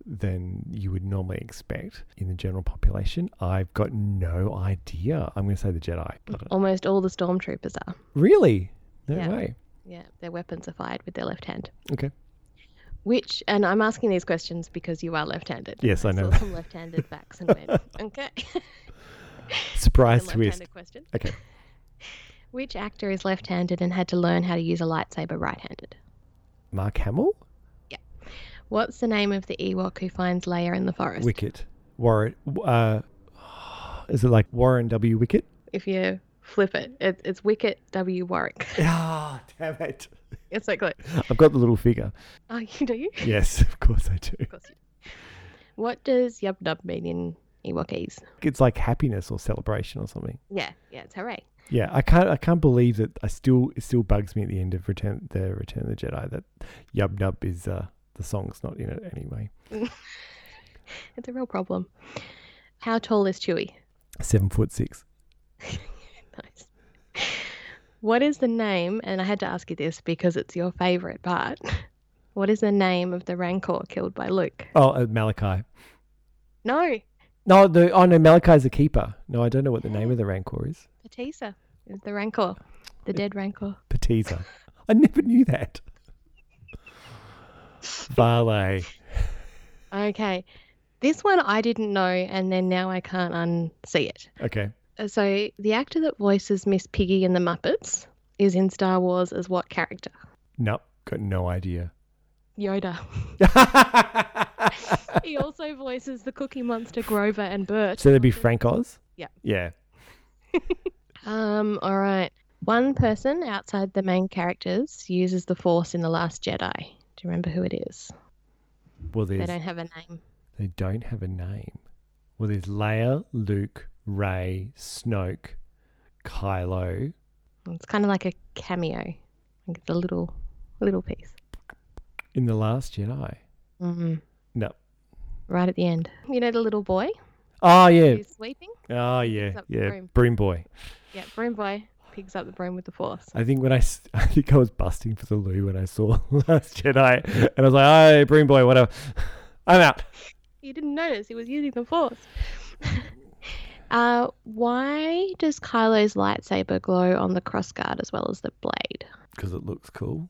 than you would normally expect in the general population. I've got no idea. I'm going to say the Jedi. I know. Almost all the stormtroopers are. Really? No Yeah. way. Yeah, their weapons are fired with their left hand. Okay. Which, and I'm asking these questions because you are left handed. Yes, I know saw that. some left handed backs and went, *laughs* okay. Surprise *laughs* twist. left-handed question. Okay. Which actor is left handed and had to learn how to use a lightsaber right handed? Mark Hamill? What's the name of the Ewok who finds Leia in the forest? Wicket. Warren. Uh, is it like Warren W. Wicket? If you flip it, it it's Wicket W. Warrick. *laughs* Ah, damn it. It's so close. I've got the little figure. Oh, you do you? Yes, *laughs* of course I do. Of course you do. What does Yub Nub mean in Ewokese? It's like happiness or celebration or something. Yeah, yeah, it's hooray. Yeah, I can't. I can't believe that. I still. It still bugs me at the end of Return the Return of the Jedi that Yub Nub is uh, the song's not in it anyway. *laughs* it's a real problem. How tall is Chewie? Seven foot six. *laughs* nice. What is the name? And I had to ask you this because it's your favorite part. *laughs* What is the name of the Rancor killed by Luke? Oh, uh, Malachi. No, No, the oh no, Malachi's a keeper. No, I don't know what the name of the Rancor is. Pateesa is the Rancor, the dead Rancor. Pateesa. I never knew that. Valet. Okay. This one I didn't know, and then now I can't unsee it. Okay. Uh, So, the actor that voices Miss Piggy in The Muppets is in Star Wars as what character? Nope. Got no idea. Yoda. *laughs* he also voices the Cookie Monster Grover and Bert. So that'd be Frank Oz? Yeah. Yeah. *laughs* Um, all right. One person outside the main characters uses the Force in The Last Jedi. Do you remember who it is? Well, They don't have a name. they don't have a name. Well, there's Leia, Luke, Rey, Snoke, Kylo. It's kind of like a cameo, like it's a little, little piece. In the Last Jedi. hmm No. Right at the end. You know the little boy Oh yeah. who's sleeping? Oh yeah. Picks Yeah. broom. Broom boy. Yeah, broom boy picks up the broom with the Force. I think when I, *laughs* I think I was busting for the loo when I saw *laughs* Last Jedi, and I was like, "Oh, broom boy, whatever, *laughs* I'm out." You didn't notice he was using the Force. uh, why does Kylo's lightsaber glow on the crossguard as well as the blade? because it looks cool.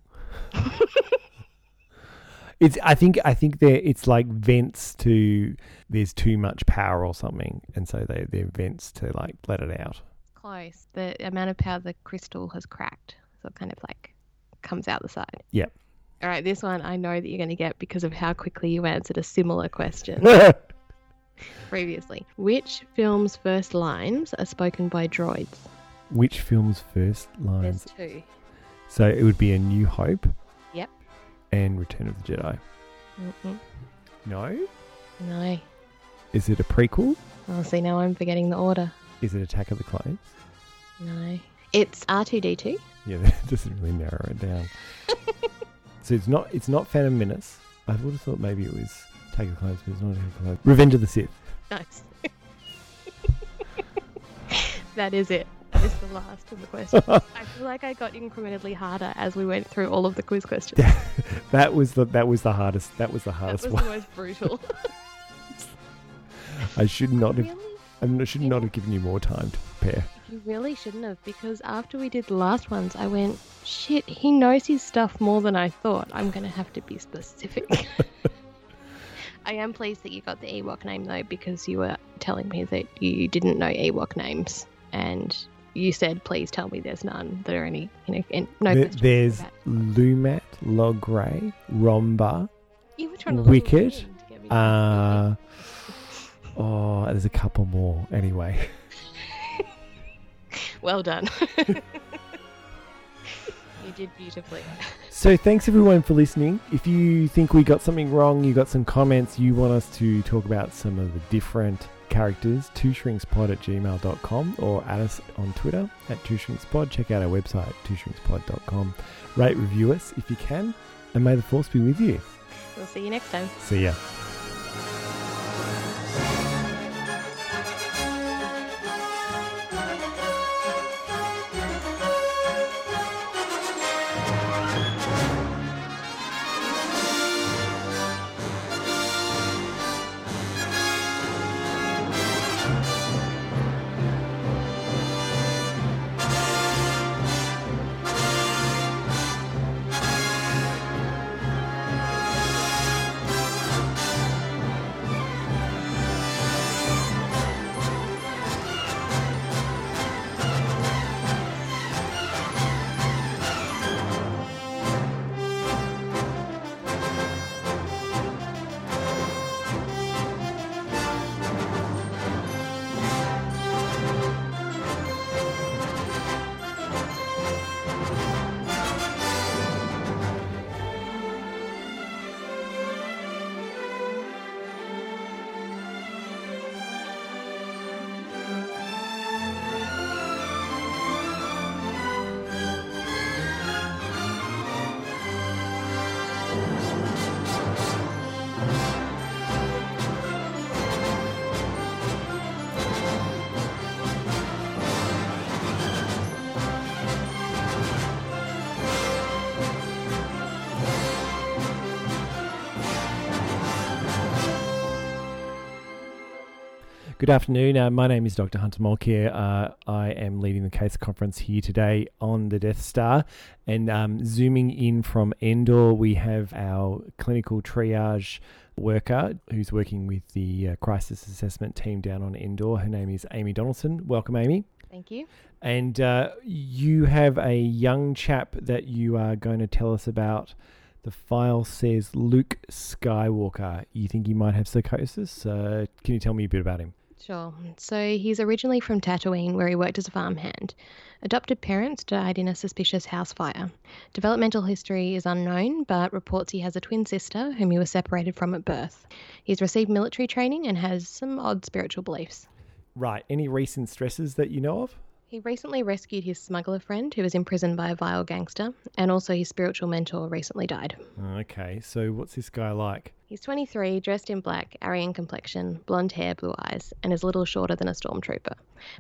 it's I think I think there it's like vents to there's too much power or something, and so they they're vents to like let it out. Close. The amount of power the crystal has cracked, so it kind of like comes out the side. Yep. All right, this one I know that you're going to get because of how quickly you answered a similar question *laughs* previously. Which film's first lines are spoken by droids? Which film's first lines? There's two. So it would be A New Hope Yep. and Return of the Jedi. Mm-mm. No. No. Is it a prequel? Oh, see, now I'm forgetting the order. Is it Attack of the Clones? No. It's R2D2. Yeah, *laughs* that doesn't really narrow it down. *laughs* so it's not it's not Phantom Menace. I would have thought maybe it was Attack of the Clones, but it's not Attack of the Clones. Revenge of the Sith. Nice. *laughs* that is it. That is the last of the questions. I feel like I got incrementally harder as we went through all of the quiz questions. that was the that was the hardest. That was the that hardest was one. the most brutal. I should not have. I should not have given you more time to prepare. You really shouldn't have, because after we did the last ones, I went, shit, he knows his stuff more than I thought. I'm going to have to be specific. *laughs* I am pleased that you got the Ewok name, though, because you were telling me that you didn't know Ewok names. And you said, please tell me there's none that are any, you know, and no There- there's Lumat, Logray, Romba, You were trying to lure Wicket. to get me Uh, oh, there's a couple more. Anyway, *laughs* Well done. *laughs* you did beautifully. so thanks everyone for listening. If you think we got something wrong, you got some comments, you want us to talk about some of the different characters, twoshrinkspod at gmail.com or add us on Twitter at twoshrinkspod. Check out our website, twoshrinkspod.com. Rate, review us if you can, and may the force be with you. We'll see you next time. See ya. Good afternoon. Uh, my name is Dr. Hunter Mulcair. Uh, I am leading the case conference here today on the Death Star. And um, zooming in from Endor, we have our clinical triage worker who's working with the uh, crisis assessment team down on Endor. Her name is Amy Donaldson. Welcome, Amy. Thank you. And uh, you have a young chap that you are going to tell us about. The file says Luke Skywalker. You think he might have psychosis? Uh, can you tell me a bit about him? Sure. So he's originally from Tatooine, where he worked as a farmhand. Adopted parents died in a suspicious house fire. Developmental history is unknown, but reports he has a twin sister whom he was separated from at birth. He's received military training and has some odd spiritual beliefs. Right. Any recent stresses that you know of? He recently rescued his smuggler friend who was imprisoned by a vile gangster, and also his spiritual mentor recently died. Okay, so what's this guy like? He's 23, dressed in black, Aryan complexion, blonde hair, blue eyes, and is little shorter than a stormtrooper.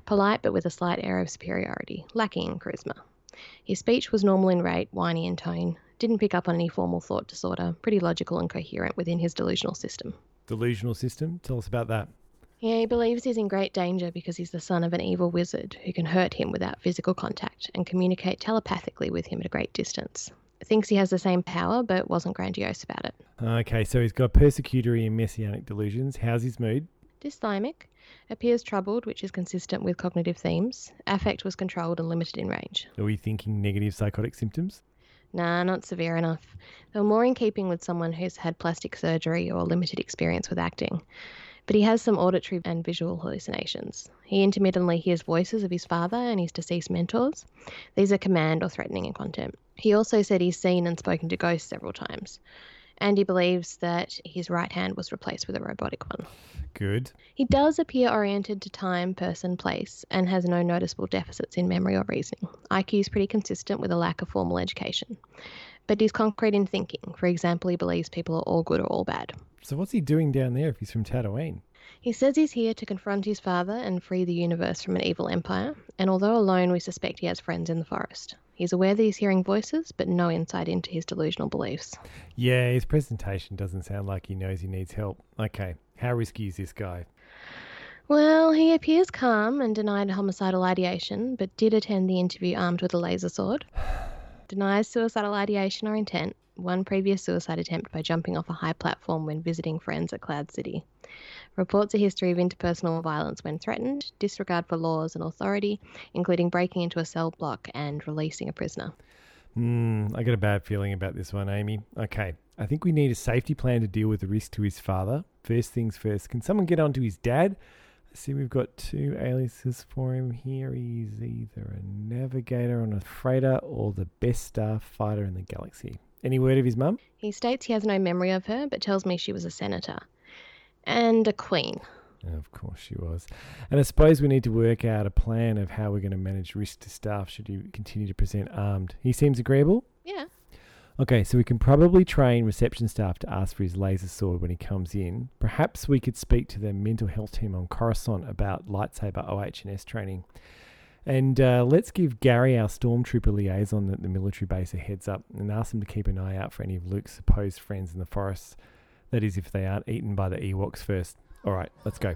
Polite but with a slight air of superiority, lacking in charisma. His speech was normal in rate, whiny in tone, didn't pick up on any formal thought disorder, pretty logical and coherent within his delusional system. Delusional system? Tell us about that. Yeah, he believes he's in great danger because he's the son of an evil wizard who can hurt him without physical contact and communicate telepathically with him at a great distance. Thinks he has the same power, but wasn't grandiose about it. Okay, so he's got persecutory and messianic delusions. How's his mood? Dysthymic. Appears troubled, which is consistent with cognitive themes. Affect was controlled and limited in range. Are we thinking negative psychotic symptoms? Nah, not severe enough. They were more in keeping with someone who's had plastic surgery or limited experience with acting but he has some auditory and visual hallucinations. He intermittently hears voices of his father and his deceased mentors. These are command or threatening in content. He also said he's seen and spoken to ghosts several times. And he believes that his right hand was replaced with a robotic one. Good. He does appear oriented to time, person, place, and has no noticeable deficits in memory or reasoning. IQ is pretty consistent with a lack of formal education. But he's concrete in thinking. For example, he believes people are all good or all bad. So what's he doing down there if he's from Tatooine? He says he's here to confront his father and free the universe from an evil empire, and although alone, we suspect he has friends in the forest. He's aware that he's hearing voices, but no insight into his delusional beliefs. Yeah, his presentation doesn't sound like he knows he needs help. Okay, how risky is this guy? Well, he appears calm and denied homicidal ideation, but did attend the interview armed with a laser sword. *sighs* *sighs* *sighs* Denies suicidal ideation or intent, one previous suicide attempt by jumping off a high platform when visiting friends at Cloud City. Reports a history of interpersonal violence when threatened, disregard for laws and authority, including breaking into a cell block and releasing a prisoner. Hmm, I got a bad feeling about this one, Amy. Okay, I think we need a safety plan to deal with the risk to his father. First things first, can someone get onto his dad? See we've got two aliases for him here. He's either a navigator on a freighter or the best starfighter in the galaxy. Any word of his mum? He states he has no memory of her, but tells me she was a senator. And a queen. Of course she was. And I suppose we need to work out a plan of how we're going to manage risk to staff should he continue to present armed. He seems agreeable? Yeah. Okay, so we can probably train reception staff to ask for his laser sword when he comes in. Perhaps we could speak to the mental health team on Coruscant about lightsaber OH&S training. And uh, let's give Gary, our stormtrooper liaison at the military base, a heads up and ask him to keep an eye out for any of Luke's supposed friends in the forest. That is, if they aren't eaten by the Ewoks first. All right, let's go.